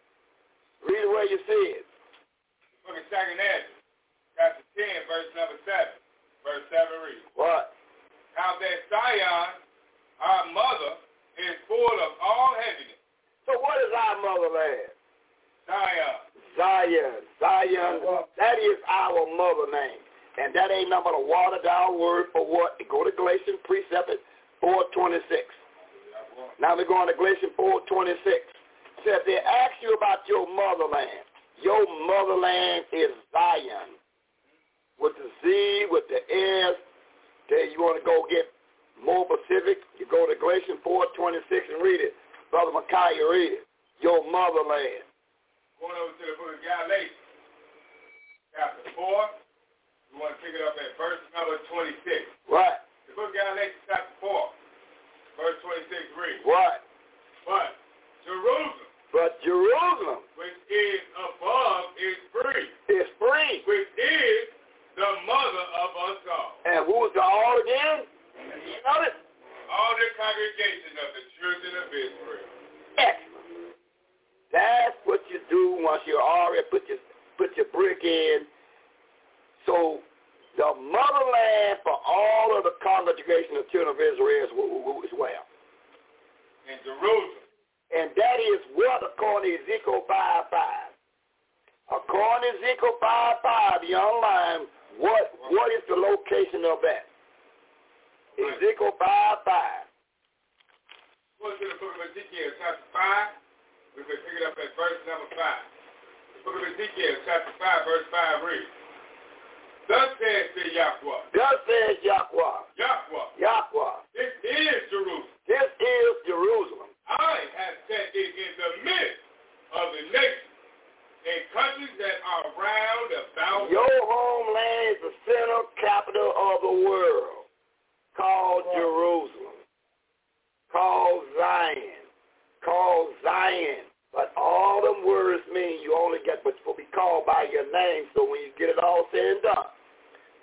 Read where you see it.
Book of Second Ezra, chapter 10, verse number 7. Verse 7 reads,
What?
How that Zion, our mother, is full of all heaviness.
So what is our motherland?
Zion.
Zion. Zion. That is our mother name. And that ain't nothing but a watered down word for what? Go to Galatians precept 426. Now we're going to Galatians 426. So if they ask you about your motherland, your motherland is Zion. With the Z, with the S. Then you want to go get more specific, you go to Galatians 426 and read it. Brother Micaiah, read it. your motherland.
Going over to the book of Galatians, chapter 4. We want to pick it up at verse number 26.
Right.
The book of Galatians, chapter 4, verse 26 reads,
Right.
But Jerusalem,
But Jerusalem
which is above, is free,
is free.
which is the mother of us all.
And who's the all again? You notice?
All the congregation of the children of Israel.
Excellent. That's what you do once you already put your put your brick in. So the motherland for all of the congregation of children of Israel is, well.
In Jerusalem,
And that is what according to Ezekiel 5 5. According to Ezekiel 5 5, the online, what what is the location of that? Ezekiel 5 5.
go to the book of Ezekiel, chapter 5. We can pick it up at verse number 5. The book of Ezekiel, chapter 5, verse 5 reads, Thus says the Yahweh,
Thus says Yahweh,
Yahweh,
Yahweh,
this is Jerusalem.
this is Jerusalem.
I have set it in the midst of the nations and countries that are round about
Your homeland is the center capital of the world, called Jerusalem, called Zion, called Zion. But all them words mean you only get what's supposed to be called by your name. So when you get it all said and done,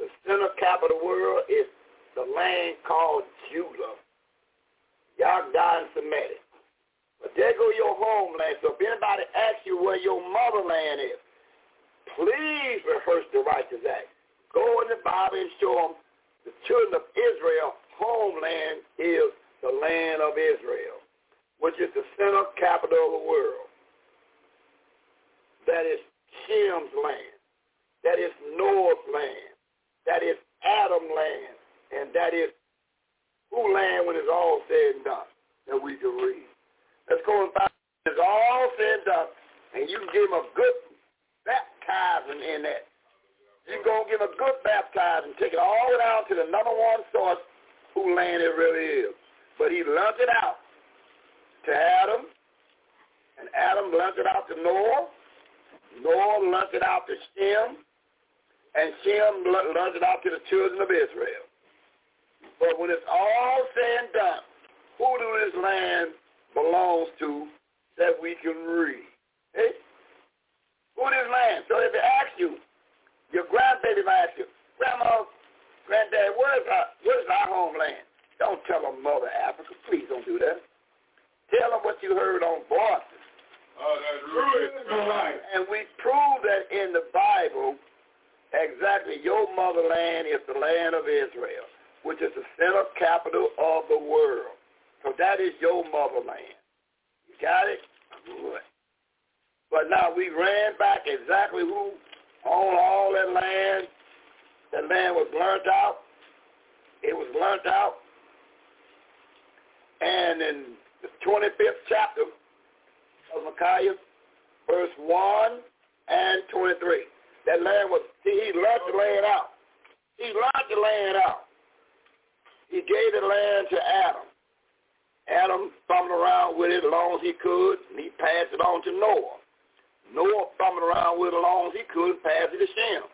the center capital of the world is the land called Judah. Yagda and Semitic. But there go your homeland. So if anybody asks you where your motherland is, please rehearse the righteous act. Go in the Bible and show them the children of Israel homeland is the land of Israel, which is the center capital of the world. That is Shem's land. That is Noah's land. That is Adam's land. And that is who land when it's all said and done that we can read. Let's go and find it's all said and done. And you can give them a good baptizing in that. You go and give a good baptizing, take it all down to the number one source who land it really is. But he learned it out to Adam, and Adam learned it out to Noah. Noah learned it out to Shem, and Shem learned it out to the children of Israel. But when it's all said and done, who do this land belongs to that we can read? Hey? Who this land? So if they ask you, your grandbaby might ask you, Grandma, Granddad, where's our, where's our homeland? Don't tell them Mother Africa. Please don't do that. Tell them what you heard on voices.
Oh, that's right.
And we prove that in the Bible, exactly your motherland is the land of Israel, which is the center capital of the world. So that is your motherland. You got it? Good. But now we ran back exactly who owned all that land. That land was burnt out. It was burnt out. And in the 25th chapter of Micaiah, verse 1 and 23, that land was, see, he learned the land out. He learned the land out. He gave the land to Adam. Adam fumbled around with it as long as he could, and he passed it on to Noah. Noah fumbled around with it as long as he could and passed it to Shem.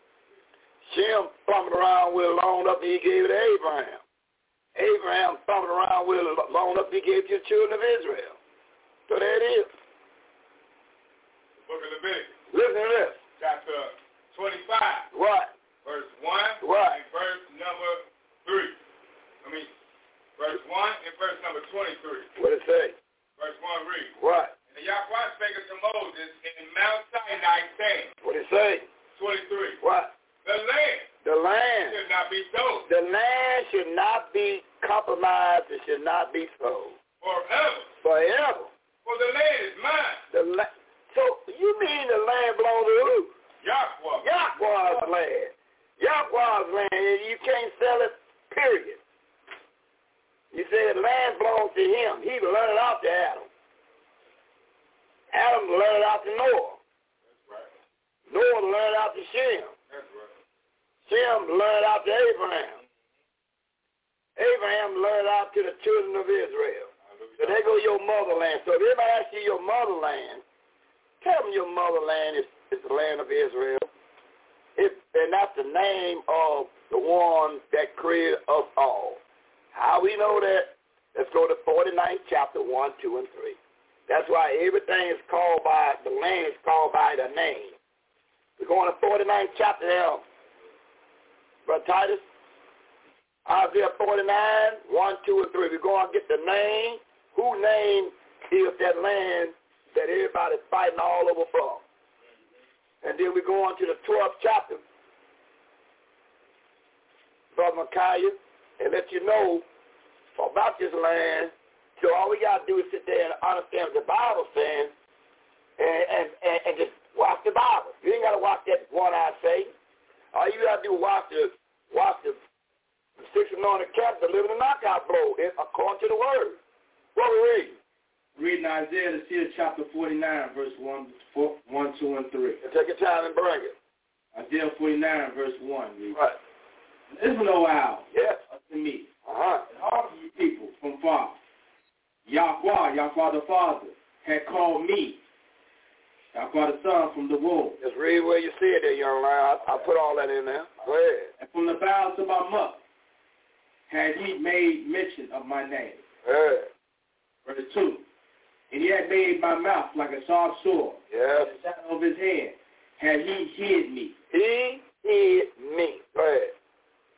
Shem fumbled around with it long enough and he gave it to Abraham. Abraham fumbled around with it long enough and he gave it to the children of Israel. So there it is.
The book of Leviticus,
Listen to this.
chapter 25,
What?
verse 1
What?
and verse number 3. I mean, verse 1 and verse number 23.
What it say?
Verse 1 reads,
What?
And the Yahweh spake unto Moses in Mount Sinai, saying,
What it say?
23,
What?
The land
The land.
should not be sold
The land should not be compromised. It should not be sold.
forever,
Forever.
for the land is mine,
The la- so you mean the land belongs to who?
Yahweh.
Yahweh's land. Yahweh's land. and You can't sell it, period. Say the land belongs to him. He learned it out to Adam. Adam learned it out to Noah.
That's right.
Noah learned it out to Shem.
That's right.
Shem learned it out to Abraham. Abraham learned it out to the children of Israel. So there go your motherland. So if anybody asks you your motherland, tell them your motherland is, is the land of Israel. If, and that's the name of the one that created us all. How we know that? Let's go to 49th chapter 1, 2, and 3. That's why everything is called by, the land is called by the name. We're going to 49th chapter now. Brother Titus. Isaiah 49, 1, 2, and 3. We're going to get the name. Who name is that land that everybody's fighting all over from? And then we go on to the 12th chapter, Brother Micaiah, and let you know about this land. So all we got to do is sit there and understand what the Bible saying and, and, and, and just watch the Bible. You ain't got to watch that one-eye say. All you got to do is watch the, watch the, the six anointed camp, the living the knockout blow, eh, according to the word. What we read?
Reading Isaiah, the seer, chapter 49, verse 1, 4, 1 2, and 3.
And take your time and bring it.
Isaiah 49, verse 1. Read.
Right.
O owl,
Yes.
unto me,
Uh-huh.
and all of you people from far. Yahweh, Yahweh the Father, had called me, Yahweh the Son, from the womb.
Just read where you see it there, young man. I, I put all that in there. Go ahead.
And from the bowels of my mother had he made mention of my name.
Yeah.
Verse 2. And he had made my mouth like a sharp sword.
Yes.
And the shadow of his hand had he hid me.
He hid me. Go ahead.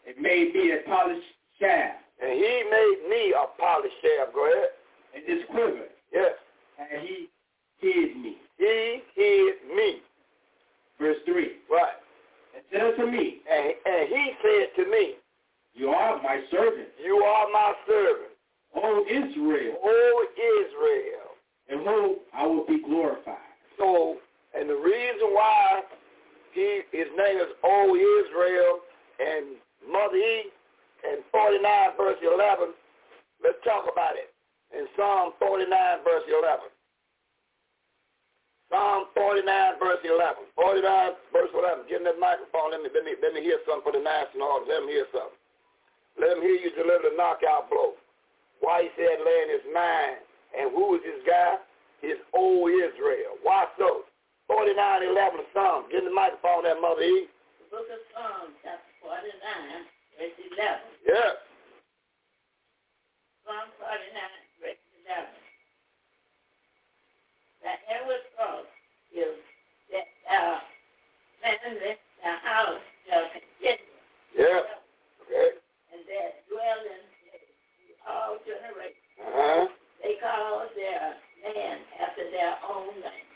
And made me a polished shaft.
And he made me a polished shaft. Go ahead.
And this quiver
Yes.
had he hid me.
He hid me.
Verse 3.
Right.
And said unto me,
And, and he said to me,
You are my servant,
You are my servant,
O Israel,
O Israel.
in whom I will be glorified.
So, and the reason why he his name is O Israel and Mother E and 49 verse 11, let's talk about it. In Psalm 49 verse 11. Psalm 49 verse 11. 49 verse 11. Give them that microphone. Let me, let me, let me hear something for the national audience. Let them hear something. Let them hear you deliver the knockout blow. Why he said land is mine. And who is this guy? His old Israel. Why so? 49, 11 Psalm. Give the microphone that Mother E.
The book of Psalms, chapter 49, verse 11.
Yes.
Psalm 49, verse 11. The inward thought is that uh, man the house shall continue.
Okay.
And that dwell all generations.
Uh-huh.
They call their land after their own name.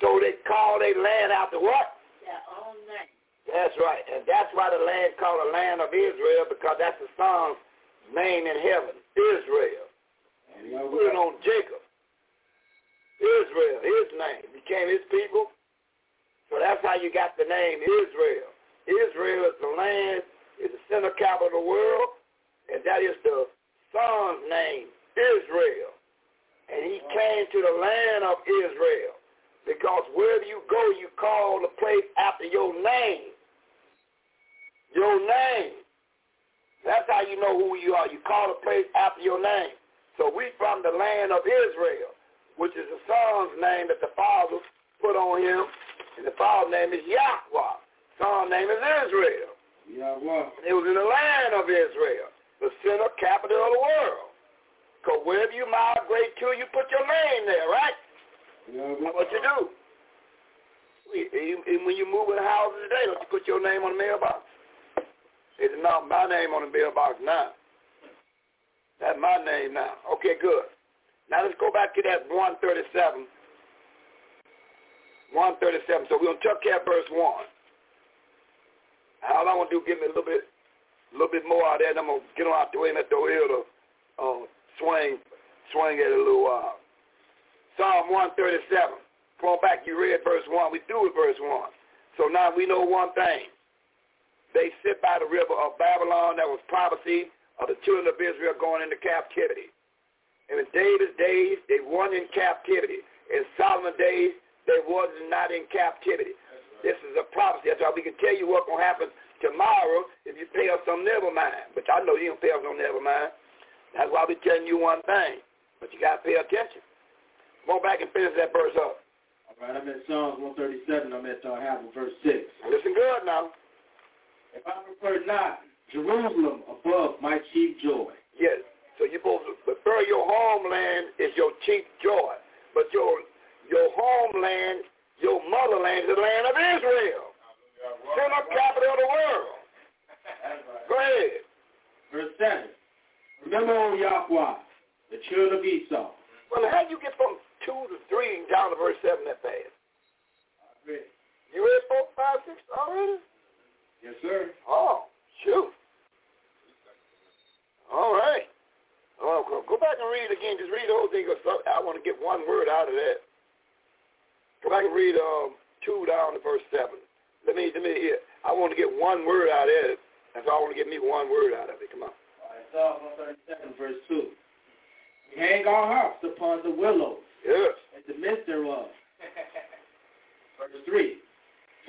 So they call their land after what?
Their own name.
That's right. And that's why the land called the land of Israel, because that's the son's name in heaven. Israel.
And you know,
Put it on Jacob. Israel, his name, became his people. So that's how you got the name Israel. Israel is the land, is the center capital of the world, and that is the son's name, Israel. And he came to the land of Israel. Because wherever you go, you call the place after your name. Your name. That's how you know who you are. You call the place after your name. So we from the land of Israel, which is the son's name that the father put on him. And the father's name is Yahweh. Son's name is Israel.
Yahweh.
It was in the land of Israel, the center capital of the world. Because wherever you migrate to, you put your name there, right?
Yahweh.
That's what you do. And when you move in houses today, don't you put your name on the mailbox? It's not my name on the mailbox now. That's my name now. Okay, good. Now let's go back to that 137. 137. So we're going to tuck at verse 1. All I want to do give me a little bit a little bit more out there, and I'm going to get on out the way and let the oil to uh, swing, swing it a little while. Psalm 137. Going back, you read verse 1. We do with verse 1. So now we know one thing. They sit by the river of Babylon. That was prophecy of the children of Israel going into captivity. And in David's days, they weren't in captivity. In Solomon's days, they was not in captivity. This is a prophecy. That's why we can tell you what's going to happen tomorrow if you pay us some never mind. But I know you don't pay us no never mind. That's why we're telling you one thing. But you got to pay attention. On back and finish that verse up.
All right, I'm at Psalms 137. I'm at uh, half of verse 6.
Listen good now.
If I prefer not Jerusalem above my chief joy.
Yes. So you're supposed to prefer your homeland is your chief joy. But your your homeland, your motherland is the land of Israel. Center capital of the world. Go ahead.
Verse 7. Remember, O Yahweh, the children of Esau.
Well, how do you get from 2 to 3 down to verse 7 that fast? You read 4, 5, 6 already?
Yes, sir.
Oh, shoot. All right. Oh, go, back and read it again. Just read the whole thing. Cause I want to get one word out of that. Go back and read um, 2 down to verse 7. Let me, let me hear. I want to get one word out of it. That's all I want to get me one word out of it. Come on.
All right, Psalm 137, verse 2. We hang our harps upon the willows
Yes.
in the midst thereof. verse 3.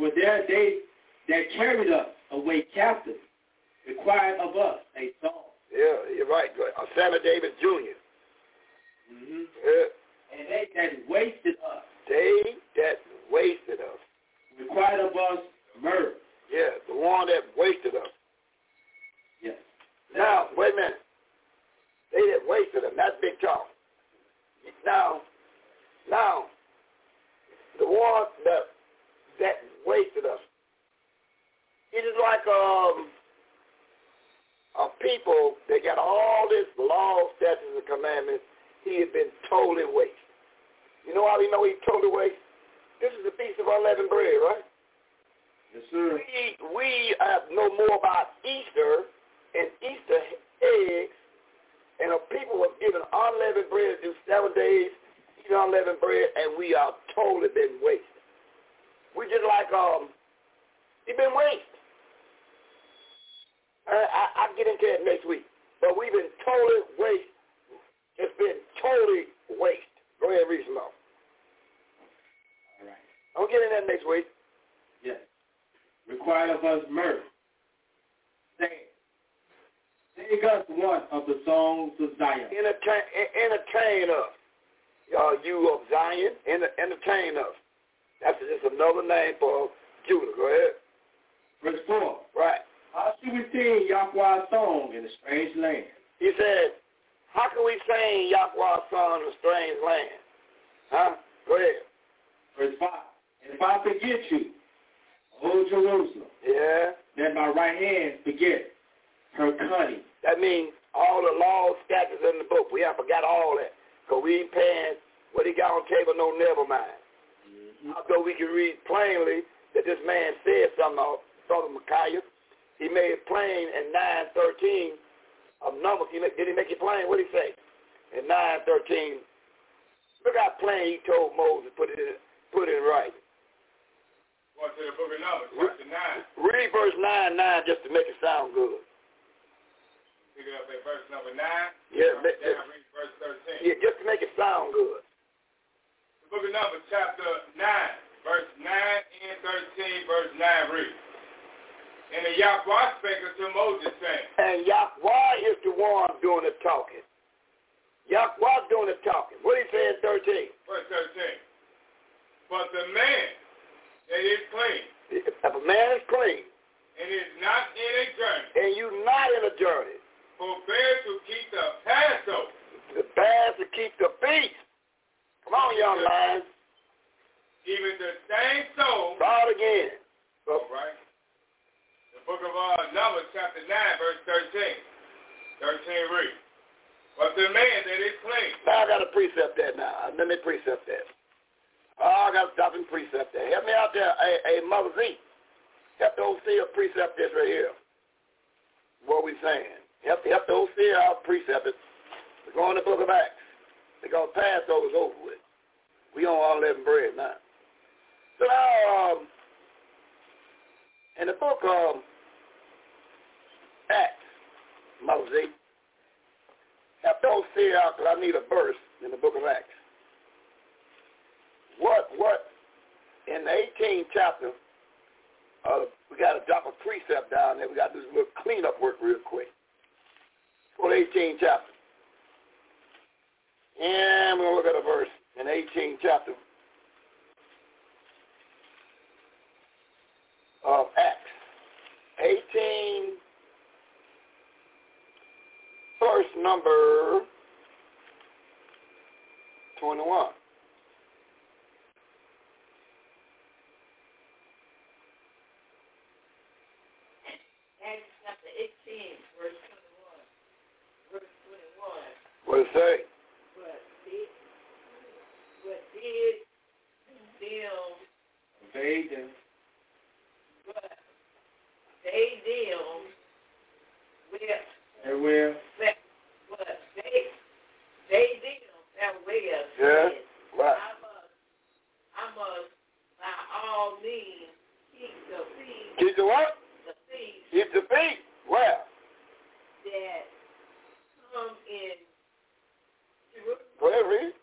For there they that carried us away captive required of us a song.
Yeah, you're right. Uh, Sammy Davis Jr.
Mm-hmm.
Yeah.
And they that wasted us
They that wasted us.
required of us myrrh.
Yeah, the one that wasted us.
Yes.
Now, wait a minute. They that wasted them. That's big talk. Now, now, the one that that wasted us. It is like um a people that got all this law, statutes, and commandments. He had been totally wasted. You know how we know he's totally wasted? This is the feast of unleavened bread, right?
Yes, sir.
We we uh, know more about Easter and Easter eggs, and the people was given unleavened bread to do seven days, eat unleavened bread, and we are totally been wasted. We just like um, he been wasted. I, I I get into it next week, but we've been totally wasted. It's been totally wasted. Go ahead, read some more.
All right.
I'll get in that next week.
Yes. Required of us myrrh. Saying, Sing us one of the songs of Zion.
entertain, en- entertain us. Uh, you of Zion, enter, entertain us. That's just another name for Judah. Go ahead.
Verse 4.
Right.
How should we sing Yahweh's song in a strange land?
He said, how can we sing Yahweh's song in a strange land? Huh? Go ahead.
Verse 5. And if I forget you, O Jerusalem,
Yeah.
then my right hand forget her cunning.
That means all the laws, statutes in the book. We have forgot all that. Because we ain't paying what he got on table, no never mind. Mm-hmm. Although we can read plainly that this man said something Brother Micaiah. He made it plain in 913 of Numbers. He make, did he make it plain? What did he say? In 913, look how plain he told Moses, put it in, put it in writing.
Going to the book of Numbers, chapter 9.
Read verse 9, 9 just to make it sound good.
Pick it up at verse number 9.
Yeah,
Down read verse 13.
Yeah, just to make it sound good.
The book of Numbers, chapter 9, verse 9 and 13, verse 9 reads. And the Yahweh spake unto Moses, saying,
And Yahweh is the one doing the talking. Yahweh doing the talking. What did he say in 13?
verse 13, But the man that is clean
If a man is clean
and is not in a journey,
and you not in a journey,
forbear to keep the Passover,
the bad to keep the feast. Come on, young man.
even the same soul,
Start again.
all right? Book of uh, Numbers, chapter 9, verse 13. 13 read. But the man that is clean
Now I got to precept that now. Let me precept that. Oh, I got to stop and precept that. Help me out there, hey, hey Mother Z. Help the OC precept this right here. What we saying. Help, help the OC out precept it. We're going to the book of Acts. Because Passover's over with. We on unleavened bread now. So now, um, in the book of Acts, Mother Z, help the OC out because I need a verse in the book of Acts. What, what, in the 18th chapter, uh, we got to drop a precept down there. We got to do some little cleanup work real quick. Go to 18th chapter. And we're going to look at a verse in 18th chapter of Acts. 18, verse number 21.
Acts chapter 18, verse 21. Verse 21.
What it say?
But did, but did
Obey them.
but they them, where,
And where?
but they, they that well
Yeah.
said,
Right.
I must, I must by all means keep the
Keep the what?
the
Keep the. Where?
that come in Jerusalem.
Go ahead, read.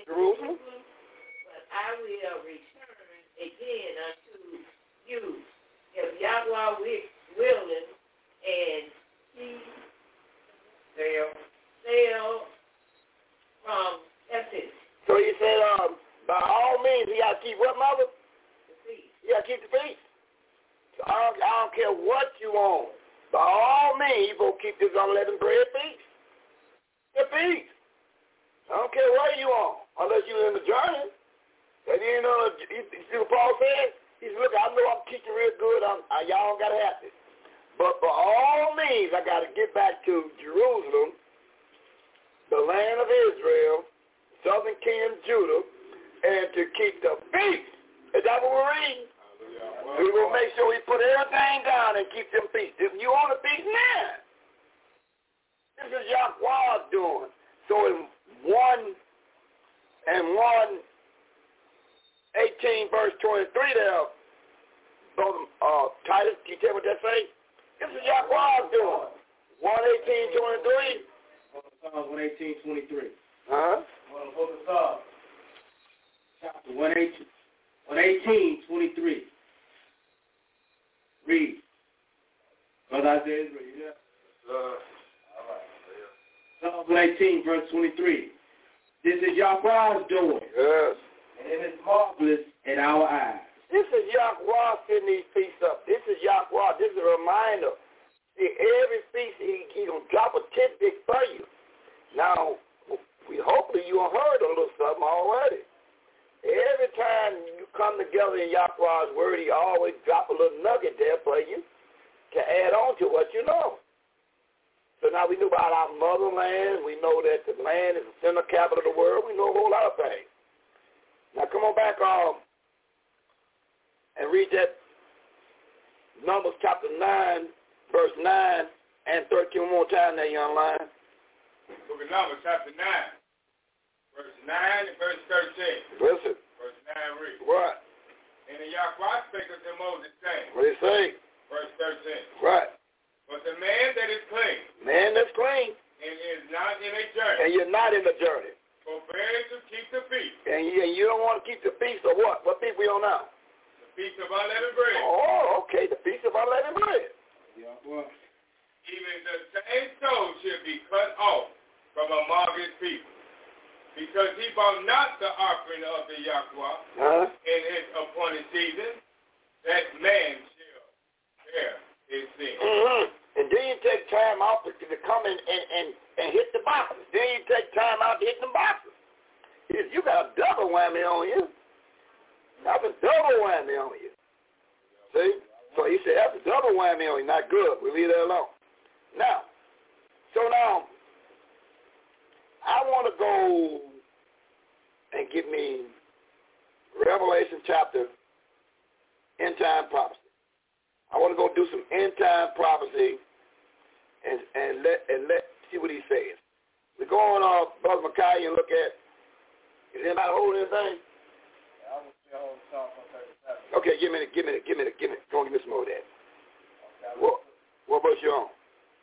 in
Jerusalem.
But I will return again unto you, if Yahweh wi- willing, and he
Sail.
sail from Ephesus
So he said, um, by all means, you got to keep what, mother?
to feast.
You got to keep the feast. I don't, I don't care what you want. By all means, you going to keep this unleavened bread feast. The feast. I don't care what you want, unless you're in the journey. And you know, you, you see what Paul said? He said, look, I know I'm teaching real good. I'm, I, y'all don't got to have this. But by all means, I got to get back to Jerusalem, the land of Israel, southern kingdom Judah, and to keep the feast. Is that what we're reading? We will make sure we put everything down and keep them feast. If you want a feast now, this is Yahweh doing. So in one and one 18 verse 23 there, brother uh, Titus, can you tell what that say? This is Yahweh doing. 118, 23.
Psalms 118, 23.
Huh?
Well, book of Psalms, chapter 118, 118, 23. Read. Brother Isaiah, read it. Psalms 118, verse 23. This is Yahweh's doing,
Yes.
and it is marvelous in our eyes.
This is Yahweh setting these feasts up. This is Yahweh. This is a reminder. See, every feast, he, he going to drop a tidbit for you. Now, we hopefully you heard a little something already. Every time you come together in Yahweh's word, he always drop a little nugget there for you to add on to what you know. So now we know about our motherland. We know that the land is the center capital of the world. We know a whole lot of things. Now come on back um, and read that Numbers chapter 9, verse 9 and 13 one more time there, young lion.
Book of Numbers, chapter 9, verse 9 and verse 13.
Listen.
Verse 9 reads,
What?
And the Yahweh spake unto Moses, saying,
What do you say?
verse 13,
Right.
But the man that is clean
Man that's clean,
and is not in a journey,
and you're not in the journey.
forbear to keep the feast,
And you, and you don't want to keep the feast of what? What feast we on now?
Feast of unleavened bread,
Oh, okay, the feast of unleavened bread.
Yahweh.
even the same soul should be cut off from among his people. Because he brought not the offering of the Yahweh
Huh?
in his appointed season, that man shall bear his sin.
Mm-hmm. And then you take time out to, to come in and, and, and hit the boxes. Then you take time out to hit the boxes. You, you got a double whammy on you. That's a double whammy on you. See? So he said, that's a double whammy on you. Not good. We leave that alone. Now, so now, I want to go and give me Revelation chapter end time prophecy. I want to go do some end time prophecy and and let and let see what he says. We go on uh Brother Micaiah and look at is anybody holding anything?
I will still hold Psalm 137.
Okay, give me the give me the give me a give me go give me some more of that. What what verse you on?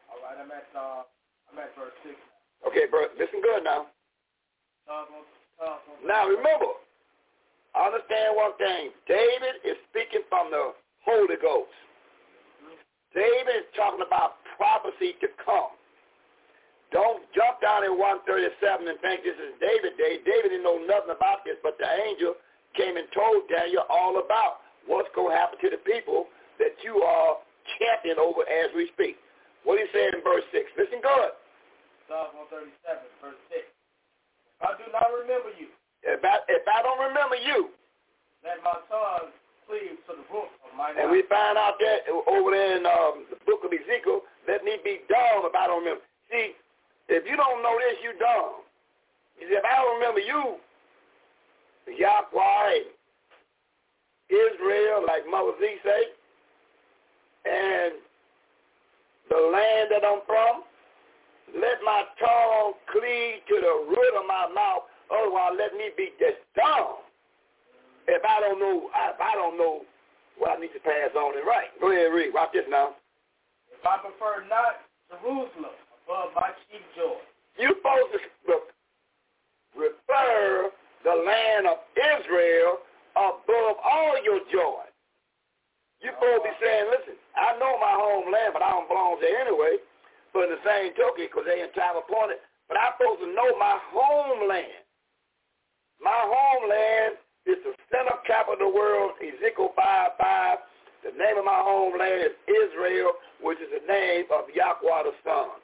All right, I'm at, uh, I'm at verse 6
Okay, bro, listen good now. Now remember, understand one thing. David is speaking from the Holy Ghost. David is talking about prophecy to come. Don't jump down in 137 and think this is David. Day. David didn't know nothing about this, but the angel came and told Daniel all about what's going to happen to the people that you are champion over as we speak. What he said in verse 6. Listen good.
Psalm 137, verse 6. If I do not remember you.
If I, if I don't remember you.
Let my tongue cleave to the roof of my name.
And we find out that over there in um, the book of Ezekiel, let me be dumb if I don't remember. See, if you don't know this, you dumb. He said, if I don't remember you, Yahweh, Israel, like Mother Z say, and the land that I'm from, let my tongue cleave to the root of my mouth, otherwise let me be just dumb. If I don't know, if I don't know what I need to pass on and right. Go ahead and read. Watch this now.
If I prefer not Jerusalem above my chief joy.
You're supposed to refer the land of Israel above all your joy. Oh, supposed to be saying, listen, I know my homeland, but I don't belong there anyway. But in the same token, because they in time appointed, but I'm supposed to know my homeland. My homeland is the center capital of the world, Ezekiel 5, 5. The name of my homeland is Israel, which is the name of Yahweh the Son.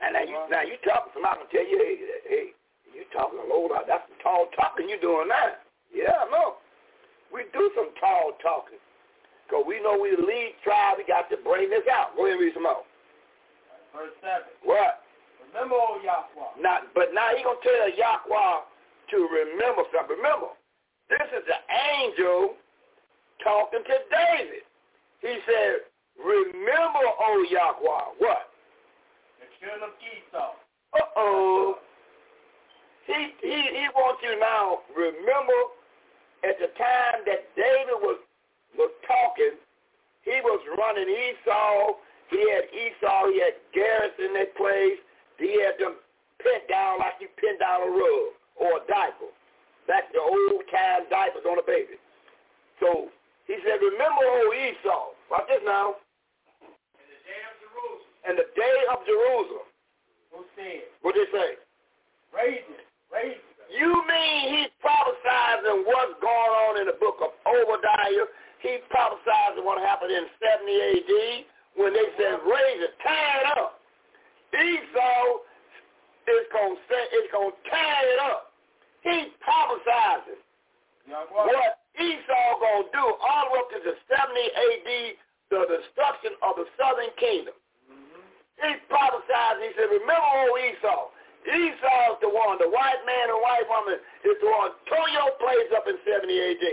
And now you, now you talking, somebody can tell you, hey, hey, you talking a out. That's some tall talking you doing now. Yeah, I know. We do some tall talking. Because we know we the lead tribe, we got to bring this out. Go ahead and read some more.
Verse 7.
What?
Remember, O Yahweh.
Not, but now he going to tell Yahweh to remember something. Remember, this is the angel talking to David. He said, remember, O Yahweh, what?
The children of Esau.
Uh-oh. He, he, he wants you now remember at the time that David was, was talking, he was running Esau. He had Esau. He had garrison that place. He had them pinned down like you pin down a rug or a diaper. That's the old time diapers on a baby. So he said, remember old Esau. Watch this now.
In the day of Jerusalem.
And the day of Jerusalem.
Who said?
What did they say?
It.
You mean he's prophesizing what's going on in the book of Obadiah? He prophesizing what happened in 70 AD when they said, raise it, tie it up. Esau is going to say, is going to tie it up. He's prophesizing what Esau going to do all the way up to the 70 AD, the destruction of the southern kingdom. Mm-hmm. He prophesied, he said, remember old Esau. Esau's the one, the white man and white woman is the one tore your place up in 70 AD.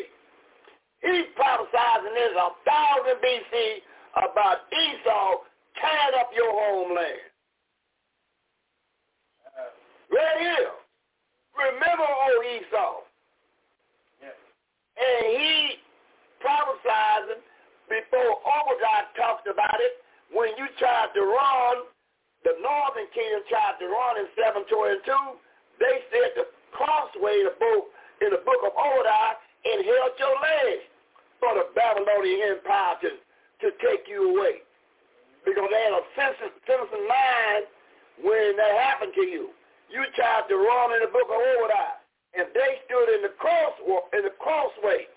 He's prophesizing this a thousand BC about Esau tearing up your homeland. Uh, right here. Remember old Esau. And he prophesizing before Obadiah talked about it when you tried to run, the northern kingdom tried to run in 722, they said the crossway in the book, in the book of Obadiah and held your legs for the Babylonian Empire to, to take you away. Because they had a citizen mind when that happened to you. You tried to run in the book of Obadiah, and they stood in the cross in the crossway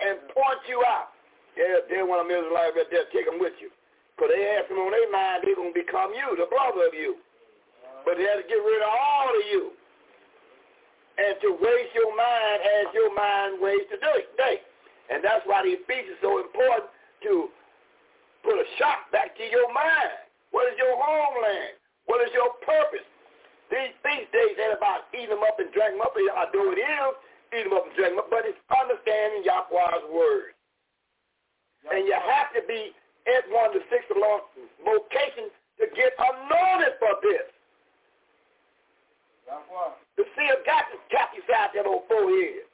and point you out. Yeah, they want a Israelite right there, take them with you. Because they have them on their mind they're going to become you, the brother of you. But they had to get rid of all of you. And to waste your mind as your mind wastes today. And that's why these feasts are so important to put a shock back to your mind. What is your homeland? What is your purpose? These feast days ain't about eating them up and drinking them up. I do it is, eat them up and drink them up, but it's understanding Yahweh's word. And you have to be at one of the six locations to get anointed for this. The seer got to tap you side that old forehead.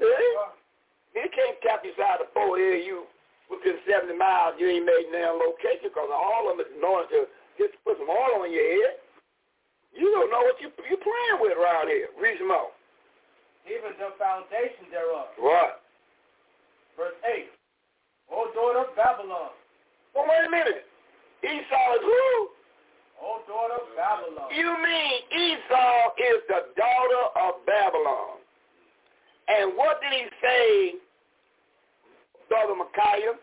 See? He can't tap you side the forehead. You within 70 miles, you ain't made no location because all of them is anointed to just put some oil on your head. You don't know what you you're playing with around here. Read some more.
Even the foundation thereof.
What?
Verse 8. O daughter of Babylon.
Well, wait a minute. Esau is who?
O daughter of Babylon.
You mean Esau is the daughter of Babylon. And what did he say, Brother Micaiah,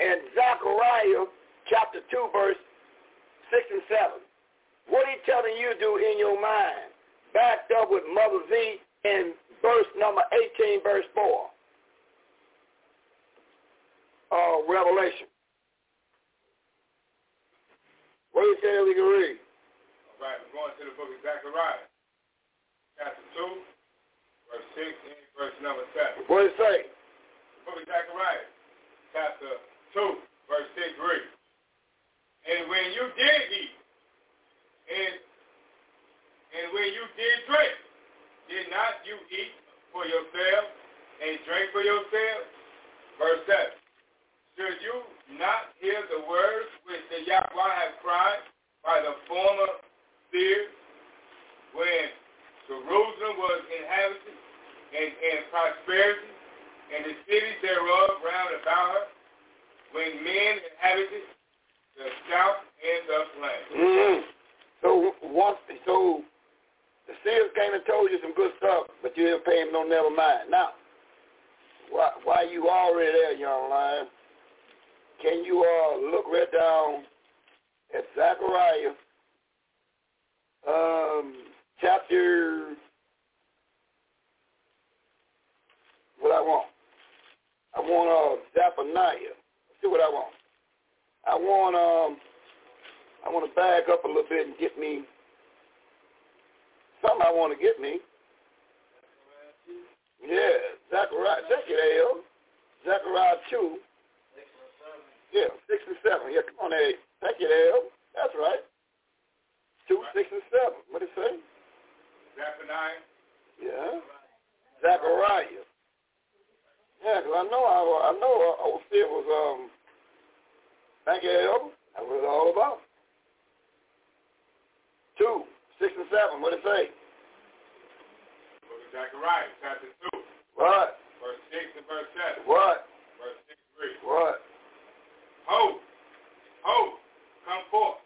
and Zechariah chapter 2, verse 6 and 7? What he telling you to do in your mind, backed up with Mother Z in verse number 18, verse 4. Uh, Revelation. What do you say we can read?
All right, we're going to the book of Zechariah, chapter 2, verse 6 and verse number 7.
What do you say?
The book of Zechariah, chapter 2, verse 6 reads, And when you did eat, and, and when you did drink, did not you eat for yourself and drink for yourself? Verse 7. Should you not hear the words which the Yahweh has cried by the former seers when Jerusalem was inhabited and in prosperity, and the cities thereof round about her, when men inhabited the south and the plain.
Mm-hmm. So once, so the seers came and told you some good stuff, but you didn't pay him no never mind. Now, why, why you already there, young lion? Can you uh, look right down at Zechariah um, chapter, what I want? I want uh, Zephaniah. See what I want. I want um, I want to back up a little bit and get me something I want to get me. Yeah, Zechariah, you, Al. Zechariah 2. Yeah, 6 and 7. Yeah, come on, Al. Thank you, Al. That's right. 2, 6, and 7. What did it say?
Zephaniah.
Yeah. Zechariah. Yeah, because I know I, I know uh, Osir was, um, thank you, Al. That's what it's all about. 2, 6, and 7. What did it say?
Zechariah, chapter 2,
What?
verse 6 and verse 7.
What?
Verse 6 reads,
What?
Ho, ho, come forth,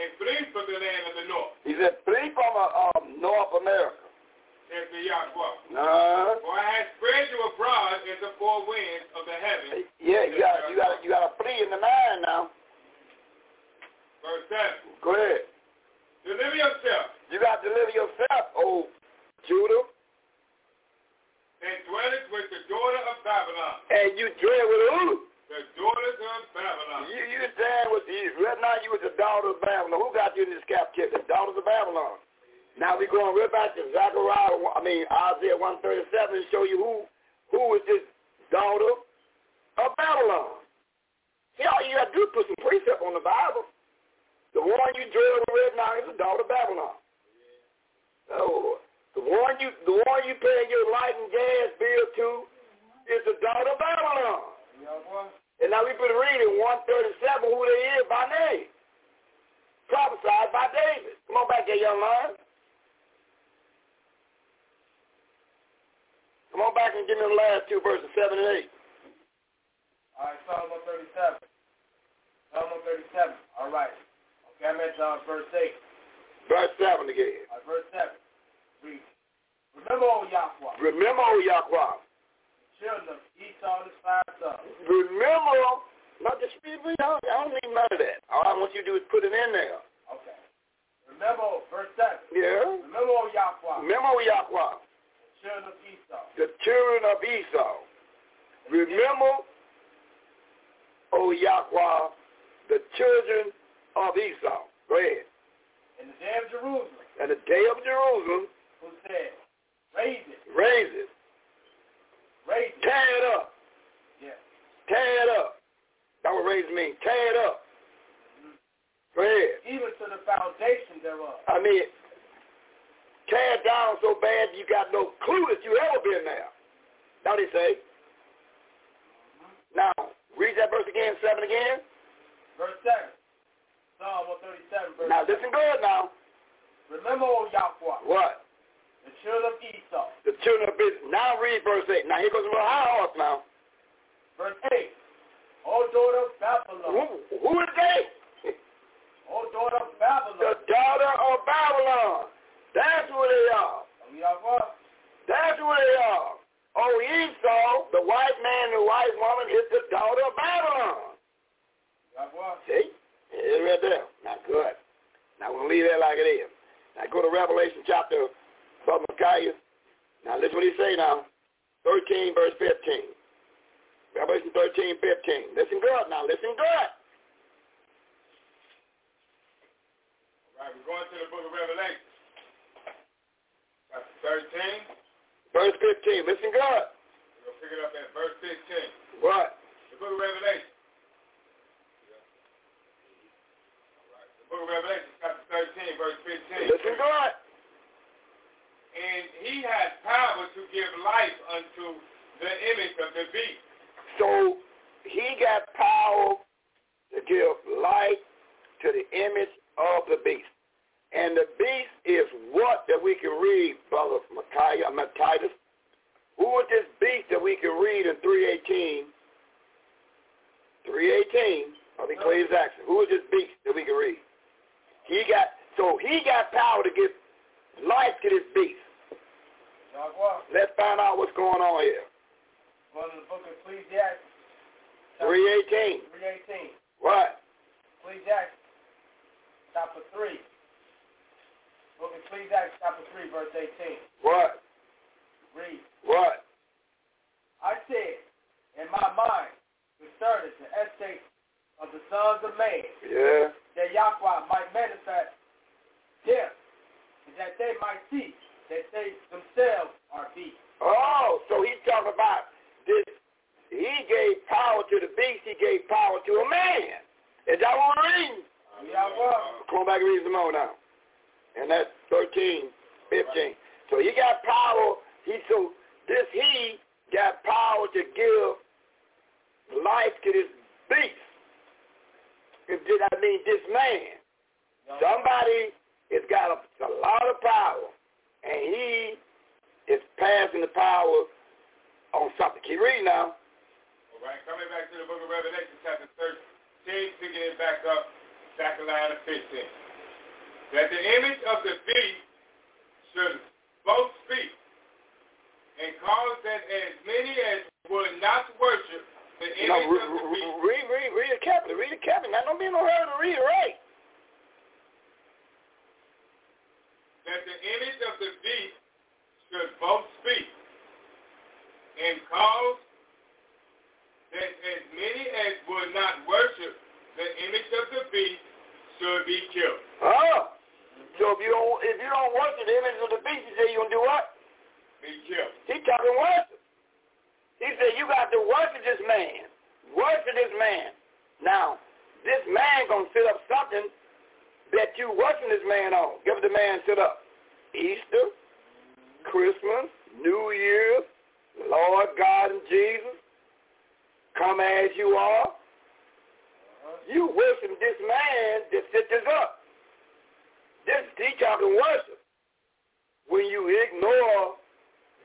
and flee from the land of the north,
He said, flee from uh, um, North America.
says the Yahweh.
Nah.
For I have spread you abroad as the four winds of the heaven.
Yeah, you got you got you got to flee in the mind now.
Verse 7.
Go ahead.
Deliver yourself
You got to deliver yourself, oh Judah,
and dwelleth with the daughter of Babylon.
and you dread with who?
The daughters of Babylon.
You you stand with you. Right now you was the daughter of Babylon. Who got you in this captivity? The daughters of Babylon. Now we going right back to Zechariah. I mean Isaiah one thirty seven to show you who who is this daughter of Babylon. See, all you got to do is put some precept on the Bible. The one you dread right now is the daughter of Babylon. Oh, the one you the one you pay your light and gas bill to is the daughter of Babylon. And now we've been reading 137 who they is by name. Prophesied by David. Come on back there, young man. Come on back and give me the last two verses, 7 and 8.
All right, Psalm 137. Psalm 137. All right. Okay, I'm at uh, verse 8.
Verse 7 again.
All right, verse 7. Read. Remember, O Yahweh,
Remember, O Yahweh.
Children of Esau.
Remember, not just remember, I don't, I don't need none of that. All I want you to do is put it in there.
Okay. Remember, verse 7.
Yeah?
Remember, O Yahweh,
Remember, O Yahweh,
children of Esau.
the children of Esau. Remember, O Yahweh, the children of Esau. Go ahead.
In the day of Jerusalem,
And the day of Jerusalem,
who said, Raise it,
raise it,
raise
tear it up,
Yeah.
tear it up. That's what raise means. Tear it up. Go ahead.
Even to the foundation thereof.
I mean, tear it down so bad you got no clue that you ever been there. Now they say. Now, read that verse again, 7 again.
Verse 7. Psalm 137, verse
Now listen good now.
Remember, O Yahweh,
What?
The children of Esau.
The children of Israel. Now read verse 8. Now here goes a little high horse now.
Verse 8. O daughter of
Who,
Babylon.
who is they?
O daughter of Babylon.
The daughter of Babylon. That's who they are.
Oh, o Yahweh,
That's who they are. Oh, Esau, the white man and the white woman is the daughter of Babylon. See? It's right there. Not good. Now we'll leave that like it is. Now go to Revelation chapter of Micaiah. Now listen what he say now. 13 verse 15. Revelation 13, 15. Listen good now. Listen good.
All right, we're going to the book of Revelation. Chapter 13.
Verse 15. Listen good.
We're going to pick it up at verse 15.
What?
The book of Revelation. All right. The book of Revelation, chapter 13, verse 15.
Listen good.
And he has power to give life unto the image of the beast.
So he got power to give life to the image of the beast. And the beast is what that we can read, Brother Micaiah, uh, Matthias. Who is this beast that we can read in 318? 318 of Ecclesiastes. Who is this beast that we can read? He got so he got power to give life to this beast. Let's find out what's going on here.
Going to the book of Ecclesiastes.
318.
318.
What?
Ecclesiastes, chapter 3. Book of Ecclesiastes, chapter 3, verse 18.
What?
Read.
What?
I said, in my mind, concerning the estate of the sons of man,
Yeah.
that Yahweh might manifest them, and that they might see that they themselves are beasts.
Oh, so he's talking about this. He gave power to the beast. He gave power to a man. Is that what we're reading?
Yahweh.
Come on back and read some more now. And that's 13, 15. So he got power. He so this he got power to give life to this beast. If did I mean this man? Somebody has got a, a lot of power, and he is passing the power on something. Keep reading now.
All right, coming back to the book of Revelation, chapter 13, picking it back up, Zechariah 15. That the image of the beast should both speak and cause that as many as would not worship the image
No,
of the beast.
re- read, read, read it carefully. Read it carefully. Now, don't be in no hurry to read it right.
That the image of the beast should both speak and cause that as many as would not worship the image of the beast should be killed.
Oh. So if you don't if you don't worship the image of the beast, he said you gonna do what?
Be killed.
He talking worship. He said you got to worship this man. Worship this man. Now, this man gonna set up something that you worship this man on. Give the man set up. Easter, Christmas, New Year's, Lord God and Jesus, come as you are. You worship this man that set this up. This he talking worship. When you ignore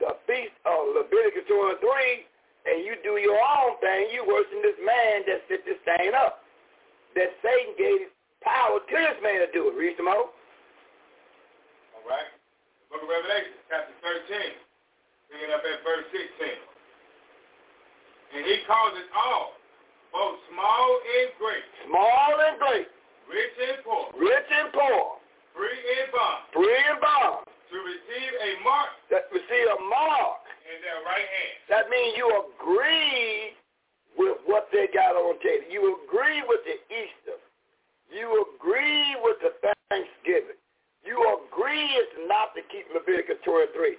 the feast of Leviticus 2 and 3 and you do your own thing, you worship this man that set this thing up. That Satan gave power to this man to do it. Read some more.
All right. The book of Revelation, chapter 13. Bring it up at verse 16. And he calls it all, both small and great,
Small and great,
rich and poor,
rich and poor,
free and bond,
free and bond,
to receive a mark
that receive a mark.
in their right hand.
That means you agree with what they got on table. You agree with the Easter. You agree with the Thanksgiving. You agree it's not to keep Leviticus 23.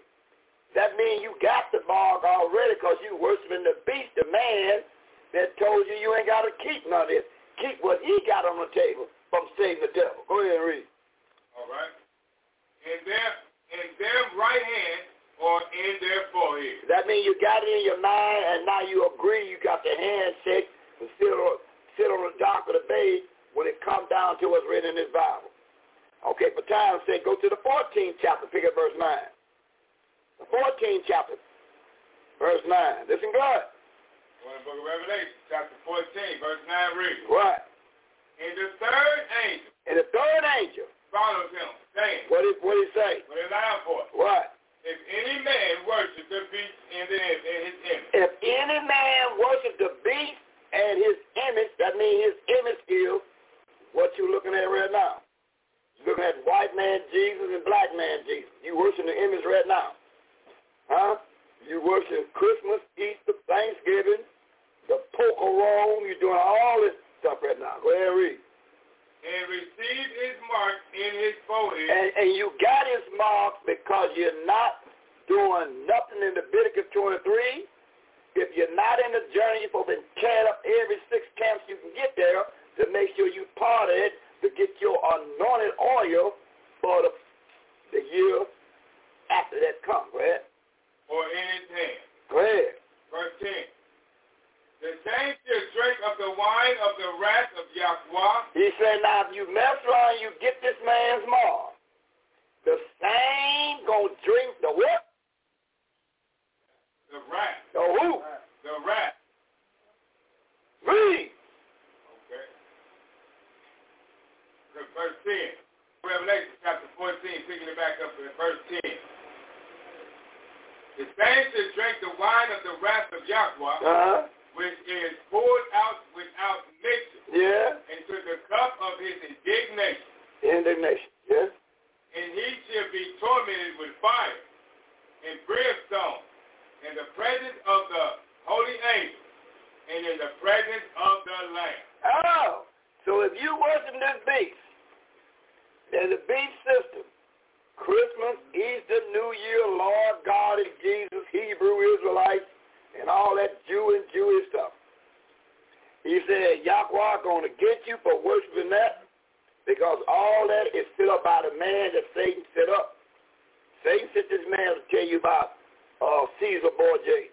That means you got the mark already because you worshiping the beast, the man that told you you ain't got to keep none of this. Keep what he got on the table from saving the devil. Go ahead and read.
All right. In their in their right hand or in their forehead.
That means you got it in your mind, and now you agree. You got the handshake to sit on, sit on the dock of the bay when it comes down to what's written in this Bible. Okay, for time's sake, go to the 14th chapter, pick up verse 9. The 14th chapter, verse 9. Listen good.
Well, the book of Revelation, chapter 14, verse 9 reads,
What?
And the third angel
And the third angel,
follows him, saying,
what did, what did he say?
with a loud voice,
What?
If any man worship the beast and the, his image.
If any man worship the beast and his image, that means his image is what you're looking at right now. You're looking at white man Jesus and black man Jesus. You worship the image right now. Huh? You worship Christmas, Easter, Thanksgiving, the poker roll. You're doing all this stuff right now. Go ahead and read.
And receive his mark in his forehead.
And, and you got his mark because you're not doing nothing in Leviticus 23. If you're not in the journey, you're supposed to be carried up every six camps you can get there to make sure you part of it to get your anointed oil for the, the year after that comes, right?
Or in his hand.
Go ahead.
Verse 10. The saints shall drink of the wine of the wrath of Yahweh.
He said, now if you mess around, you get this man's mark. The same gonna drink the what?
The wrath.
The who?
The wrath.
Read.
Okay. Look, Verse 10. Revelation chapter 14, picking it back up to verse 10. The saints shall drink the wine of the wrath of Yahweh,
Uh-huh.
which is poured out without mixture
Yeah.
into the cup of his indignation.
Indignation. Yes.
And he shall be tormented with fire and brimstone in the presence of the holy angels and in the presence of the Lamb.
Oh. So if you worship this beast, there's a beast system. Christmas, Easter, New Year, Lord God and Jesus, Hebrew Israelites, and all that Jew and Jewish stuff. He said, Yahweh going to get you for worshiping that because all that is set up by the man that Satan set up. Satan sent this man to tell you about uh, Caesar Borgia.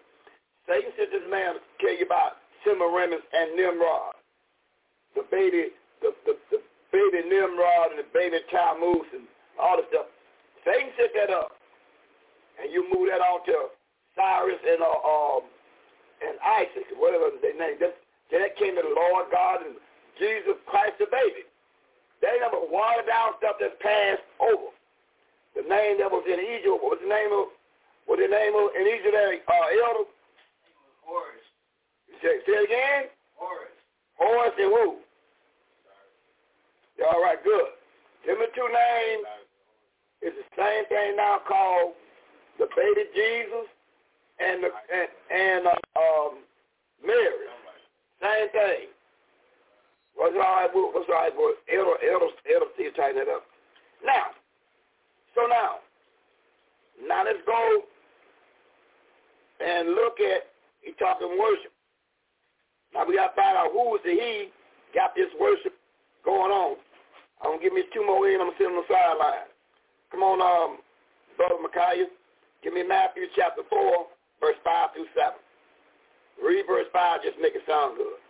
Satan sent this man to tell you about Semiramis and Nimrod. The baby, the, the, the baby Nimrod and the baby Tammuz and all the stuff. Satan set that up. And you move that on to Osiris and uh, um, and Isis, whatever they name. That, that came to the Lord God and Jesus Christ the baby. They never watered down stuff that's passed over. The name that was in Egypt, what was the name of, what the name of in Egypt, uh, elder?
Horus.
Say, say it again?
Horus.
Horus and who? All right, good. Them the two names is the same thing now called the baby Jesus and the and, and uh, um, Mary. Same thing. What's all right? What's all right, boy? Elder, elder, elder, see tighten that up. Now, so now, now let's go and look at, he talking worship. Now we got to find out who is the he got this worship going on. I'm going to give me two more in. I'm going to sit on the sideline. Come on, um, Brother Micaiah. Give me Matthew chapter 4, verse 5 through 7. Read verse 5, just make it sound good.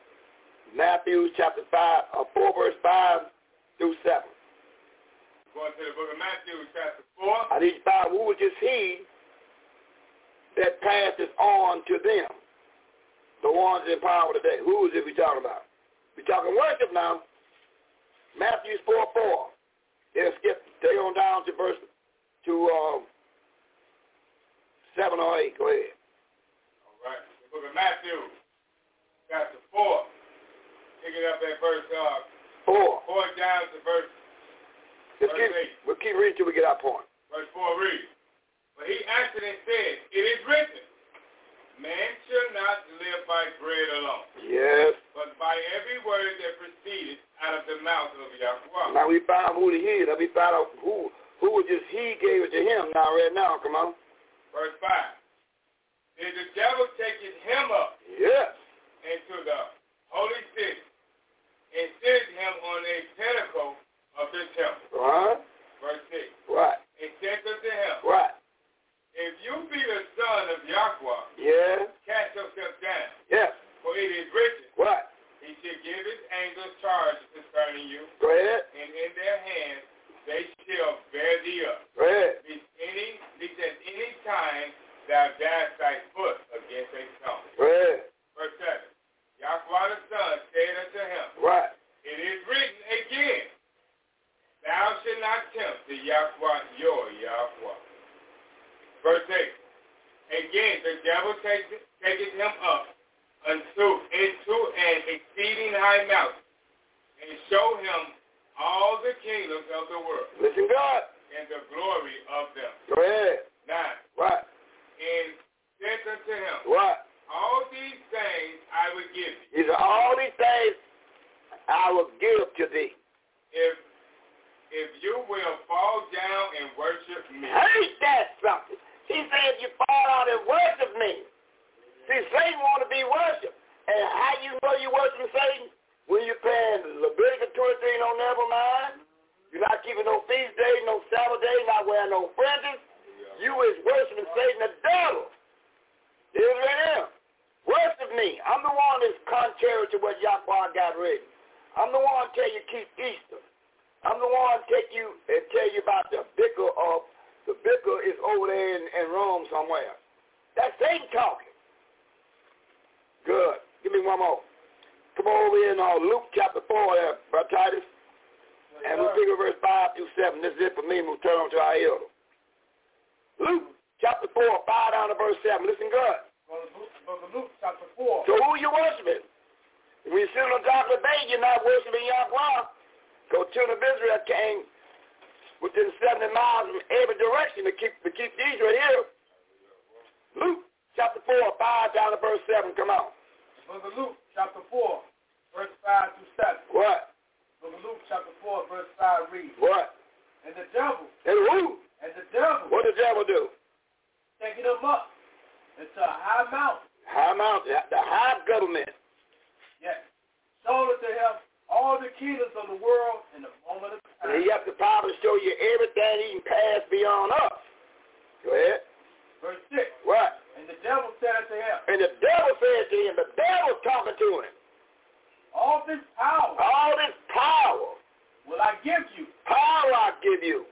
Matthew chapter 5, uh, 4, verse 5 through 7.
Going to the book of Matthew chapter 4.
I need to find who this he that passes on to them. The ones in power today. Who is it we talking about? We're talking worship now. Matthew 4, 4. Then skip, stay on down to verse, to um, 7 or 8. Go ahead.
All right. The book of Matthew chapter 4. Picking up at verse uh,
4.
4 down to verse,
Just
verse
keep,
8.
we'll keep reading till we get our point.
Verse 4 reads, But he answered and said, It is written, Man shall not live by bread alone,
Yes.
but by every word that proceeded out of the mouth of Yahweh.
Now we found who he is. Now we found out who, who was just he gave it to him now, right now. Come on.
Verse 5. Did the devil taketh him up
Yes.
into the holy city and set him on a pinnacle of the temple.
Right.
Verse 6.
Right.
And said unto him,
Right.
If you be the son of Yahweh,
Yeah.
cast yourself down,
Yes.
for it is written,
What?
He shall give his angels charge concerning you,
Go ahead.
and in their hands they shall bear thee up.
Go ahead.
Lest any, lest at any time thou dash thy foot against a stone.
Go ahead.
Verse 7. Yahweh the Son said unto him,
Right.
It is written again, Thou shalt not tempt the Yahweh your Yahweh. Verse 8. Again, the devil taketh, taketh him up unto into an exceeding high mountain, and show him all the kingdoms of the world.
Listen good.
And the glory of them.
Go ahead.
Nine.
What?
And said unto him,
What?
All these things I will give you.
He said, all these things I will give to thee.
If if you will fall down and worship me.
Ain't that something? He said, you fall down and worship me. See, Satan want to be worshipped. And how you know you worship Satan? When you're paying Leviticus 23, no never mind. You're not keeping no feast days, no Sabbath days, not wearing no fringes. You is worshiping Satan the devil. Here's right now. Worship me. I'm the one that's contrary to what Yahweh got written. I'm the one tell you keep Easter. I'm the one take you and tell you about the vicar of the vicar is over there in, in Rome somewhere. That's Satan talking. Good. Give me one more. Come over here in uh, Luke chapter 4 there, Brother Titus. And we'll figure verse 5 through 7. This is it for me. We'll turn on to our elder. Luke chapter 4, 5 down to verse 7. Listen good.
Book of Luke, chapter 4.
So who are you worshiping? When you sit on top of the bed, you're not worshiping Yahweh. So children of Israel came within 70 miles from every direction to keep to keep Israel here. Luke chapter 4, 5 down to verse 7. Come on.
Of Luke, chapter 4, verse 5 to 7.
What?
Of Luke, chapter 4, verse 5 reads.
What?
And the devil.
And who?
And the devil.
What did the devil do?
Taking him up into a high mountain.
High mountain, the high government.
Yes. Sold it to him all the kingdoms of the world in the moment of time.
And he has the power to show you everything he can pass beyond us. Go ahead.
Verse 6.
What?
And the devil said unto him.
And the devil said to him, the devil's talking to him.
All this power.
All this power.
Will I give you.
Power I give you.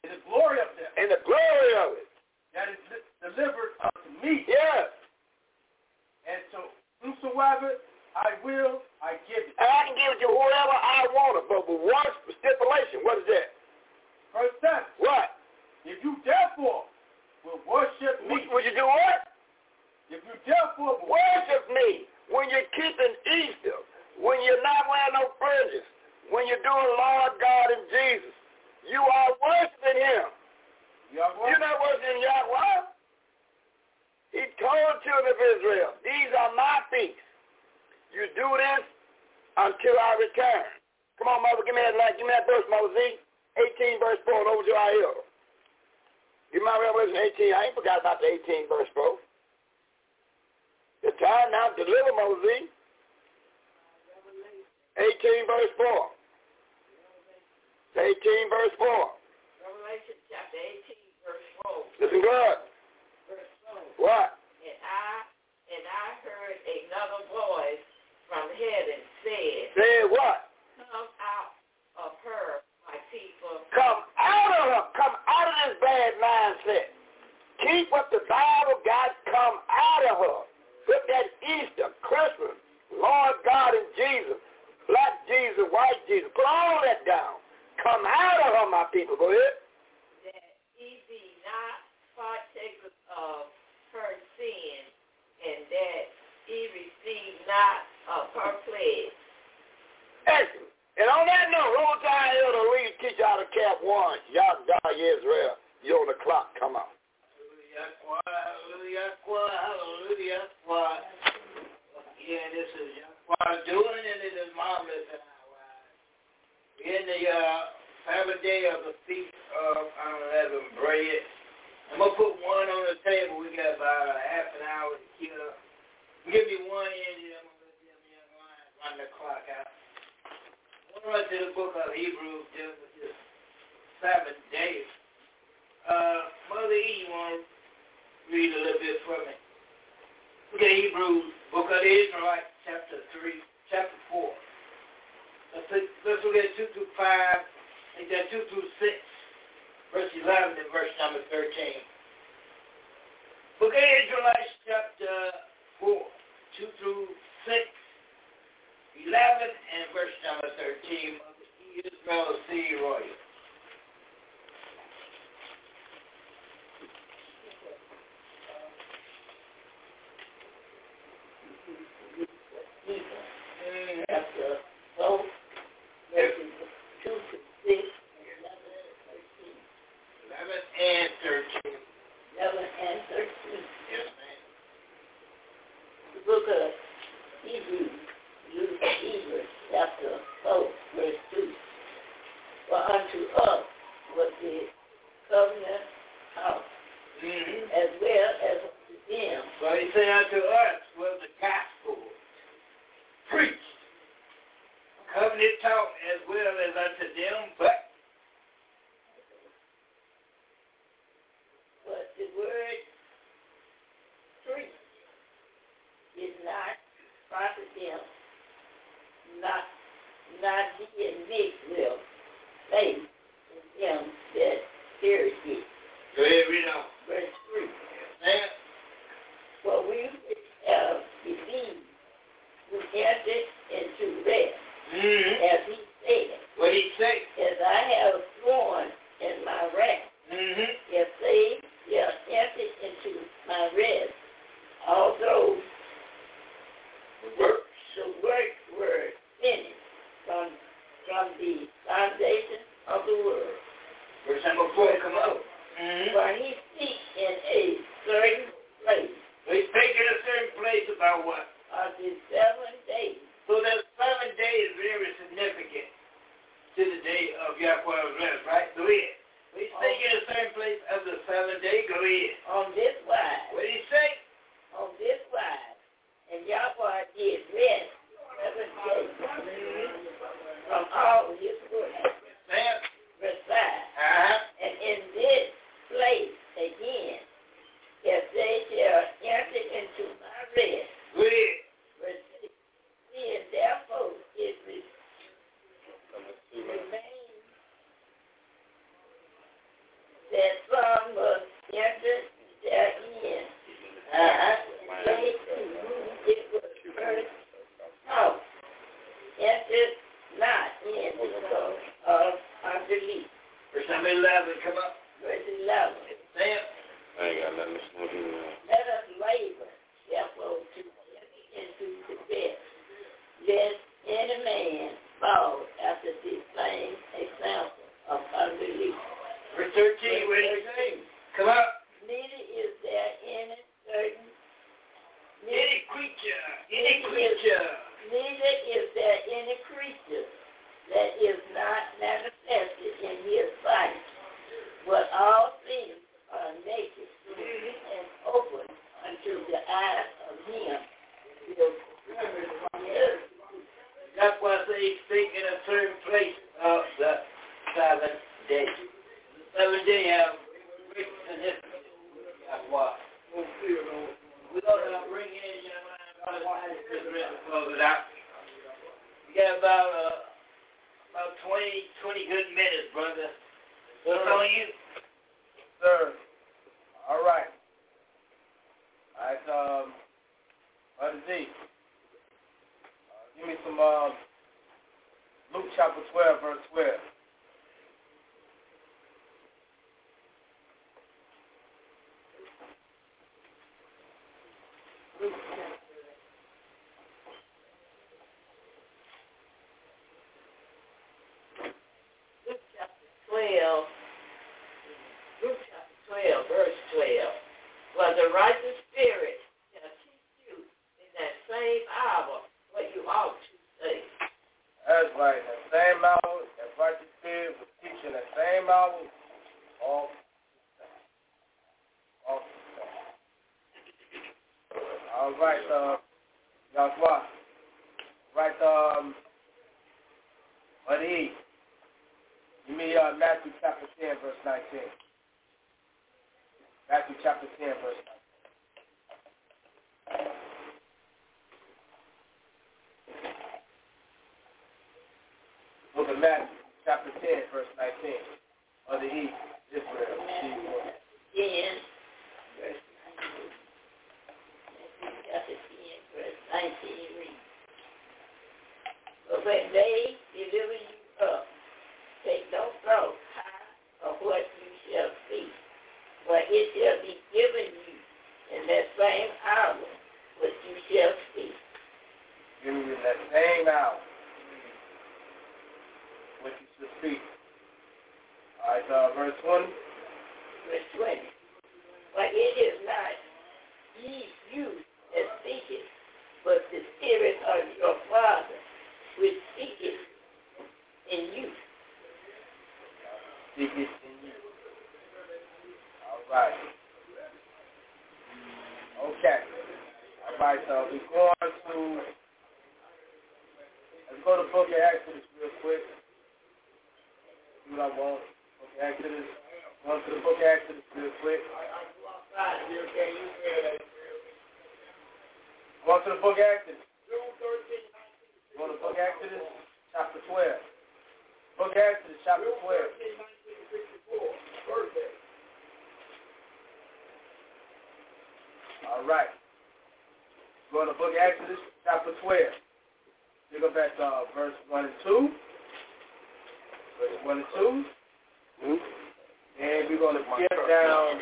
And the glory of them.
And the glory of it.
That is delivered unto me.
Yes.
And so whosoever I will, I give it.
And I can give it to whoever I want it, but with one stipulation. What is that?
Verse 7.
What?
If you therefore will worship me.
Would you do what?
If you therefore will
worship me when you're keeping Easter, when you're not wearing no fringes, when you're doing Lord God and Jesus, you are worshiping him.
Yahweh?
You're not worshiping Yahweh. He told the children of Israel, these are my feasts. You do this until I return. Come on, mother, give me that light. Give me that verse, Mother Z. 18 verse 4 and over to our hill. Give me my Revelation 18. I ain't forgot about the 18 verse 4. The time now to deliver Moses. 18 verse 4. 18 verse 4.
Revelation chapter 18 verse 4.
Listen good.
Verse 4.
What?
And I and I heard another voice from heaven said.
Said what?
Come out of her, my people.
Come out of her. Come out of this bad mindset. Keep what the Bible got. Come out of her. Put that Easter, Christmas, Lord God and Jesus, black Jesus, white Jesus. Put all that down. Come out of her, my people. Go ahead.
That be not partakers of her sin, and that ye receive not of her plague.
Excellent. And on that note, roll time elder read teach out of cap one. Y'all die Israel. You on the clock. Come on.
Hallelujah, hallelujah, hallelujah. Yeah, this is Yahweh doing it, and it is marvelous in our eyes. In the uh, Sabbath day of the Feast of Unleavened Bread, I'm going to put one on the table. We got about a half an hour to kill. Give me one in here. I'm going to let them young run the clock out. To run to the book of Hebrews just for this Sabbath day. Uh, Mother E, you want to read a little bit for me? Look at Hebrews, book of Israelites, chapter 3, chapter 4. Let's, look, let's look at 2 through 5, and then 2 through 6, verse 11 and verse number 13. Book of Israelites, chapter 4, 2 through 6, 11 and verse number 13. Mother E, Israel, C. Royal.
Hebrews, use Hebrews chapter 4, verse 2. For unto us was the covenant house,
Mm-hmm.
as well as unto them.
So he said unto us was the gospel preached, covenant taught as well as unto them, but
But the word preach did not profit them, not not being mixed with faith in them that heard it.
go ahead, read on.
Verse 3.
Man,
For we which have believed, we entered into rest,
mm-hmm.
as he said,
what he say?
as I have sworn in my wrath.
Mm-hmm.
if they shall enter into my rest, although the work, the work were finished from, from the foundation of the world.
Verse number four, come on. Mm-hmm.
For he speaks in a certain place
They speak in a certain place about what?
of the seven days.
So that seven day is very significant to the day of Yahweh's rest, right? Go ahead. We speak in a certain place of the seven day. Go ahead.
On this wise,
What did he say?
on this wise, and Yahweh did rest seven days from all his. Verse 5.
Uh-huh.
And in this place again, if they shall enter into my rest,
Go ahead.
verse 6, seeing therefore it re- remains that some must enter therein,
Uh-huh.
and they to whom it was first taught, entered not in because of unbelief.
Verse number 11, come up.
Verse 11.
Sam.
I ain't got nothing to say to.
Let us labor, therefore, to enter into the best, lest any man fall after the same example of unbelief.
Verse 13, what did he say? Come up.
Neither is there any certain,
Any creature. Any creature.
Neither is there any creature that is not manifested in his sight, but all things are naked and open unto the eyes of him.
That's why he speak in a certain place of the seven day. The seven day have great significance. That's why. We're going to bring in Chris to close it out. We got about, uh, about 20, 20 good minutes, brother. What's on you?
Sir. All right. All right, um, Brother. Uh, give me some, um, Luke chapter 12, verse 12. Uh, right, so we're going to, let's go to book of Exodus real quick. See what I want. Book of Exodus. Going to the book of Exodus real quick. Going to the book of Exodus. Go to the book of Exodus, chapter 12. Book of Exodus, chapter 12. All right. Go to the book of Exodus, chapter 12. Pick up at uh, verse 1 and 2. Verse 1 and 2. And we're going to skip down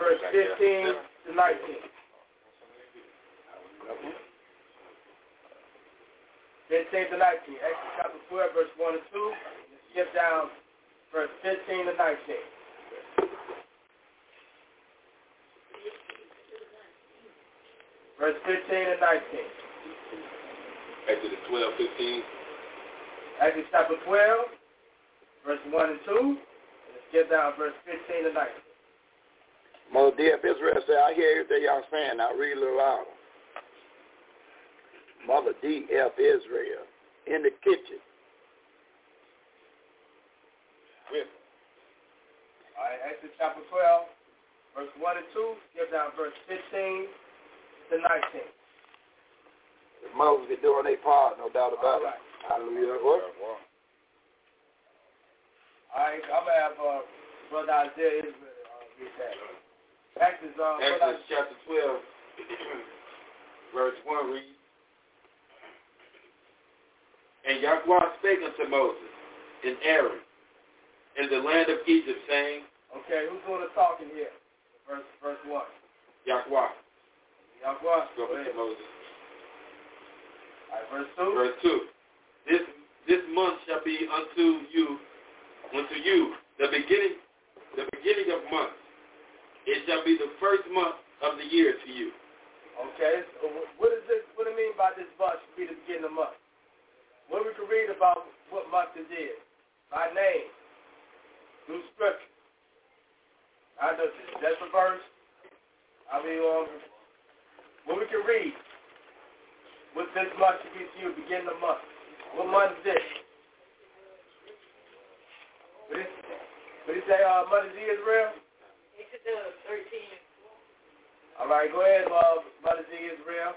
verse 15 to 19. 15 to 19. Exodus chapter 12, verse 1 and 2. Skip down verse 15 to 19. Verse 15 and 19.
Exodus 12, 15.
Exodus chapter 12, verse 1 and 2. And skip down verse 15 to 19.
Mother D.F. Israel said, I hear everything y'all saying. Now read a little louder. Mother D.F. Israel in the kitchen.
All right, Exodus chapter 12, verse 1 and 2. Skip down verse 15 to 19.
The mothers be doing their part, no doubt about
All right.
it. Hallelujah. What?
All right, I'm going to have uh, Brother Isaiah Israel uh, read that. Exodus, uh,
Exodus chapter 12, verse 1 reads, And Yahweh spake unto Moses and Aaron in the land of Egypt, saying,
okay, who's doing the talking here? Verse, verse 1.
Yahweh
Yahweh, go
unto
ahead.
Moses.
All right, verse 2.
Verse 2. This this month shall be unto you, unto you, the beginning, the beginning of months. It shall be the first month of the year to you.
Okay, so wh- what is this? What do you mean by this month should be the beginning of the month? What we can read about what month it is by name, through scripture. I know this. That's a verse. I mean, um, what we can read. What this month should be to you, beginning of the month. What month is this? What is, what is that, uh, month is Israel?
Exodus 13
All right, go ahead, uh, Mother Z Israel.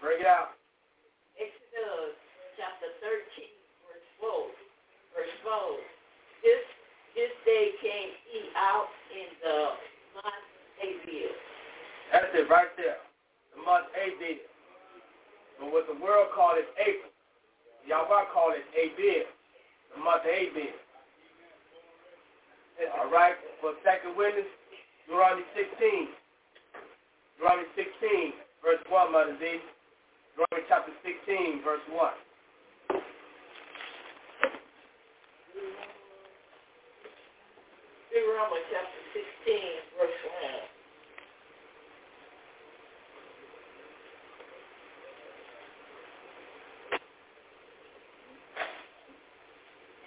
Bring it out.
Exodus chapter 13, verse 4. Verse 4. This, this day came he out in the month Abib.
That's it right there. The month Abib. But what the world called it April. Yahweh called it Abib. The month Abib. All right. For second witness, Deuteronomy 16. Deuteronomy 16, verse 1, Mother Z. Deuteronomy chapter 16, verse 1.
Deuteronomy chapter 16, verse 1.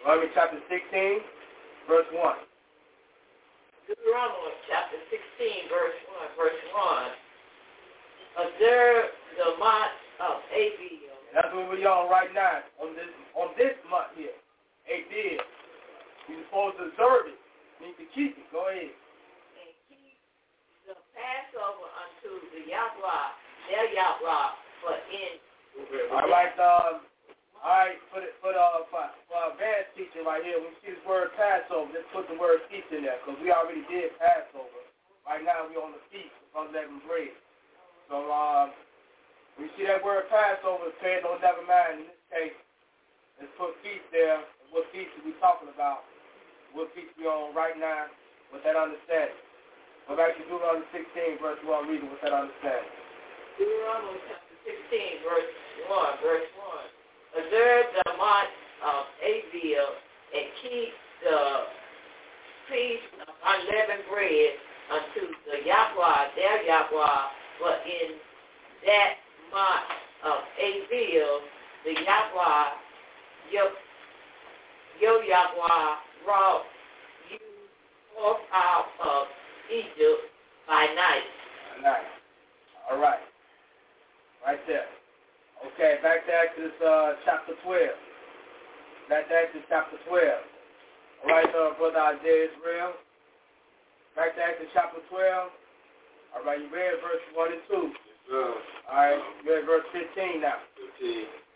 Deuteronomy chapter 16, verse 1.
Deuteronomy chapter 16, verse 1, verse 1. Observe the month of Abib.
That's what we're on right now on this on this month here. Abib. You're supposed to observe it. You need to keep it. Go ahead.
and keep the Passover unto the Yahweh, their Yahweh, for in
All right, um, all right, for the for the for, for advanced teaching right here, when you see this word Passover, just put the word feast in there because we already did Passover. Right now we're on the feast of unleavened bread. So um, when you see that word Passover, say on never mind. In this case, let's put feast there. What feast are we talking about? What feast we on right now with that understanding? Go back to Deuteronomy 16, verse 1, read it with that understanding.
Deuteronomy chapter 16, verse 1, verse 1. Observe the month of Abib and keep the feast of unleavened bread unto the Yahweh, their Yahweh, for in that month of Abib, the Yahweh, Yo, Yo Yahweh brought you forth out of Egypt by night.
Nice. All right. Right there. Okay, back to Exodus uh, chapter 12. Back to Exodus chapter 12. All right, uh, Brother Isaiah Israel. Back to Exodus chapter 12. All right, you read verse 1 and 2.
Uh,
All right, you read verse 15 now.
15.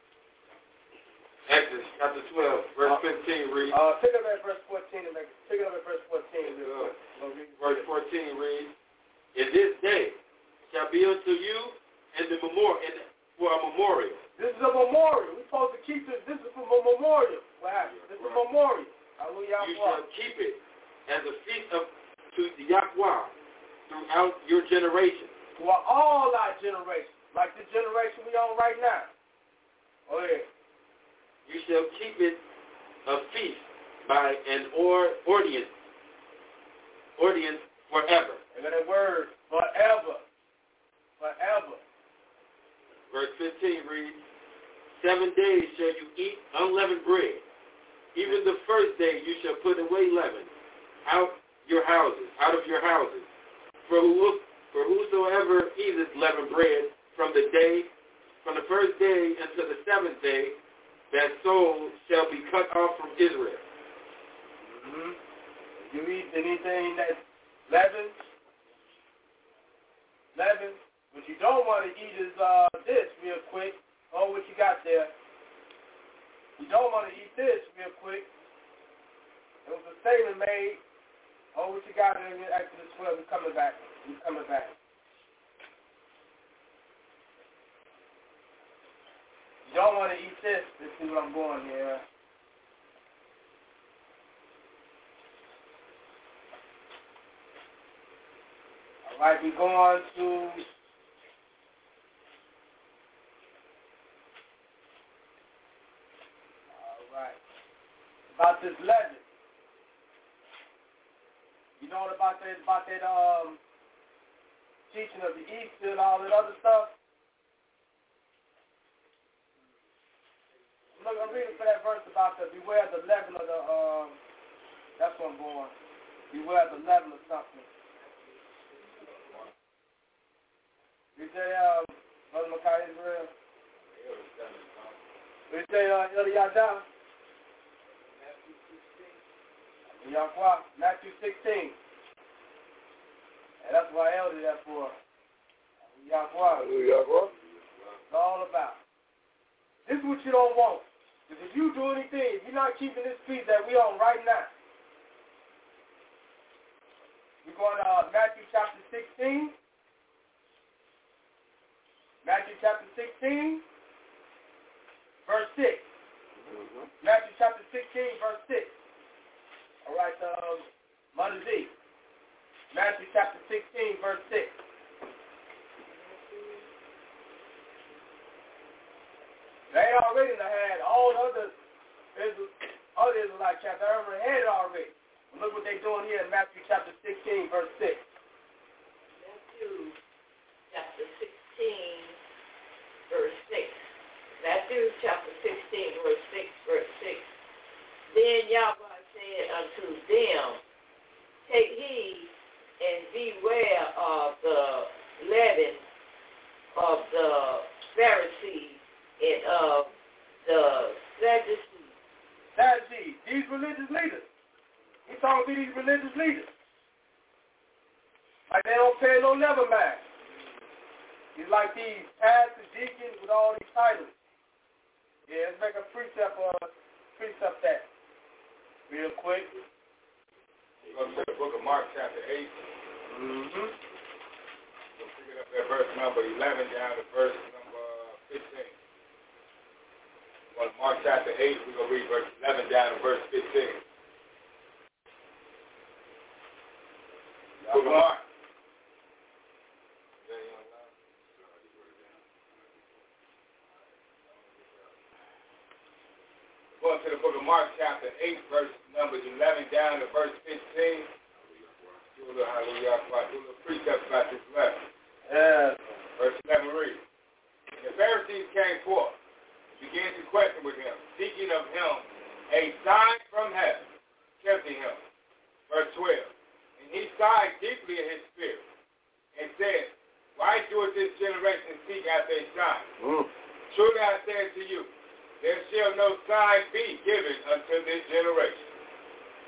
Exodus chapter 12, verse 15 reads,
Uh, pick up at verse 14 and make pick it up at verse 14 real read-
verse 14 reads, In this day shall be unto you and the memorial, and for a memorial.
This is a memorial. We're supposed to keep this. This is for a memorial. What happened? This is a memorial. Hallelujah.
You shall keep it as a feast of to the Yahweh throughout your generation.
For all our generations, like the generation we on right now. Oh yeah.
You shall keep it a feast by an or, ordinance, ordinance forever.
At that word. Forever. Forever.
Verse 15 reads, Seven days shall you eat unleavened bread. Even the first day you shall put away leaven out your houses, out of your houses. For, who, for whosoever eateth leavened bread from the day, from the first day until the seventh day, that soul shall be cut off from Israel.
Mm-hmm. You eat anything that's leavened, leavened. What you don't want to eat is uh, this real quick. Oh, what you got there? You don't want to eat this real quick. It was a statement made. Oh, what you got in Exodus 12? We're coming back. We're coming back. Don't want to eat this. Let's see what I'm going here. All right, we go on to. About this legend. You know about that about that um teaching of the East and all that other stuff? Look, I'm reading for that verse about the beware the leaven of the um that's what I'm going. Beware the leaven of something. You say um Brother Micaiah Israel? You say uh Eliyadah? Yahweh, Matthew 16. And that's why I elder that for. Yahweh.
Yahweh.
It's all about. This is what you don't want. Because if you do anything, if you're not keeping this peace that we on right now, we're going to uh, Matthew chapter 16. Matthew chapter 16, verse 6. Matthew chapter 16, verse 6. All right, um, Mother Z. Matthew chapter 16, verse 6. They already had all the other other Israelite chapters. They already had it already. Look what they're doing here in Matthew chapter 16, verse 6.
Matthew chapter 16, verse 6. Matthew chapter 16, verse 6, verse 6. Then Yahweh said unto them, Take heed and beware of the leaven of the Pharisees and of the Sadducees.
Sadducees, these religious leaders. He's talking to these religious leaders. Like they don't pay no level man. He's like these pastors, deacons with all these titles. Yeah, let's make a precept uh precept that real quick.
We're going to the book of Mark chapter 8.
Mm-hmm.
We'll pick it up at verse number 11 down to verse number 15. Well, Mark chapter 8, we're going to read verse 11 down to verse 15. Book of Mark. Going to the book of Mark chapter 8, verse numbers 11 down to verse 15. Do a little hallelujah, do a little precept about this lesson.
Yeah.
Verse 11 read. the Pharisees came forth, began to question with him, seeking of him a sign from heaven, tempting him. Verse 12. And he sighed deeply in his spirit and said, Why doeth this generation seek after a sign?
Mm.
Truly I say unto you, there shall no sign be given unto this generation.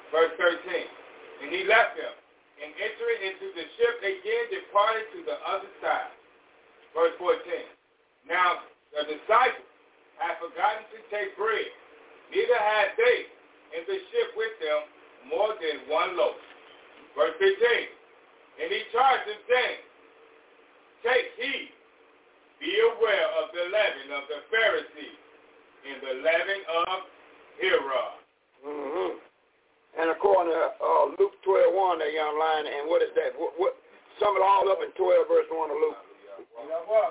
Verse 13. And he left them, and entering into the ship again departed to the other side. Verse 14. Now the disciples had forgotten to take bread, neither had they in the ship with them more than one loaf. Verse 15. And he charged them, saying, Take heed, be aware of the leaven of the Pharisees and the leaven of Herod.
Mm-hmm. And according to uh, Luke 12, 1, that young line, and what is that? What, what, sum it all up in 12, verse 1 of Luke.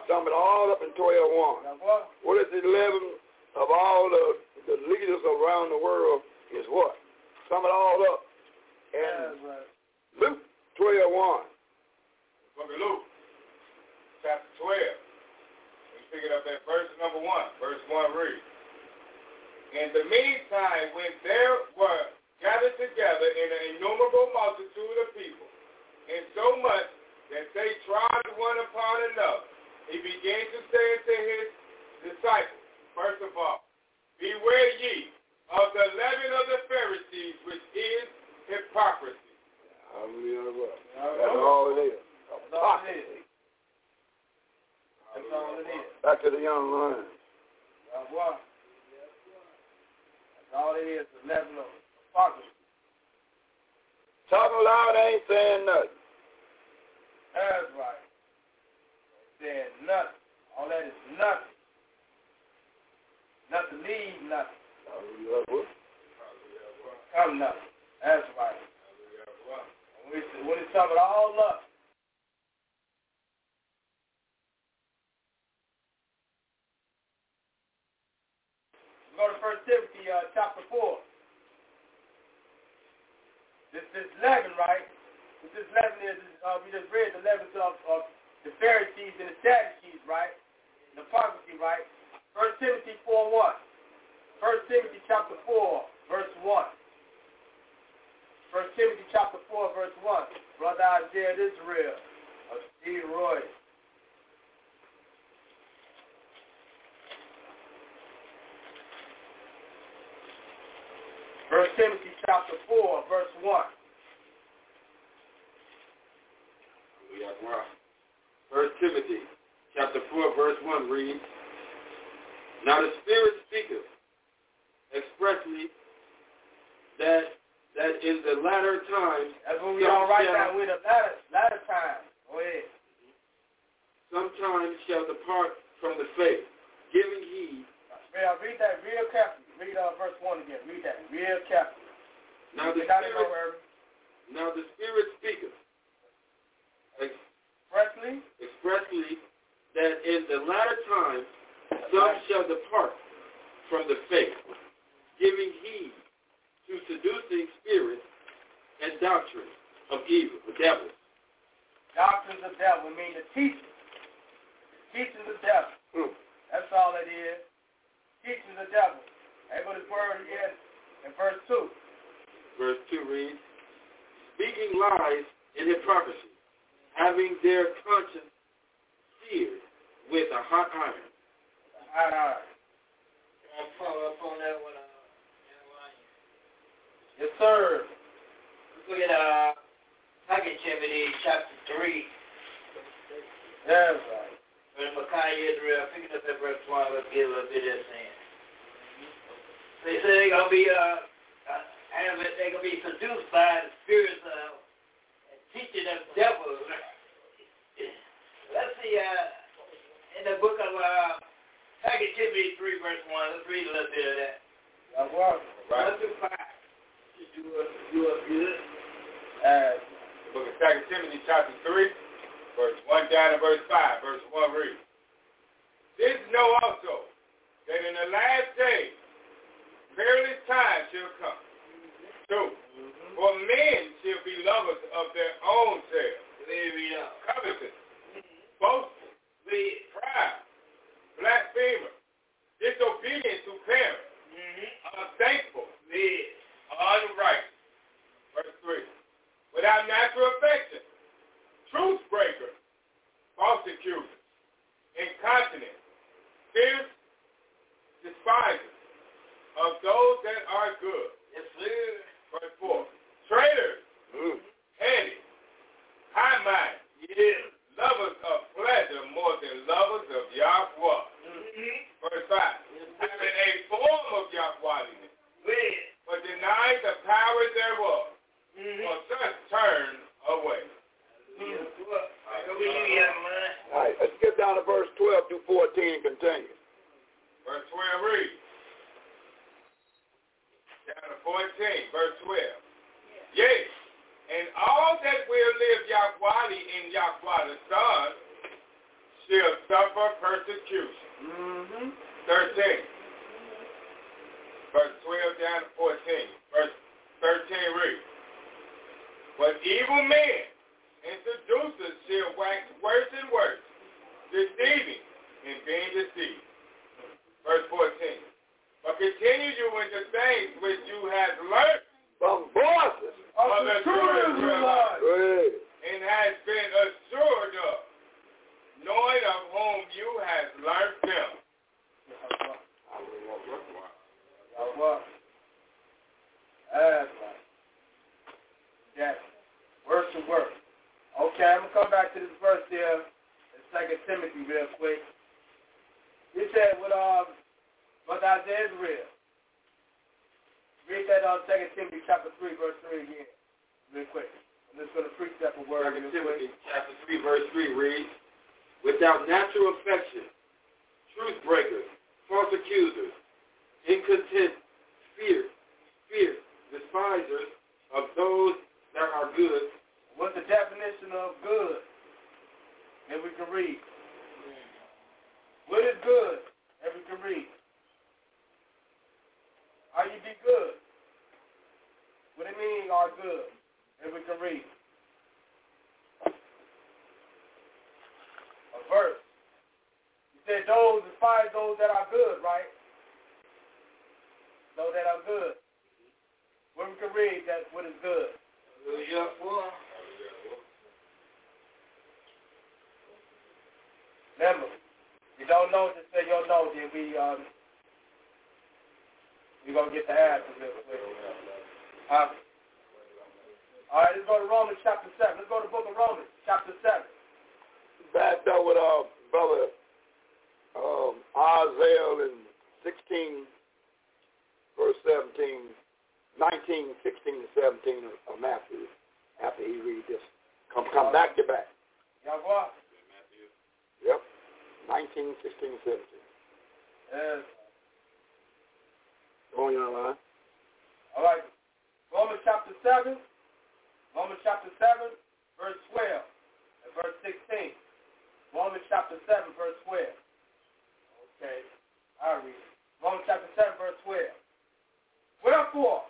Sum it all up in 12, 1. What is the leaven of all the, the leaders around the world is what? Sum it all up. And Luke 12, 1.
Book of Luke, chapter 12. We pick it up at verse number 1. Verse 1 reads. In the meantime, when there were gathered together in an innumerable multitude of people, and so much that they trod one upon another, he began to say unto his disciples, first of all, beware ye of the leaven of the Pharisees, which is hypocrisy.
Hallelujah. That's all it is. Hypocrisy.
That's all it is.
Back to the young lion.
That's what? That's all it is, the level of hypocrisy.
Talking loud ain't saying nothing.
That's right. Saying nothing. All that is nothing. Nothing leave nothing. Come nothing. That's right. When we, when we sum it all up, go to First Timothy uh, chapter 4. This this leaven, right? What this leaven is, is uh, we just read the leaven of, of the Pharisees and the Sadducees, right? The hypocrisy, right? First Timothy 4 1. First Timothy chapter 4, verse 1. First Timothy chapter 4, verse 1. Brother Isaiah Israel of Steve Roy. First Timothy chapter 4, verse 1.
First Timothy chapter 4, verse 1 reads, Now the Spirit speaketh expressly that that in the latter times
That's what we
some
on right
shall-
now. We're in the latter, latter time. Go ahead.
sometimes shall depart from the faith, giving heed.
Read, read that real carefully. Read uh, verse 1 again. Read that real carefully.
Now the
We got it
Spirit, now the Spirit speaketh
Expressly.
expressly that in the latter times some shall depart from the faith, giving heed to seducing spirits and doctrines of evil, the devil.
Doctrines of devil mean the teaching. Teaching of devil.
Hmm.
That's all it is. Teaching of devil. That's what his word is in verse 2.
Verse 2 reads, Speaking lies in hypocrisy, having their conscience seared with a hot iron.
Hot iron.
I'll follow up on that one. Uh,
Yes, sir.
look at uh, Timothy chapter 3.
That's right.
When Micaiah Israel, picking up at verse 1, let's get a little bit of this in. They say they're going to be, uh, uh, have it, they're going to be seduced by the spirits of teaching of devils. let's see, uh, in the book of uh, 2 Timothy 3, verse 1, let's read a little bit of that.
That's right.
1 through 5. Just do a, do a good.
Uh,
The book of 2 Timothy chapter 3, verse 1 down to verse 5, verse 1 reads. This know also, that in the last days perilous times shall come through. Mm-hmm. For men shall be lovers of their own selves.
Covetous. Mm-hmm. Boastful. Pride.
Blasphemer. Disobedient to parents. Unthankful. Unrighteous. Verse 3. Without natural affection. Truth breakers. False accusers. Incontinent. Fierce. Despisers. Of those that are good.
Yes, sir.
Verse 4. Traitors,
mm.
heady, high-minded, lovers of pleasure more than lovers of Yahweh.
Mm-hmm.
Verse 5.
Mm-hmm. Having
a form of Yahwahiness,
yeah.
but denies the power thereof.
Mm-hmm.
Turn away.
All right, let's get down to verse
12 through 14 and continue. Verse 12 reads. Chapter 14, verse 12. Yes, and all that will live Yahweh in Yahweh the Son shall suffer persecution.
Mm-hmm.
13. Verse 12 down to 14. Verse 13 reads. But evil men and seducers shall wax worse and worse, deceiving and being deceived. Verse 14. But continue you in the things which you have learned
From voices.
of the true Israelites,
Great.
and has been assured of, knowing of whom you have learned them.
Yahweh. That's. Yes. Word to word. Okay, I'm gonna come back to this verse here in Second Timothy real quick. He said with um Brother Isaiah Israel. Read that on Second Timothy chapter three, verse three again. Real quick. I'm just gonna precept a word
Second. Timothy chapter 3, verse 3 reads, Without natural affection, truth breakers, false accusers, incontent, fear, fear, despisers of those that are good.
What's the definition of good? If we can read. Hmm. What is good? If we can read. How you be good? What do you mean are good? If we can read. A verse. You said those despise those that are good, right? Those that are good. When we can read that what is good. Remember, you don't know, just say you don't know, then we um we gonna get the answer real quick. Huh? All right, let's go to Romans chapter seven. Let's go to the book of Romans chapter seven.
Backed up with our brother um, Isaiah in 16, verse 17, 19, 16, and 17 of, Matthew. After he read this, come come back to back.
Y'all go.
Yep, 19, 16, 17.
Yes.
Go on your line.
All right. Romans chapter seven. Romans chapter seven, verse twelve and verse sixteen. Romans chapter seven, verse twelve. Okay. I'll read it. Romans chapter seven, verse twelve. Wherefore,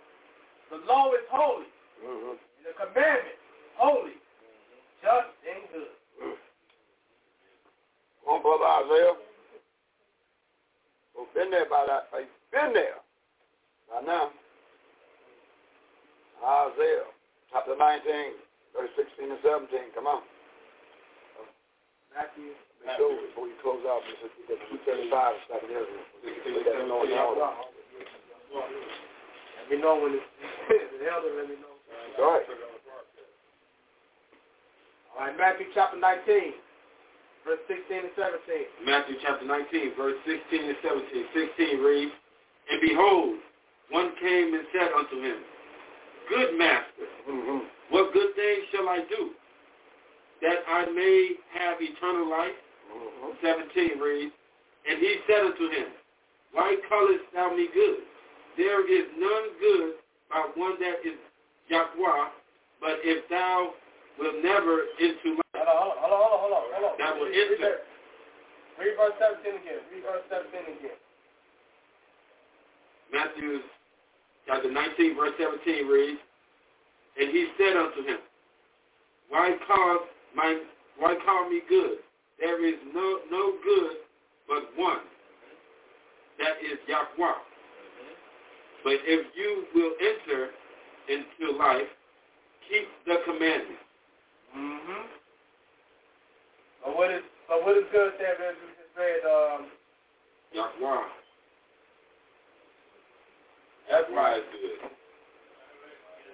the law is holy,
Mm-hmm.
and the commandment holy, just and good.
Come on, brother Isaiah. Well, been there by that. Been there. Now. Isaiah, chapter 19, verse 16 and 17. Come on.
Matthew.
Go before you close out. Is 235 is second Israel. Put that in order.
Let me know when it's the elder. Let me know.
All right.
All right, Matthew chapter 19, verse 16 and 17.
Matthew chapter 19, verse 16 and 17. 16 reads, And behold, one came and said unto him, Good master,
Mm-hmm.
what good thing shall I do, that I may have eternal life?
Mm-hmm.
17 reads, And he said unto him, Why callest thou me good? There is none good but one that is Yahweh, but if thou wilt never into life,
Hold on, hold on, hold on, hold on.
That will enter.
read verse 17 again. Read verse 17 again.
Matthew chapter 19, verse 17 reads, And he said unto him, Why call my why call me good? There is no no good but one, that is Yahweh. But if you will enter into life, keep the commandments.
Mm-hmm. But what is but what is good there is we just read um
Yahweh.
That's
why
right.
is good.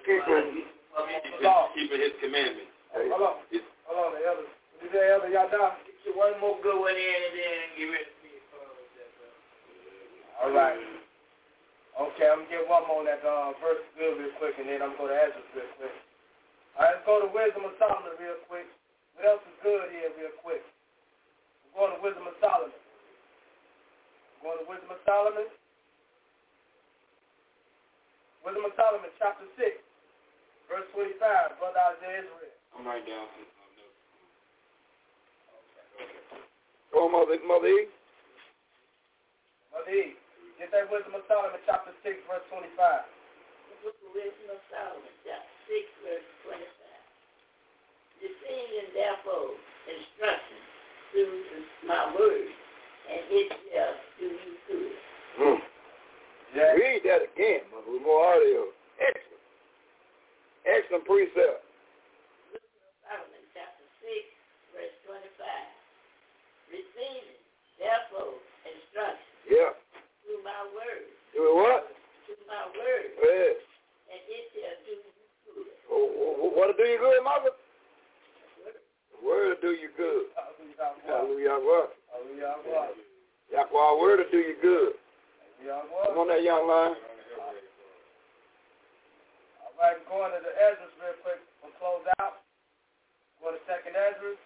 Keeping,
Keeping,
law.
keeping his commandments.
hold on.
It's,
Hold on, the elder. What you say, elder, y'all down?
Get you one more good one in and then get ready for your close. That's all.
All right. Okay, I'm gonna get one more on that uh, verse good real quick, and then I'm gonna answer real quick. All right, let's go to Wisdom of Solomon real quick. What else is good here real quick? We're going to Wisdom of Solomon. We're Going to Wisdom of Solomon. Wisdom of Solomon, chapter 6, verse 25. Brother Isaiah is read.
I'm right down. some- some.
Oh, Mother, Mother E.
Mother E, get that Wisdom of Solomon, chapter 6, verse 25.
The book of Wisdom of Solomon, chapter 6, verse 25. Defend therefore instruction through my word, and it shall do you good.
Hmm.
Yeah.
Read that again, Mother. With more audio. Excellent. Excellent precept.
Wisdom Solomon, chapter 6, verse 25. Receiving therefore instruction
Yeah.
through my word,
Do it what?
through my word,
Yeah.
and it shall do you good.
Oh, oh, What'll do you good, Mother? The word will do you good.
Hallelujah.
Hallelujah. What?
Hallelujah.
Yahweh word will do you good. Come on there, young man.
All right, going to the Esdras real quick. We'll close out. Go to Second Ezra.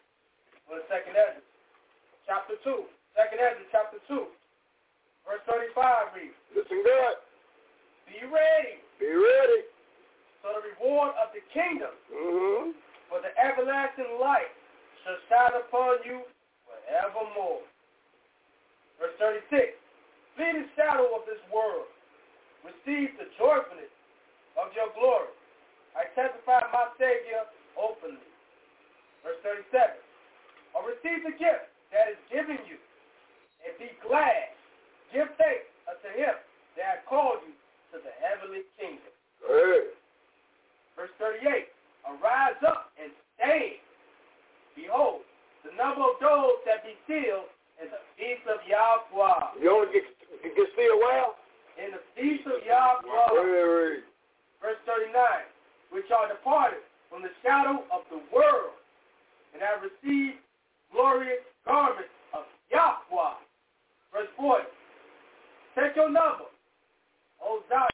Go to Second Ezra. Chapter 2. Second Ezra, chapter 2. Verse 35 reads,
Listen good.
Be ready
Be ready.
so the reward of the kingdom
Mm-hmm.
for the everlasting light shall shine upon you forevermore. Verse 36. Flee the shadow of this world. Receive the joyfulness of your glory. I testify my Savior openly. Verse 37. Or receive the gift that is given you, and be glad. Give thanks unto him that called you to the heavenly kingdom.
Hey.
Verse 38. Arise up and stand. Behold, the number of those that be sealed is the feast of Yahweh.
You only get, you get still well?
In the feast of Yahweh. Verse 39. Which are departed from the shadow of the world and have received glorious garments of Yahweh. Verse 40. Take your number oh,